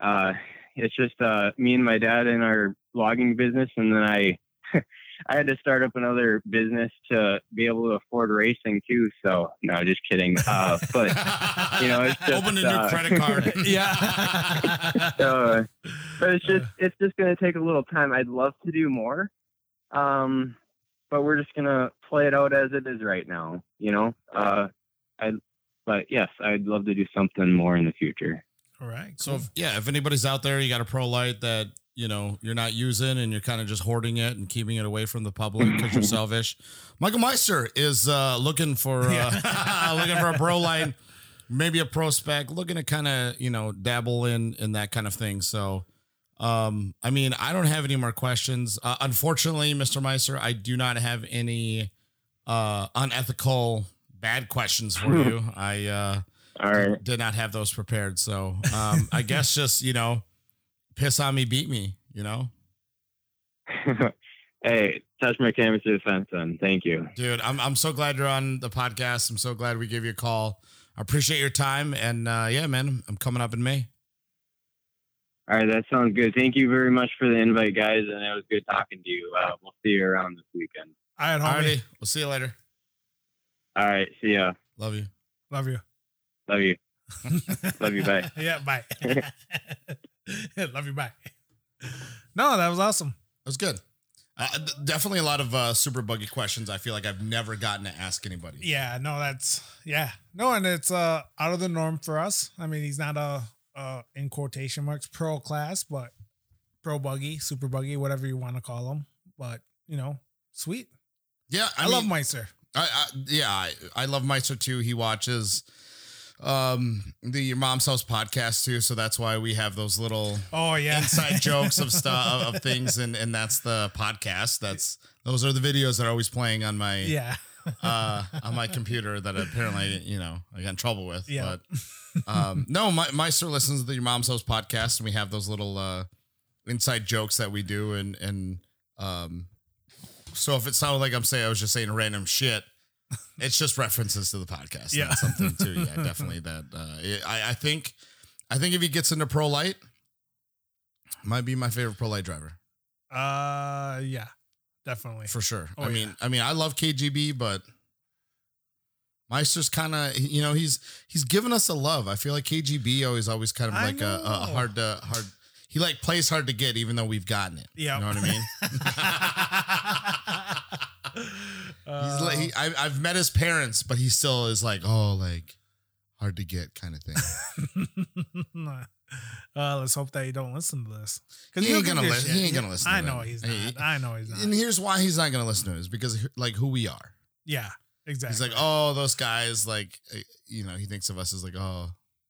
Speaker 5: uh, it's just uh, me and my dad in our logging business, and then I, I had to start up another business to be able to afford racing too. So no, just kidding. Uh, but you know, it's just,
Speaker 2: Open a new
Speaker 5: uh,
Speaker 2: credit card.
Speaker 3: yeah.
Speaker 5: so, but it's just it's just going to take a little time. I'd love to do more, um, but we're just going to play it out as it is right now. You know, uh, I. But yes, I'd love to do something more in the future.
Speaker 3: All right.
Speaker 2: So if, yeah, if anybody's out there, you got a pro light that you know you're not using and you're kind of just hoarding it and keeping it away from the public because you're selfish. Michael Meister is uh, looking for uh, looking for a pro light, maybe a pro spec, looking to kind of you know dabble in in that kind of thing. So. Um, I mean, I don't have any more questions. Uh, unfortunately, Mr. Meister, I do not have any uh unethical bad questions for you. I uh
Speaker 5: All right.
Speaker 2: did not have those prepared. So um, I guess just you know, piss on me, beat me. You know,
Speaker 5: hey, touch my canvas to the fence, then. Thank you.
Speaker 2: dude. I'm I'm so glad you're on the podcast. I'm so glad we gave you a call. I appreciate your time, and uh, yeah, man, I'm coming up in May.
Speaker 5: All right, that sounds good. Thank you very much for the invite, guys, and it was good talking to you. Uh, we'll see you around this weekend.
Speaker 3: All right, homie.
Speaker 2: Alrighty, we'll see you later.
Speaker 5: All right, see ya.
Speaker 2: Love you.
Speaker 3: Love you.
Speaker 5: Love you. Love you. Bye.
Speaker 3: yeah, bye. Love you. Bye. No, that was awesome.
Speaker 2: That was good. Uh, d- definitely a lot of uh, super buggy questions. I feel like I've never gotten to ask anybody.
Speaker 3: Yeah, no, that's yeah, no, and it's uh out of the norm for us. I mean, he's not a uh in quotation marks pro class, but pro buggy, super buggy, whatever you want to call them. But you know, sweet.
Speaker 2: Yeah,
Speaker 3: I,
Speaker 2: I,
Speaker 3: love
Speaker 2: mean,
Speaker 3: Meister.
Speaker 2: I, I yeah, I, I love Meister too. He watches um the your mom's house podcast too. So that's why we have those little
Speaker 3: Oh yeah.
Speaker 2: inside jokes of stuff of things, and and that's the podcast. That's those are the videos that are always playing on my
Speaker 3: yeah.
Speaker 2: uh on my computer that apparently you know I got in trouble with.
Speaker 3: Yeah.
Speaker 2: But um no, my Meister listens to the your mom's house podcast, and we have those little uh inside jokes that we do, and and um so if it sounded like I'm saying I was just saying random shit. It's just references to the podcast.
Speaker 3: Yeah.
Speaker 2: Yeah, something too. Yeah, definitely. That uh, it- I, I think, I think if he gets into pro light, might be my favorite pro light driver
Speaker 3: Uh yeah. Definitely.
Speaker 2: for sure.
Speaker 3: Oh,
Speaker 2: I mean, I mean, I love KGB, but Meister's kind of, you know, he's he's given us a love. I feel like KGB always always kind of
Speaker 3: I
Speaker 2: like a, a hard to hard. He like plays hard to get, even though we've gotten it.
Speaker 3: Yeah,
Speaker 2: you know what I mean. He's like, he, I, I've met his parents, but he still is like, oh, like hard to get kind of thing.
Speaker 3: uh, let's hope that he don't listen to this.
Speaker 2: He ain't gonna listen-
Speaker 3: shit.
Speaker 2: he ain't gonna listen
Speaker 3: I
Speaker 2: to
Speaker 3: know
Speaker 2: it.
Speaker 3: he's
Speaker 2: He-
Speaker 3: not. I know he's not.
Speaker 2: and here's why he's not to listen to us because like who we are.
Speaker 3: yeah, exactly.
Speaker 2: He's like, oh, those guys, like, uh, you know, he thinks of us as like, oh,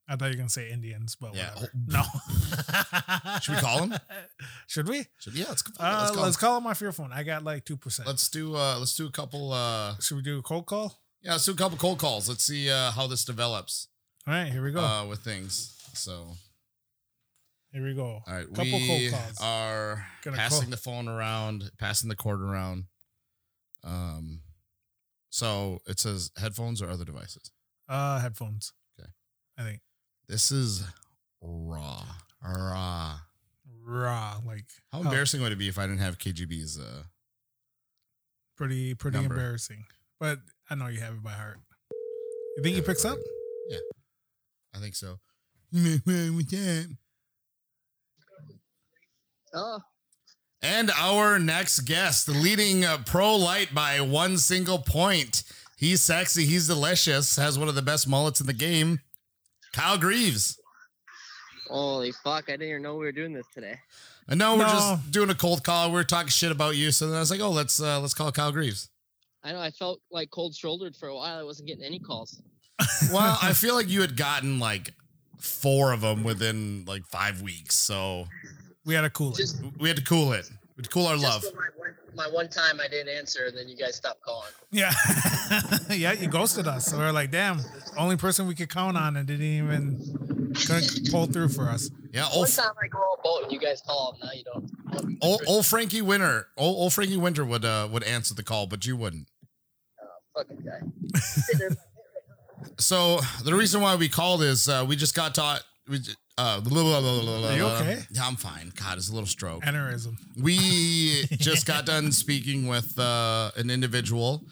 Speaker 3: I thought you were gonna say Indians, but
Speaker 2: Yeah.
Speaker 3: whatever. No.
Speaker 2: Should we call him?
Speaker 3: Should we?
Speaker 2: should, yeah, let's,
Speaker 3: Uh,
Speaker 2: let's call.
Speaker 3: let's
Speaker 2: him.
Speaker 3: call him off your phone. I got like two percent.
Speaker 2: Let's do uh let's do a couple uh
Speaker 3: Should we do a cold call?
Speaker 2: Yeah, let's do a couple cold calls. Let's see uh how this develops
Speaker 3: All right, here we go.
Speaker 2: uh with things. So
Speaker 3: here we go.
Speaker 2: all right,
Speaker 3: Couple
Speaker 2: we
Speaker 3: cold calls.
Speaker 2: are
Speaker 3: Gonna
Speaker 2: passing
Speaker 3: call-
Speaker 2: the phone around, passing the cord around. Um so it says headphones or other devices.
Speaker 3: Uh, headphones.
Speaker 2: Okay.
Speaker 3: I think
Speaker 2: This is raw. Raw.
Speaker 3: raw, like
Speaker 2: How
Speaker 3: Oh.
Speaker 2: embarrassing would it be if I didn't have KGB's uh
Speaker 3: pretty pretty
Speaker 2: Number.
Speaker 3: embarrassing. But I know you have it by heart. You think he picks up?
Speaker 2: Yeah. I think so. With that.
Speaker 6: Oh,
Speaker 2: And our next guest, leading uh, Pro Lite by one single point. He's sexy. He's delicious. Has one of the best mullets in the game. Kyle Greaves.
Speaker 6: holy fuck! I didn't even know we were doing this today.
Speaker 2: I know we're
Speaker 3: No.
Speaker 2: just doing a cold call. We are talking shit about you, so then I was like, "Oh, let's uh, let's call Kyle Greaves."
Speaker 6: I know I felt like cold shouldered for a while. I wasn't getting any calls.
Speaker 2: Well, I feel like you had gotten like four of them within like five weeks, so
Speaker 3: We had to cool it.
Speaker 6: Just,
Speaker 2: we had to cool it. We had to cool our
Speaker 6: just
Speaker 2: love.
Speaker 6: my one, my one time I didn't answer, and then you guys stopped calling.
Speaker 3: Yeah. yeah, you ghosted us. So we are like, damn, only person we could count on and didn't even couldn't pull through for us.
Speaker 2: Yeah,
Speaker 6: One
Speaker 2: old,
Speaker 6: time I go on a boat and you guys call, now you don't.
Speaker 2: old, old Frankie Winter, old, old Frankie Winter would uh, would answer the call, but you wouldn't.
Speaker 6: Fucking guy.
Speaker 2: So the reason why we called is uh, we just got taught. We, uh, blah, blah, blah, blah, blah,
Speaker 3: Are you
Speaker 2: blah.
Speaker 3: okay?
Speaker 2: Yeah, I'm fine. God, it's a little stroke.
Speaker 3: Aneurysm.
Speaker 2: We just got done speaking with uh, an individual,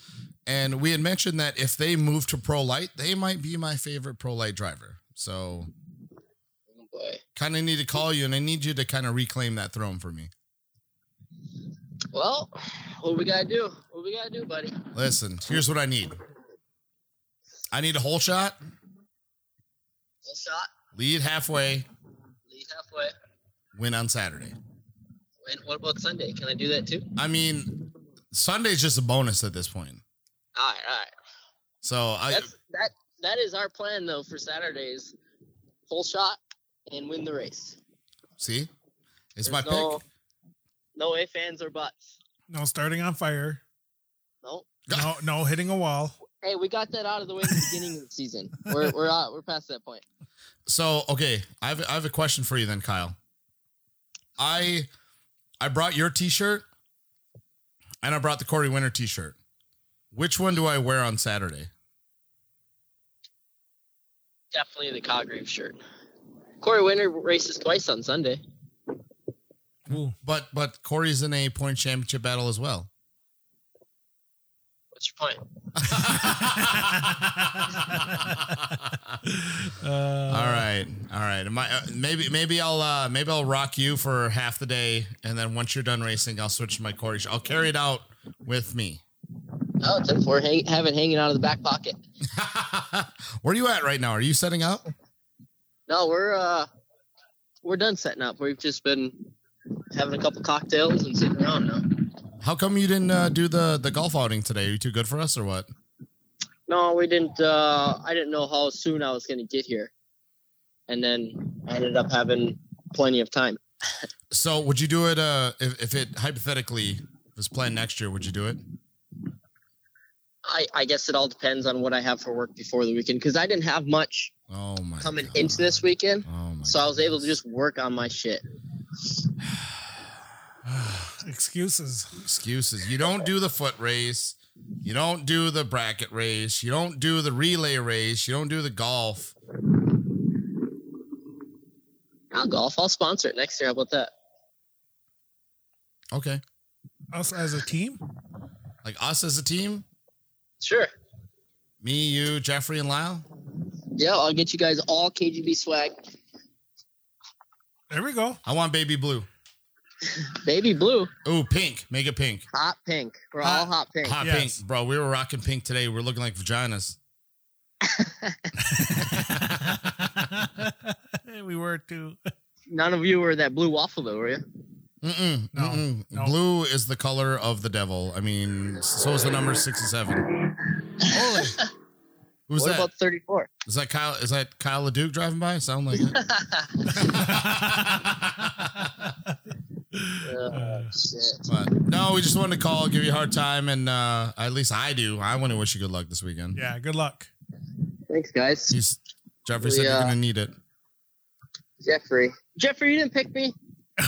Speaker 2: and we had mentioned that if they move to Pro Lite, they might be my favorite Pro Lite driver. So,
Speaker 6: Oh
Speaker 2: kind of need to call you, and I need you to kind of reclaim that throne for me.
Speaker 6: Well, what we gotta do? What we gotta do, buddy?
Speaker 2: Listen, here's what I need. I need a whole shot,
Speaker 6: Full shot.
Speaker 2: lead halfway,
Speaker 6: Lead halfway.
Speaker 2: win on Saturday.
Speaker 6: And what about Sunday? Can I do that too?
Speaker 2: I mean, Sunday's just a bonus at this point.
Speaker 6: All right, all right.
Speaker 2: So I
Speaker 6: That's that. That is our plan though for Saturdays. Full shot and win the race.
Speaker 2: see, it's
Speaker 6: There's
Speaker 2: my
Speaker 6: no,
Speaker 2: pick.
Speaker 6: No ifs, ands, or buts.
Speaker 3: No starting on fire.
Speaker 6: No.
Speaker 3: No, no hitting a wall.
Speaker 6: Hey, we got that out of the way at the beginning of the season. We're we're out. We're past that point.
Speaker 2: So okay, I have I have a question for you then, Kyle. I I brought your T-shirt, and I brought the Corey Winter T-shirt. Which one do I wear on Saturday?
Speaker 6: Definitely the Coggrave shirt. Corey Winter races twice on Sunday.
Speaker 3: Ooh.
Speaker 2: But but Corey's in a point championship battle as well.
Speaker 6: What's your point?
Speaker 3: Uh,
Speaker 2: all right, all right. Am I, uh, maybe maybe I'll uh, maybe I'll rock you for half the day, and then once you're done racing, I'll switch to my Corey. I'll carry it out with me.
Speaker 6: Oh, ten four. Hang, have it hanging out of the back pocket.
Speaker 2: Where are you at right now? Are you setting up?
Speaker 6: No, we're uh we're done setting up. We've just been having a couple cocktails and sitting around now.
Speaker 2: How come you didn't uh, do the the golf outing today? Are you too good for us or what?
Speaker 6: No, we didn't. Uh, I didn't know how soon I was going to get here, and then I ended up having plenty of time.
Speaker 2: So would you do it? Uh, if, if it hypothetically was planned next year, would you do it?
Speaker 6: I, I guess it all depends on what I have for work before the weekend because I didn't have much
Speaker 2: Oh my.
Speaker 6: coming
Speaker 2: God.
Speaker 6: into this weekend,
Speaker 2: Oh my.
Speaker 6: so I was able to just work on my shit.
Speaker 3: Excuses.
Speaker 2: excuses. You don't do the foot race. You don't do the bracket race. You don't do the relay race. You don't do the golf.
Speaker 6: I'll golf. I'll sponsor it next year. How about that?
Speaker 2: Okay.
Speaker 3: Us as a team.
Speaker 2: Like us as a team,
Speaker 6: Sure.
Speaker 2: me, you, Jeffrey, and Lyle.
Speaker 6: Yeah, I'll get you guys all KGB swag.
Speaker 3: There we go.
Speaker 2: I want baby blue.
Speaker 6: Baby blue,
Speaker 2: Ooh, pink. Make it pink.
Speaker 6: hot pink. We're
Speaker 3: Hot-
Speaker 6: all hot pink.
Speaker 2: Hot
Speaker 3: Yes.
Speaker 2: pink, bro. We were rocking pink today. We're looking like vaginas.
Speaker 3: we were too.
Speaker 6: None of you were that blue waffle though, were you?
Speaker 2: Mm-mm,
Speaker 3: No,
Speaker 2: mm-mm.
Speaker 3: no.
Speaker 2: Blue is the color of the devil. I mean, so is the number sixty-seven. Holy. Who's
Speaker 6: what
Speaker 2: that?
Speaker 6: about 34?
Speaker 2: Is that Kyle? Is that Kyle LeDuc driving by? Sound like it.
Speaker 6: Uh.
Speaker 2: But no, we just wanted to call, give you a hard time, and uh, at least I do. I want to wish you good luck this weekend.
Speaker 3: Yeah. Good luck.
Speaker 6: Thanks, guys.
Speaker 2: He's Jeffrey said you're
Speaker 6: Yeah.
Speaker 2: gonna need it.
Speaker 6: Jeffrey. Jeffrey, you didn't pick me.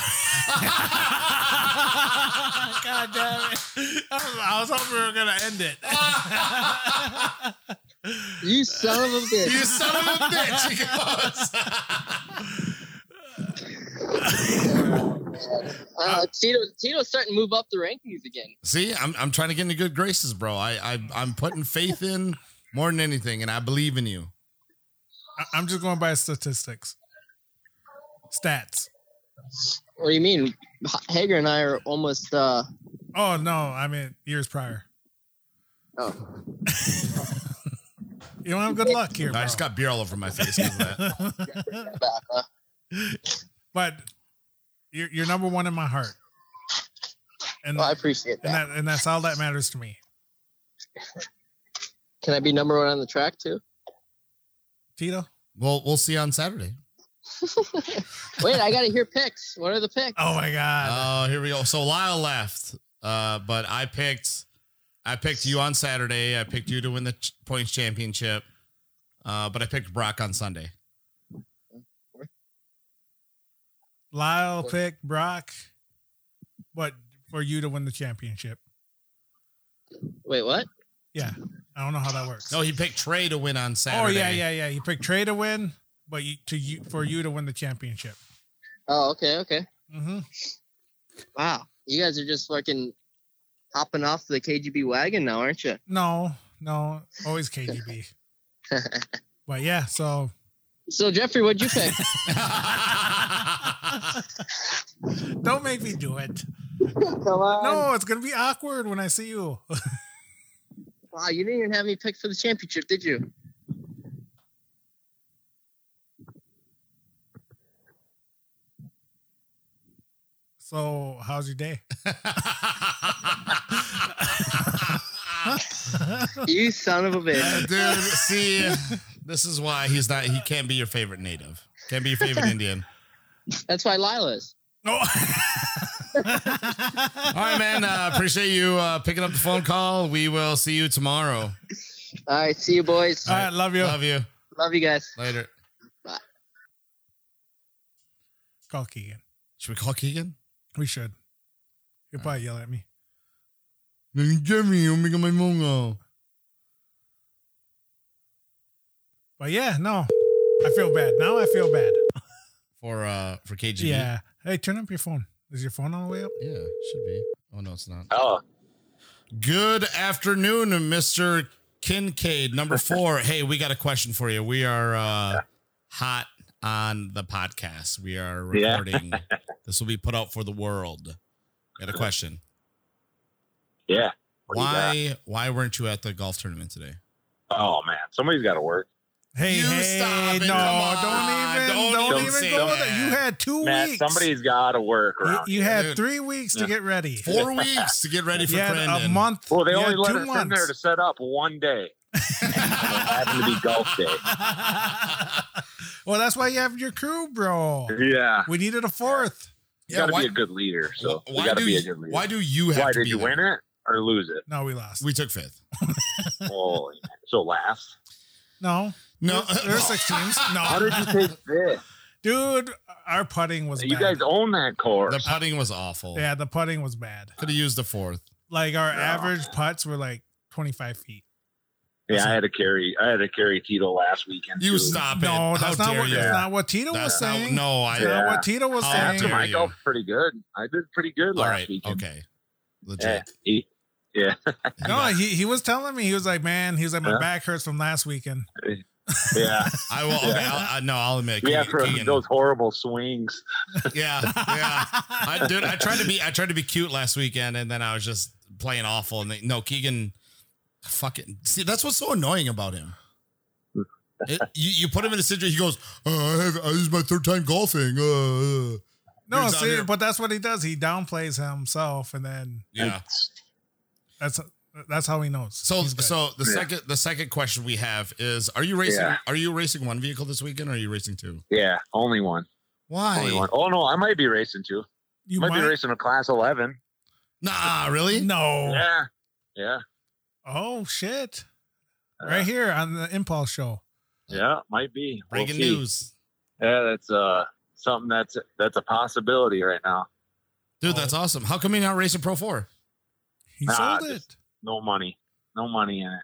Speaker 3: God damn it! I was hoping we were gonna end it.
Speaker 6: You son of a bitch.
Speaker 2: You son of a bitch! He goes.
Speaker 6: Uh, Tito, Tito's starting to move up the rankings again.
Speaker 2: See, I'm I'm trying to get into good graces, bro. I, I I'm putting faith in more than anything, and I believe in you.
Speaker 3: I- I'm just going by statistics, stats.
Speaker 6: What do you mean? H- Heger and I are almost. Uh,
Speaker 3: Oh no, I mean years prior.
Speaker 6: oh,
Speaker 3: You don't have good luck here,
Speaker 2: I
Speaker 3: bro.
Speaker 2: just got beer all over my face of that.
Speaker 6: back, huh?
Speaker 3: but you're you're number one in my heart, and
Speaker 6: Well, I appreciate
Speaker 3: and
Speaker 6: that.
Speaker 3: that and that's all that matters to me.
Speaker 6: Can I be number one on the track too?
Speaker 3: Tito.
Speaker 2: Well, we'll see on Saturday.
Speaker 6: Wait, I got to hear picks. What are the picks?
Speaker 3: Oh my god.
Speaker 2: Oh, here we go. So Lyle left, uh, but I picked, I picked you on Saturday. I picked you to win the ch- points championship, uh, but I picked Brock on Sunday.
Speaker 3: Lyle picked Brock, but for you to win the championship.
Speaker 6: Wait, what?
Speaker 3: Yeah, I don't know how that works.
Speaker 2: No, he picked Trey to win on Saturday.
Speaker 3: oh yeah, yeah, yeah. He picked Trey to win, but you to you for you to win the championship.
Speaker 6: Oh, okay, okay.
Speaker 3: hmm
Speaker 6: Wow, you guys are just fucking hopping off the KGB wagon now, aren't you?
Speaker 3: No, no, always KGB. but yeah, so
Speaker 6: So Jeffrey, what'd you pick?
Speaker 3: don't make me do it.
Speaker 6: Come on.
Speaker 3: No, it's gonna be awkward when I see you.
Speaker 6: Wow, you didn't even have me pick for the championship, did you?
Speaker 3: So how's your day?
Speaker 6: You son of a bitch.
Speaker 2: Uh, dude, see, this is why he's not. He can't be your favorite native. Can't be your favorite Indian.
Speaker 6: That's why Lila's.
Speaker 3: Oh.
Speaker 2: All right, man. Uh, appreciate you uh, picking up the phone call. We will see you tomorrow.
Speaker 6: All right, see you boys.
Speaker 3: All right, love you.
Speaker 2: Love you.
Speaker 6: Love you guys.
Speaker 2: Later. Bye.
Speaker 3: Call Keegan.
Speaker 2: Should we call Keegan?
Speaker 3: We should. He'll probably yell at me.
Speaker 2: Jimmy, I'm making my phone call.
Speaker 3: But yeah, no. I feel bad. Now I feel bad.
Speaker 2: For uh for KGB.
Speaker 3: Yeah. Hey, turn up your phone. Is your phone on the way up?
Speaker 2: Yeah, should be. Oh no, it's not.
Speaker 5: Oh,
Speaker 2: Good afternoon, Mr. Kincaid, number four. hey, we got a question for you. We are uh hot on the podcast. We are
Speaker 5: Yeah.
Speaker 2: recording. this will be put out for the world. Got a question.
Speaker 5: yeah. What do you got?
Speaker 2: Why why weren't you at the golf tournament today?
Speaker 5: Oh man, somebody's got to work.
Speaker 3: Hey,
Speaker 2: You
Speaker 3: hey,
Speaker 2: stop it.
Speaker 3: no,
Speaker 2: Come
Speaker 3: don't even,
Speaker 2: Don't
Speaker 3: don't,
Speaker 2: even
Speaker 3: even
Speaker 2: say
Speaker 3: go
Speaker 2: that.
Speaker 3: there. You had two
Speaker 5: Matt,
Speaker 3: weeks.
Speaker 5: somebody's got to work
Speaker 3: you, you had
Speaker 2: Dude.
Speaker 3: three weeks to
Speaker 5: Yeah.
Speaker 3: get ready.
Speaker 2: Four weeks to get ready for
Speaker 3: You had
Speaker 2: Brandon.
Speaker 3: a month.
Speaker 5: well, they
Speaker 3: you
Speaker 5: only
Speaker 3: had
Speaker 5: let
Speaker 3: two
Speaker 5: us in there to set up one day.
Speaker 7: and it happened to be golf day.
Speaker 3: well, that's why you have your crew, bro.
Speaker 7: Yeah,
Speaker 3: We needed a fourth.
Speaker 7: you got to
Speaker 2: why,
Speaker 7: be a good leader. So
Speaker 2: why
Speaker 7: you got to
Speaker 2: do
Speaker 7: be a
Speaker 2: you,
Speaker 7: good leader.
Speaker 2: why do you have
Speaker 7: Why
Speaker 2: to
Speaker 7: did
Speaker 2: be
Speaker 7: you
Speaker 2: there?
Speaker 7: win it or lose it?
Speaker 3: No, we lost.
Speaker 2: We took fifth.
Speaker 7: Oh, so last.
Speaker 3: no,
Speaker 2: No,
Speaker 3: There's- there's six teams. No,
Speaker 7: How did you take this?
Speaker 3: dude, our putting was
Speaker 7: You
Speaker 3: bad.
Speaker 7: guys own that course.
Speaker 2: the putting was awful.
Speaker 3: yeah, the putting was bad.
Speaker 2: Could have used the fourth.
Speaker 3: Like our
Speaker 7: No.
Speaker 3: average putts were like 25 feet.
Speaker 7: yeah, I had to carry. I had to carry Tito last weekend.
Speaker 2: You
Speaker 7: too.
Speaker 2: stop it.
Speaker 3: No,
Speaker 2: How
Speaker 3: that's not what
Speaker 2: you?
Speaker 3: that's not what Tito was
Speaker 2: That's not-
Speaker 3: saying.
Speaker 2: no, I.
Speaker 3: That's not what Tito was
Speaker 2: How
Speaker 3: saying.
Speaker 7: After
Speaker 2: dare
Speaker 7: my golf, pretty good. I did pretty good
Speaker 2: All
Speaker 7: last
Speaker 2: right.
Speaker 7: weekend.
Speaker 2: Okay.
Speaker 7: Yeah,
Speaker 2: Legit.
Speaker 7: he- yeah,
Speaker 3: No, he, he was telling me he was like, man, he was like, my
Speaker 7: Yeah.
Speaker 3: back hurts from last weekend.
Speaker 7: Uh, yeah.
Speaker 2: I will. Okay. I'll, I, no, I'll admit.
Speaker 7: Yeah,
Speaker 2: Keegan-
Speaker 7: for
Speaker 2: Keegan-
Speaker 7: those horrible swings.
Speaker 2: yeah, yeah. I, dude, I tried to be. I tried to be cute last weekend, and then I was just playing awful. And they, no, Keegan, fucking see. That's what's so annoying about him. It, you, you put him in a situation. He goes, uh, I have, "This is my third time golfing." Uh, uh."
Speaker 3: No, see, but that's what he does. He downplays himself, and then
Speaker 2: yeah.
Speaker 3: that's that's how he knows.
Speaker 2: So, so the
Speaker 7: Yeah.
Speaker 2: second the second question we have is: Are you racing?
Speaker 7: Yeah.
Speaker 2: Are you racing one vehicle this weekend, or are you racing two?
Speaker 7: Yeah, only one.
Speaker 2: Why?
Speaker 7: Only one. Oh no, I might be racing two.
Speaker 3: you
Speaker 7: might,
Speaker 3: might,
Speaker 7: be racing a class eleven.
Speaker 2: Nah, really?
Speaker 3: no.
Speaker 7: Yeah, yeah,
Speaker 3: Oh shit!
Speaker 7: Uh,
Speaker 3: Right here on the Impulse Show.
Speaker 7: yeah. Might be We'll
Speaker 2: Breaking news,
Speaker 7: Yeah, that's uh something that's that's a possibility right now.
Speaker 2: dude.
Speaker 3: Oh.
Speaker 2: That's awesome. How come you're not racing Pro Four?
Speaker 3: He
Speaker 7: Nah,
Speaker 3: sold
Speaker 7: just-
Speaker 3: it.
Speaker 7: No money, no money in it.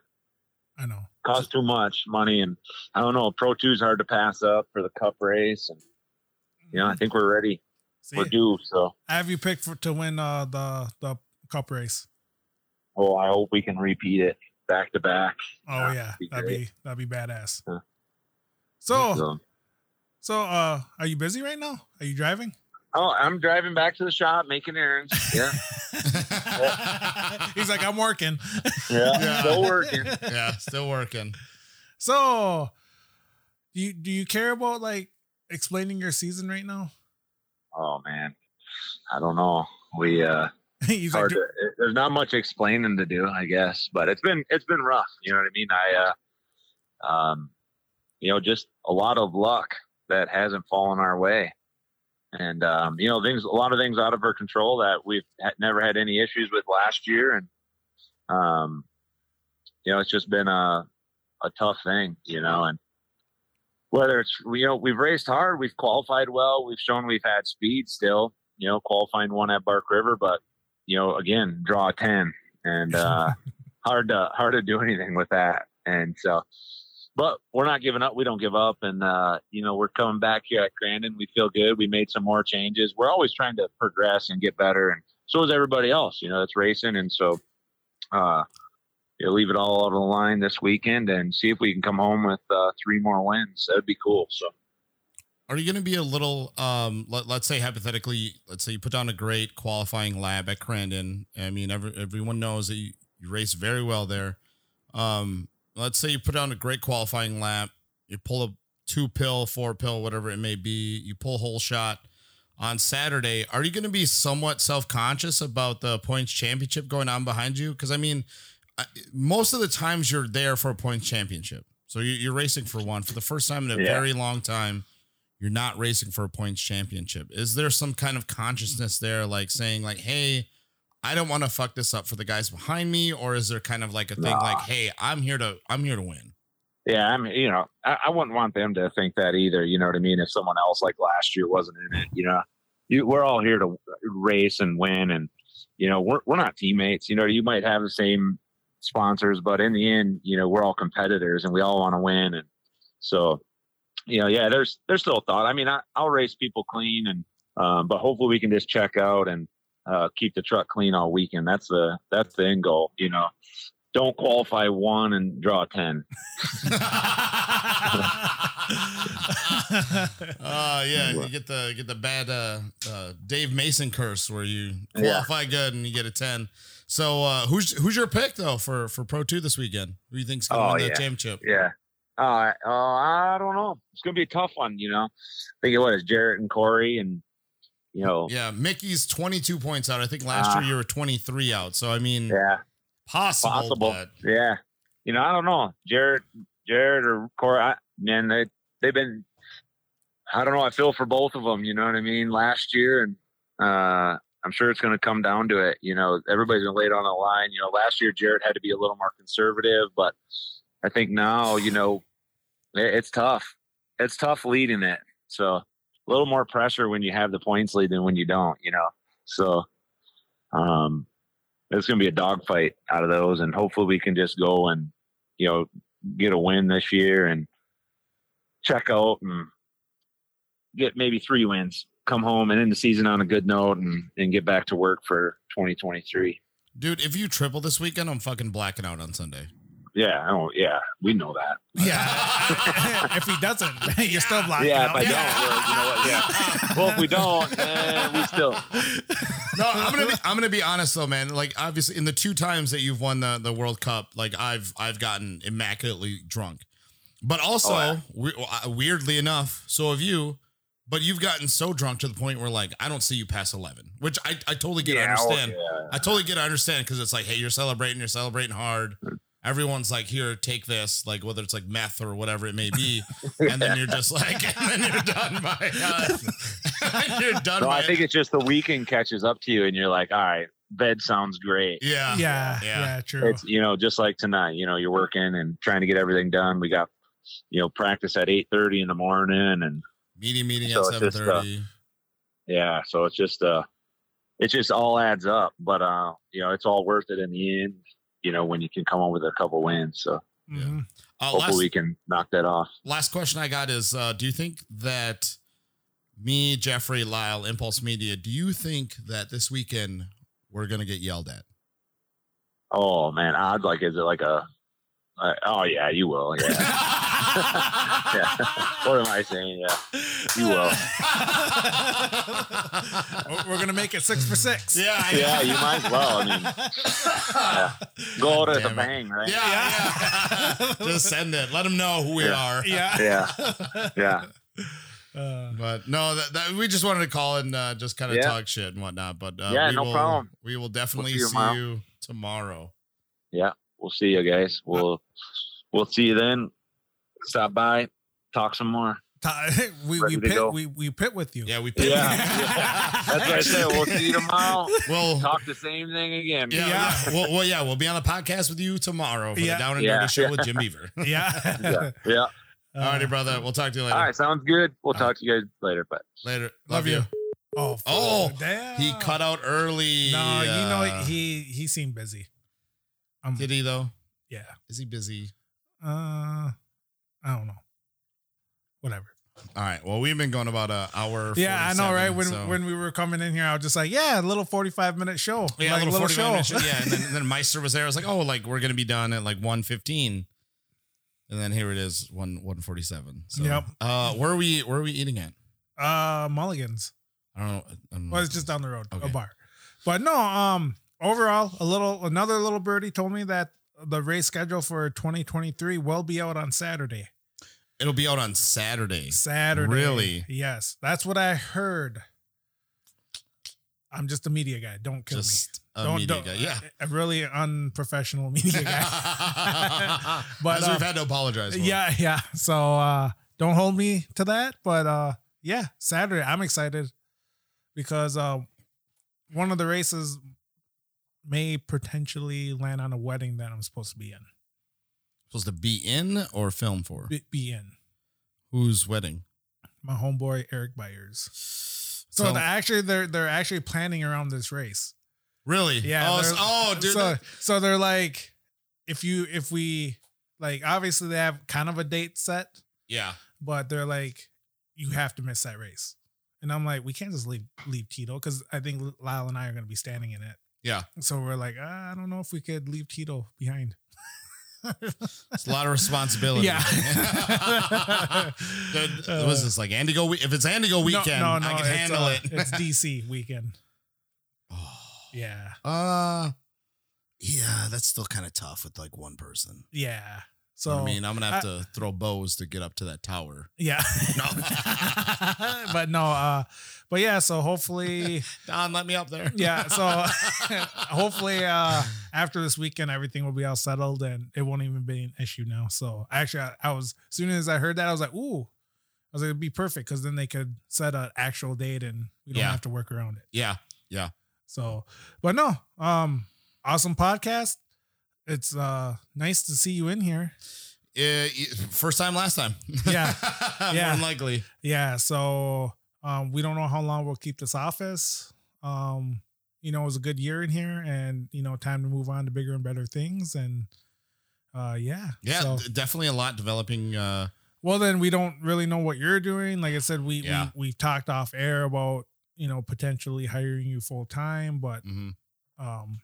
Speaker 3: I know.
Speaker 7: Cost too much money, and I don't know. Pro Two's hard to pass up for the Cup race, and you know I think we're ready.
Speaker 3: See,
Speaker 7: We're due. So,
Speaker 3: I have you picked for to win uh, the the cup race.
Speaker 7: oh, I hope we can repeat it back to back.
Speaker 3: Oh
Speaker 7: Yeah,
Speaker 3: yeah, that'd be that'd be badass. So-
Speaker 7: so
Speaker 3: uh, are you busy right now? Are you driving?
Speaker 7: oh, I'm driving back to the shop making errands. Yeah,
Speaker 3: He's like, I'm working.
Speaker 7: yeah,
Speaker 2: Yeah.
Speaker 7: still working.
Speaker 2: yeah, still working.
Speaker 3: So, do you do you care about like explaining your season right now?
Speaker 7: Oh man, I don't know. We uh,
Speaker 3: He's like,
Speaker 7: to, there's not much explaining to do, I guess, but it's been it's been rough. You know what I mean? I uh, um, you know, just a lot of luck that hasn't fallen our way, and um, you know, things a lot of things out of our control that we've had, never had any issues with last year, and um, you know, it's just been a a tough thing, you know, and whether it's you know we've raced hard, we've qualified well, we've shown we've had speed still, you know, qualifying one at Bark River, but you know, again, draw a 10 and uh, hard to, hard to do anything with that. And so, but we're not giving up. We don't give up. And, uh, you know, we're coming back here at Crandon. We feel good. We made some more changes. We're always trying to progress and get better. And so is everybody else, you know, that's racing. And so, uh, you leave it all out of the line this weekend and see if we can come home with uh, three more wins. That'd be cool. So,
Speaker 2: Are you going to be a little, um, let, let's say hypothetically, let's say you put down a great qualifying lab at Crandon. I mean, every, everyone knows that you, you race very well there. Um, let's say you put on a great qualifying lap, you pull a two pill, four pill, whatever it may be, you pull whole shot on Saturday. Are you going to be somewhat self conscious about the points championship going on behind you? Because I mean, most of the times you're there for a points championship. So you- you're racing for one for the first time in a
Speaker 7: Yeah.
Speaker 2: very long time you're not racing for a points championship. Is there some kind of consciousness there, like saying, like, hey, I don't want to fuck this up for the guys behind me, or is there kind of like a thing
Speaker 7: Nah.
Speaker 2: like, hey, I'm here to I'm here to win?
Speaker 7: Yeah, I mean, you know, I, I wouldn't want them to think that either. You know what I mean? If someone else like last year wasn't in it, you know, you, we're all here to race and win, and you know, we're we're not teammates. You know, you might have the same sponsors, but in the end, you know, we're all competitors, and we all want to win. And so, you know, yeah, there's there's still a thought. I mean, I, I'll race people clean, and um, but hopefully we can just check out and uh, keep the truck clean all weekend. That's the that's the end goal. You know, don't qualify one and draw ten.
Speaker 2: Uh yeah, you get the get the bad uh, uh Dave Mason curse where you
Speaker 7: Yeah.
Speaker 2: qualify good and you get a 10. So uh who's who's your pick though for for Pro 2 this weekend? Who do you think's going to
Speaker 7: Oh,
Speaker 2: win the
Speaker 7: yeah.
Speaker 2: championship?
Speaker 7: Yeah. Uh, uh, I don't know. It's gonna be a tough one, you know. I think it was Jarrett and Corey, and you know,
Speaker 2: Yeah, Mickey's 22 points out. I think last
Speaker 7: Ah.
Speaker 2: year you were 23 out. So I mean
Speaker 7: yeah,
Speaker 2: possible,
Speaker 7: possible. Yeah, you know, I don't know, Jared, Jared or Corey, I, man, they they've been. I don't know. I feel for both of them. You know what I mean? Last year, and uh, I'm sure it's going to come down to it. You know, everybody's going to lay it on the line. You know, last year Jared had to be a little more conservative, but I think now, you know, it, it's tough. It's tough leading it. So a little more pressure when you have the points lead than when you don't. You know, so um, it's going to be a dogfight out of those, and hopefully we can just go and you know get a win this year and check out and get maybe three wins, come home and end the season on a good note, and and get back to work for 2023.
Speaker 2: Dude, if you triple this weekend, I'm fucking blacking out on Sunday.
Speaker 7: Yeah, I don't, yeah, we know that.
Speaker 3: Yeah. if he doesn't, you're still blocking
Speaker 7: yeah,
Speaker 3: out.
Speaker 7: if I don't, well, you know what? Yeah. well, if we don't, we still.
Speaker 2: No, I'm gonna be I'm gonna be honest though, man. Like obviously in the two times that you've won the, the World Cup, like I've I've gotten immaculately drunk. But also,
Speaker 7: Oh, yeah.
Speaker 2: we, uh, weirdly enough, so have you. But you've gotten so drunk to the point where like I don't see you past eleven, which I, I totally get. I
Speaker 7: Yeah, oh,
Speaker 2: understand.
Speaker 7: yeah.
Speaker 2: I totally get. I understand because it's like, hey, you're celebrating. You're celebrating hard. Everyone's like, here, take this, like whether it's like meth or whatever it may be, and then you're just like, and then you're done by, uh, you're done
Speaker 7: No,
Speaker 2: by.
Speaker 7: I think it's just the weekend catches up to you, and you're like, all right, bed sounds great.
Speaker 2: yeah,
Speaker 3: Yeah,
Speaker 2: Yeah.
Speaker 3: yeah, true.
Speaker 7: It's you know just like tonight. You know, you're working and trying to get everything done. We got you know practice at eight thirty in the morning, and
Speaker 2: meeting meeting
Speaker 7: So
Speaker 2: at
Speaker 7: it's
Speaker 2: seven
Speaker 7: just, uh, yeah, so it's just uh, it just all adds up. But uh, you know, it's all worth it in the end. You know, when you can come on with a couple wins. So
Speaker 3: Mhm.
Speaker 2: Uh,
Speaker 7: hopefully
Speaker 2: last,
Speaker 7: we can knock that off.
Speaker 2: last question I got is: uh, Do you think that me, Jeffrey, Lyle, Impulse Media, do you think that this weekend we're gonna get yelled at?
Speaker 7: Oh man, odds like is it like a? Uh, oh yeah, you will. Yeah. yeah. What am I saying? Yeah, you will.
Speaker 3: We're- We're gonna make it six for six.
Speaker 2: Yeah,
Speaker 7: Yeah, you might as well. I mean, yeah. go out at a bang, right?
Speaker 2: Yeah, yeah. Just send it. Let them know who we
Speaker 7: Yeah.
Speaker 2: are.
Speaker 3: yeah.
Speaker 7: Yeah. Yeah.
Speaker 3: Uh,
Speaker 2: But no, that, that we just wanted to call and uh, just kind of
Speaker 7: Yeah.
Speaker 2: talk shit and whatnot. But uh,
Speaker 7: Yeah,
Speaker 2: we
Speaker 7: no
Speaker 2: will,
Speaker 7: problem.
Speaker 2: We will definitely
Speaker 7: see you
Speaker 2: see
Speaker 7: tomorrow.
Speaker 2: you tomorrow.
Speaker 7: Yeah. We'll see you guys. We'll we'll see you then. Stop by, talk some more.
Speaker 3: we
Speaker 7: Ready
Speaker 3: we pit we we pit with you.
Speaker 2: Yeah, we. pit.
Speaker 7: Yeah. That's what I said. We'll see you tomorrow.
Speaker 2: We'll
Speaker 7: Talk the same thing again.
Speaker 2: Yeah,
Speaker 3: Yeah.
Speaker 2: yeah. Well, well, yeah, we'll be on the podcast with you tomorrow for
Speaker 3: Yeah.
Speaker 2: the Down and
Speaker 7: Yeah.
Speaker 2: Dirty Show with Jim Beaver.
Speaker 3: Yeah.
Speaker 7: Yeah. Yeah.
Speaker 2: All righty, brother. We'll talk to you later.
Speaker 7: All right. Sounds good. We'll
Speaker 2: All
Speaker 7: talk to you guys later. But
Speaker 2: Later.
Speaker 3: Love you. Oh.
Speaker 2: Oh,
Speaker 3: damn.
Speaker 2: He cut out early.
Speaker 3: No, you know
Speaker 2: uh,
Speaker 3: he he seemed busy. Um,
Speaker 2: did he though?
Speaker 3: yeah.
Speaker 2: Is he busy?
Speaker 3: Uh, I don't know. Whatever.
Speaker 2: All right. Well, we've been going about an hour.
Speaker 3: Yeah, I know, right? When
Speaker 2: so-
Speaker 3: when we were coming in here, I was just like, yeah, a little forty five minute show.
Speaker 2: yeah,
Speaker 3: like,
Speaker 2: a little, 45
Speaker 3: show.
Speaker 2: minute show. Yeah, and then, and then Meister was there. I was like, oh, like we're gonna be done at like 1.15. and then here it is, one one forty seven. So,
Speaker 3: Yep.
Speaker 2: Uh, where are we? Where are we eating at?
Speaker 3: uh, Mulligans.
Speaker 2: I don't know. I don't know.
Speaker 3: Well, it's just down the road,
Speaker 2: Okay.
Speaker 3: a bar. But no, um, overall, a little another little birdie told me that the race schedule for 2023 will be out on Saturday.
Speaker 2: It'll be out on Saturday.
Speaker 3: Saturday.
Speaker 2: Really?
Speaker 3: Yes, that's what I heard. I'm just a media guy. Don't kill
Speaker 2: Just
Speaker 3: me.
Speaker 2: a
Speaker 3: don't,
Speaker 2: media
Speaker 3: don't-
Speaker 2: guy. Yeah.
Speaker 3: a, a really unprofessional media guy.
Speaker 2: but
Speaker 3: But, uh,
Speaker 2: we've had to apologize. For.
Speaker 3: yeah, yeah. So uh don't hold me to that. But uh yeah, Saturday. I'm excited because uh one of the races may potentially land on a wedding that I'm supposed to be in.
Speaker 2: supposed to be in or film for
Speaker 3: Be, be in.
Speaker 2: whose wedding?
Speaker 3: My homeboy Eric Byers. So they're actually they're they're actually planning around this race.
Speaker 2: really?
Speaker 3: Yeah.
Speaker 2: Oh, so- oh, dude.
Speaker 3: So, so they're like, if you if we like obviously they have kind of a date set,
Speaker 2: yeah.
Speaker 3: but they're like, you have to miss that race. And I'm like, we can't just leave leave Tito because I think Lyle and I are gonna be standing in it.
Speaker 2: Yeah.
Speaker 3: So we're like, ah, I don't know if we could leave Tito behind.
Speaker 2: It's a lot of responsibility.
Speaker 3: Yeah.
Speaker 2: Dude, what was this like Antigo? we- If it's Antigo weekend, I can handle
Speaker 3: uh,
Speaker 2: it.
Speaker 3: it's DC weekend.
Speaker 2: Oh.
Speaker 3: Yeah.
Speaker 2: Uh, yeah, that's still kind of tough with like one person.
Speaker 3: Yeah. So
Speaker 2: I mean, I'm gonna have to throw bows to get up to that tower.
Speaker 3: yeah,
Speaker 2: No.
Speaker 3: but no, uh, but yeah. So hopefully,
Speaker 2: Don, let me up there.
Speaker 3: yeah. So hopefully, uh, after this weekend, everything will be all settled and it won't even be an issue now. So actually, I, I was as soon as I heard that, I was like, ooh. I was like, it'd be perfect because then they could set an actual date and we don't
Speaker 2: Yeah.
Speaker 3: have to work around it.
Speaker 2: Yeah.
Speaker 3: Yeah, So, but no, um, awesome podcast. It's uh nice to see you in here.
Speaker 2: Uh, first time, last time.
Speaker 3: Yeah.
Speaker 2: more
Speaker 3: Yeah.
Speaker 2: than likely.
Speaker 3: Yeah. So, um, we don't know how long we'll keep this office. Um, you know, it was a good year in here, and you know, time to move on to bigger and better things. And uh, yeah,
Speaker 2: Yeah,
Speaker 3: So,
Speaker 2: definitely a lot developing. Uh,
Speaker 3: well, then we don't really know what you're doing. Like I said, we
Speaker 2: Yeah.
Speaker 3: we we talked off air about you know potentially hiring you full time, but
Speaker 2: mhm.
Speaker 3: um,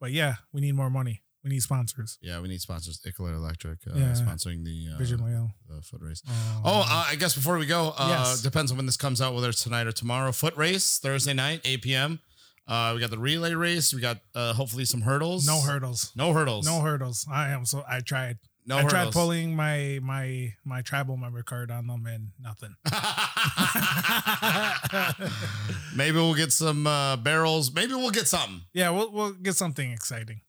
Speaker 3: but yeah, we need more money. We need sponsors.
Speaker 2: Yeah, we need sponsors. Icola Electric uh,
Speaker 3: Yeah.
Speaker 2: sponsoring the uh,
Speaker 3: Vision Wheel.
Speaker 2: the foot race. Oh, uh, I guess before we go, uh,
Speaker 3: Yes.
Speaker 2: depends on when this comes out, whether it's tonight or tomorrow. Foot race Thursday night, 8 p.m. Uh, we got the relay race. We got uh, hopefully some hurdles.
Speaker 3: no hurdles.
Speaker 2: No hurdles.
Speaker 3: No hurdles. I am so I tried.
Speaker 2: No
Speaker 3: I tried pulling my my my tribal member card on them and nothing.
Speaker 2: Maybe we'll get some uh, barrels. Maybe we'll get something.
Speaker 3: yeah, we'll we'll get something exciting.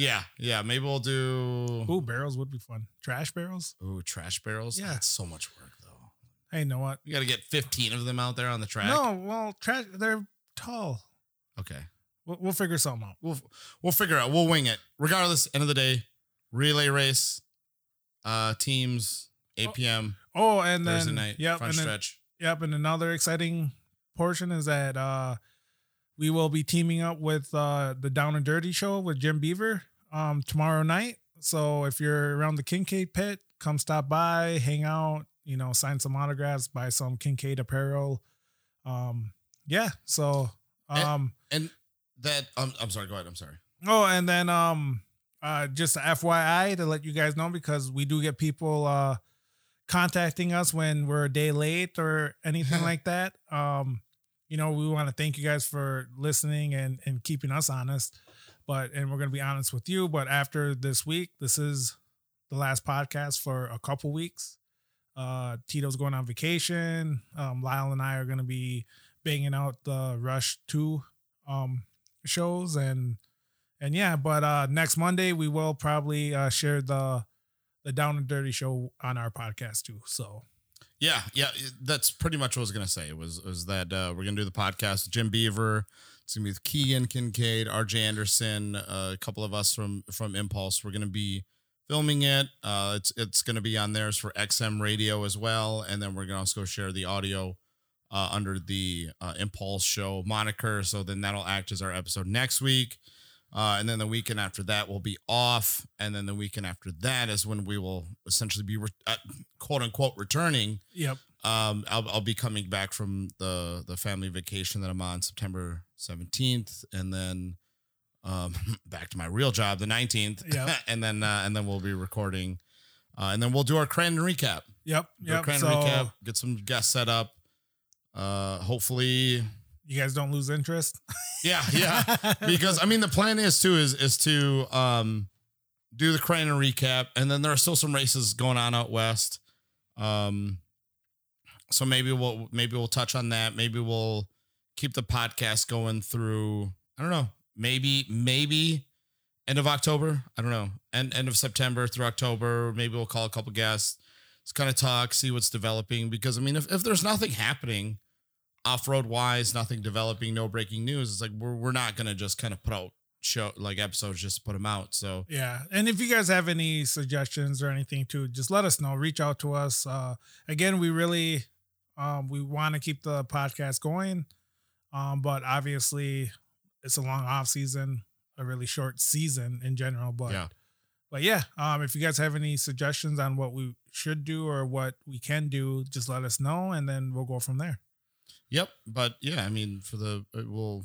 Speaker 2: Yeah, yeah. Maybe we'll do.
Speaker 3: Ooh, barrels would be fun. Trash barrels.
Speaker 2: Ooh, trash barrels.
Speaker 3: Yeah.
Speaker 2: That's so much work though.
Speaker 3: Hey, you know what?
Speaker 2: You got to get 15 of them out there on the track.
Speaker 3: No, well, trash. They're tall.
Speaker 2: Okay.
Speaker 3: We'll, we'll figure something out.
Speaker 2: We'll we'll figure out. We'll wing it. Regardless, end of the day, relay race, uh, teams, 8
Speaker 3: Oh,
Speaker 2: p.m.
Speaker 3: Oh, and then
Speaker 2: Thursday night,
Speaker 3: yep,
Speaker 2: front
Speaker 3: and then,
Speaker 2: stretch.
Speaker 3: Yep, and another exciting portion is that uh we will be teaming up with uh the Down and Dirty show with Jim Beaver um tomorrow night. So if you're around the Kincaid pit, come stop by, hang out, you know, sign some autographs, buy some Kincaid apparel. Um yeah, so
Speaker 2: And-
Speaker 3: um
Speaker 2: And that um, I'm sorry. Go ahead. I'm sorry.
Speaker 3: Oh, and then um uh just a FYI to let you guys know because we do get people uh contacting us when we're a day late or anything like that. Um you know, we want to thank you guys for listening and and keeping us honest. But and we're going to be honest with you, but after this week, this is the last podcast for a couple weeks. Uh Tito's going on vacation. Um Lyle and I are going to be banging out the Rush 2 um shows and and yeah, but uh next Monday we will probably uh share the the Down and Dirty show on our podcast too. So
Speaker 2: Yeah, yeah. That's pretty much what I was gonna say. Was was that uh, we're gonna do the podcast Jim Beaver. It's gonna be with Keegan Kincaid, RJ Anderson, uh, a couple of us from from Impulse. We're gonna be filming it. Uh, it's it's gonna be on theirs for XM Radio as well, and then we're gonna also share the audio uh, under the uh, Impulse Show moniker. So then that'll act as our episode next week. Uh, and then the weekend after that will be off, and then the weekend after that is when we will essentially be re- uh, quote unquote returning
Speaker 3: yep.
Speaker 2: Um I'll, I'll be coming back from the the family vacation that i'm on september 17th and then um back to my real job the 19th
Speaker 3: Yep.
Speaker 2: and then uh, and then we'll be recording uh and then we'll do our Crandon recap
Speaker 3: Yep. Yep.
Speaker 2: Crandon
Speaker 3: So
Speaker 2: recap get some guests set up uh hopefully
Speaker 3: you guys don't lose interest.
Speaker 2: yeah yeah because I mean the plan is too is is to um do the Crandon recap, and then there are still some races going on out west. Um, so maybe we'll maybe we'll touch on that. Maybe we'll keep the podcast going through. I don't know. Maybe maybe end of October. I don't know. End end of September through October. Maybe we'll call a couple guests. Let's kind of talk, see what's developing. Because I mean, if if there's nothing happening off road wise, nothing developing, no breaking news, it's like we're we're not gonna just kind of put out show like episodes just to put them out. So
Speaker 3: Yeah. And if you guys have any suggestions or anything too, just let us know. Reach out to us. Uh again, we really um we want to keep the podcast going. Um, but obviously it's a long off season, a really short season in general. But
Speaker 2: Yeah.
Speaker 3: but yeah, um if you guys have any suggestions on what we should do or what we can do, just let us know and then we'll go from there.
Speaker 2: Yep, but yeah, I mean, for the uh, we'll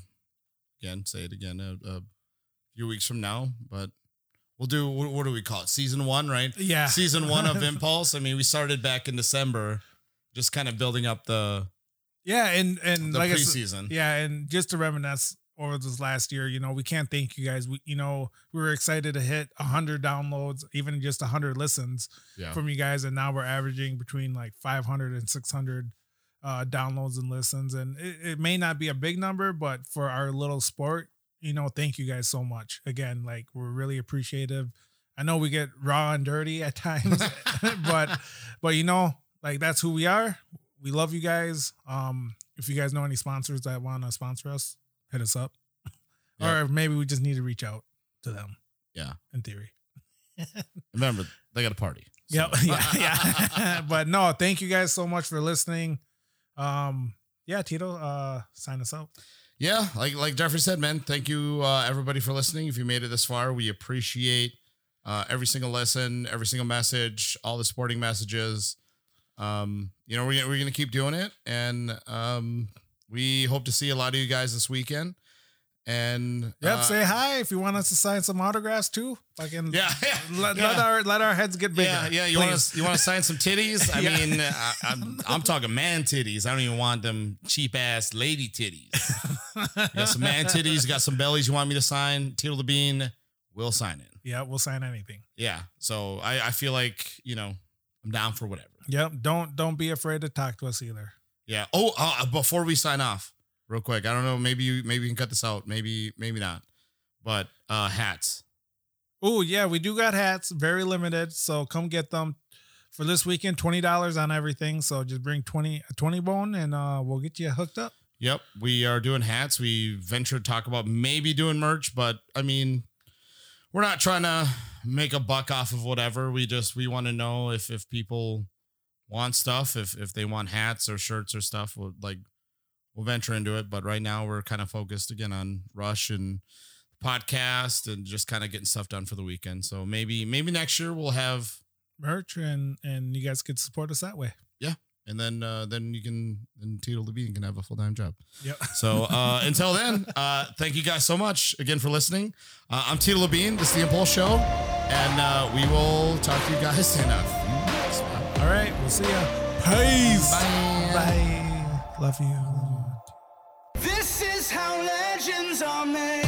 Speaker 2: again say it again a, a few weeks from now, but we'll do what, what do we call it? Season one, right?
Speaker 3: Yeah.
Speaker 2: Season one of Impulse. I mean, we started back in December, just kind of building up the
Speaker 3: Yeah, and and
Speaker 2: the
Speaker 3: like
Speaker 2: preseason.
Speaker 3: Yeah, and just to reminisce over this last year. You know, we can't thank you guys. We, you know, we were excited to hit 100 downloads, even just 100 listens
Speaker 2: Yeah.
Speaker 3: from you guys. And now we're averaging between like 500 and 600 uh, downloads and listens. And it, it may not be a big number, but for our little sport, you know, thank you guys so much. Again, like we're really appreciative. I know we get raw and dirty at times, but but you know, like that's who we are. We love you guys. Um, if you guys know any sponsors that want to sponsor us, hit us up.
Speaker 2: Yeah.
Speaker 3: Or maybe we just need to reach out to them.
Speaker 2: Yeah.
Speaker 3: In theory.
Speaker 2: Remember, they got a party. so-
Speaker 3: Yep. Yeah. Yeah. but no, thank you guys so much for listening. Um, yeah, Tito, uh, sign us out.
Speaker 2: yeah, like like Jeffrey said, man. Thank you uh, everybody for listening. If you made it this far, we appreciate uh, every single lesson, every single message, all the sporting messages. Um, you know, we're gonna- we're gonna keep doing it, and um, we hope to see a lot of you guys this weekend. And
Speaker 3: Yep.
Speaker 2: uh,
Speaker 3: say hi if you want us to sign some autographs too. Fucking
Speaker 2: yeah,
Speaker 3: let,
Speaker 2: yeah.
Speaker 3: let our let our heads get bigger.
Speaker 2: Yeah, yeah. You want to you want to sign some titties? I
Speaker 3: Yeah.
Speaker 2: mean, I, I'm I'm talking man titties. I don't even want them cheap ass lady titties. You got some man titties. Got some bellies. You want me to sign? Tito the Bean We'll sign it.
Speaker 3: Yeah, we'll sign anything.
Speaker 2: Yeah. So I I feel like you know I'm down for whatever.
Speaker 3: Yep. Don't don't be afraid to talk to us either.
Speaker 2: Yeah. Oh, uh, before we sign off, real quick. I don't know. Maybe you maybe you can cut this out. Maybe maybe not. But uh hats.
Speaker 3: Oh yeah, we do got hats, very limited. So come get them for this weekend. Twenty dollars on everything. So just bring 20 twenty bone, and uh, we'll get you hooked up.
Speaker 2: Yep, we are doing hats. We venture to talk about maybe doing merch, but I mean, we're not trying to make a buck off of whatever. We just we want to know if if people want stuff, if if they want hats or shirts or stuff. We'll like we'll venture into it. But right now we're kind of focused again on Rush and podcast and just kind of getting stuff done for the weekend. So maybe maybe next year we'll have
Speaker 3: Merch and and you guys could support us that way. Yeah.
Speaker 2: And then uh then you can then Tito Levine can have a full time job.
Speaker 3: Yep.
Speaker 2: So uh, until then, uh, thank you guys so much again for listening. Uh, I'm Tito Levine, This is the Impulse Show, and uh, we will talk to you guys in a.
Speaker 3: All right, we'll see ya. Peace.
Speaker 2: Bye.
Speaker 3: Bye. Love you.
Speaker 1: This is how legends are made.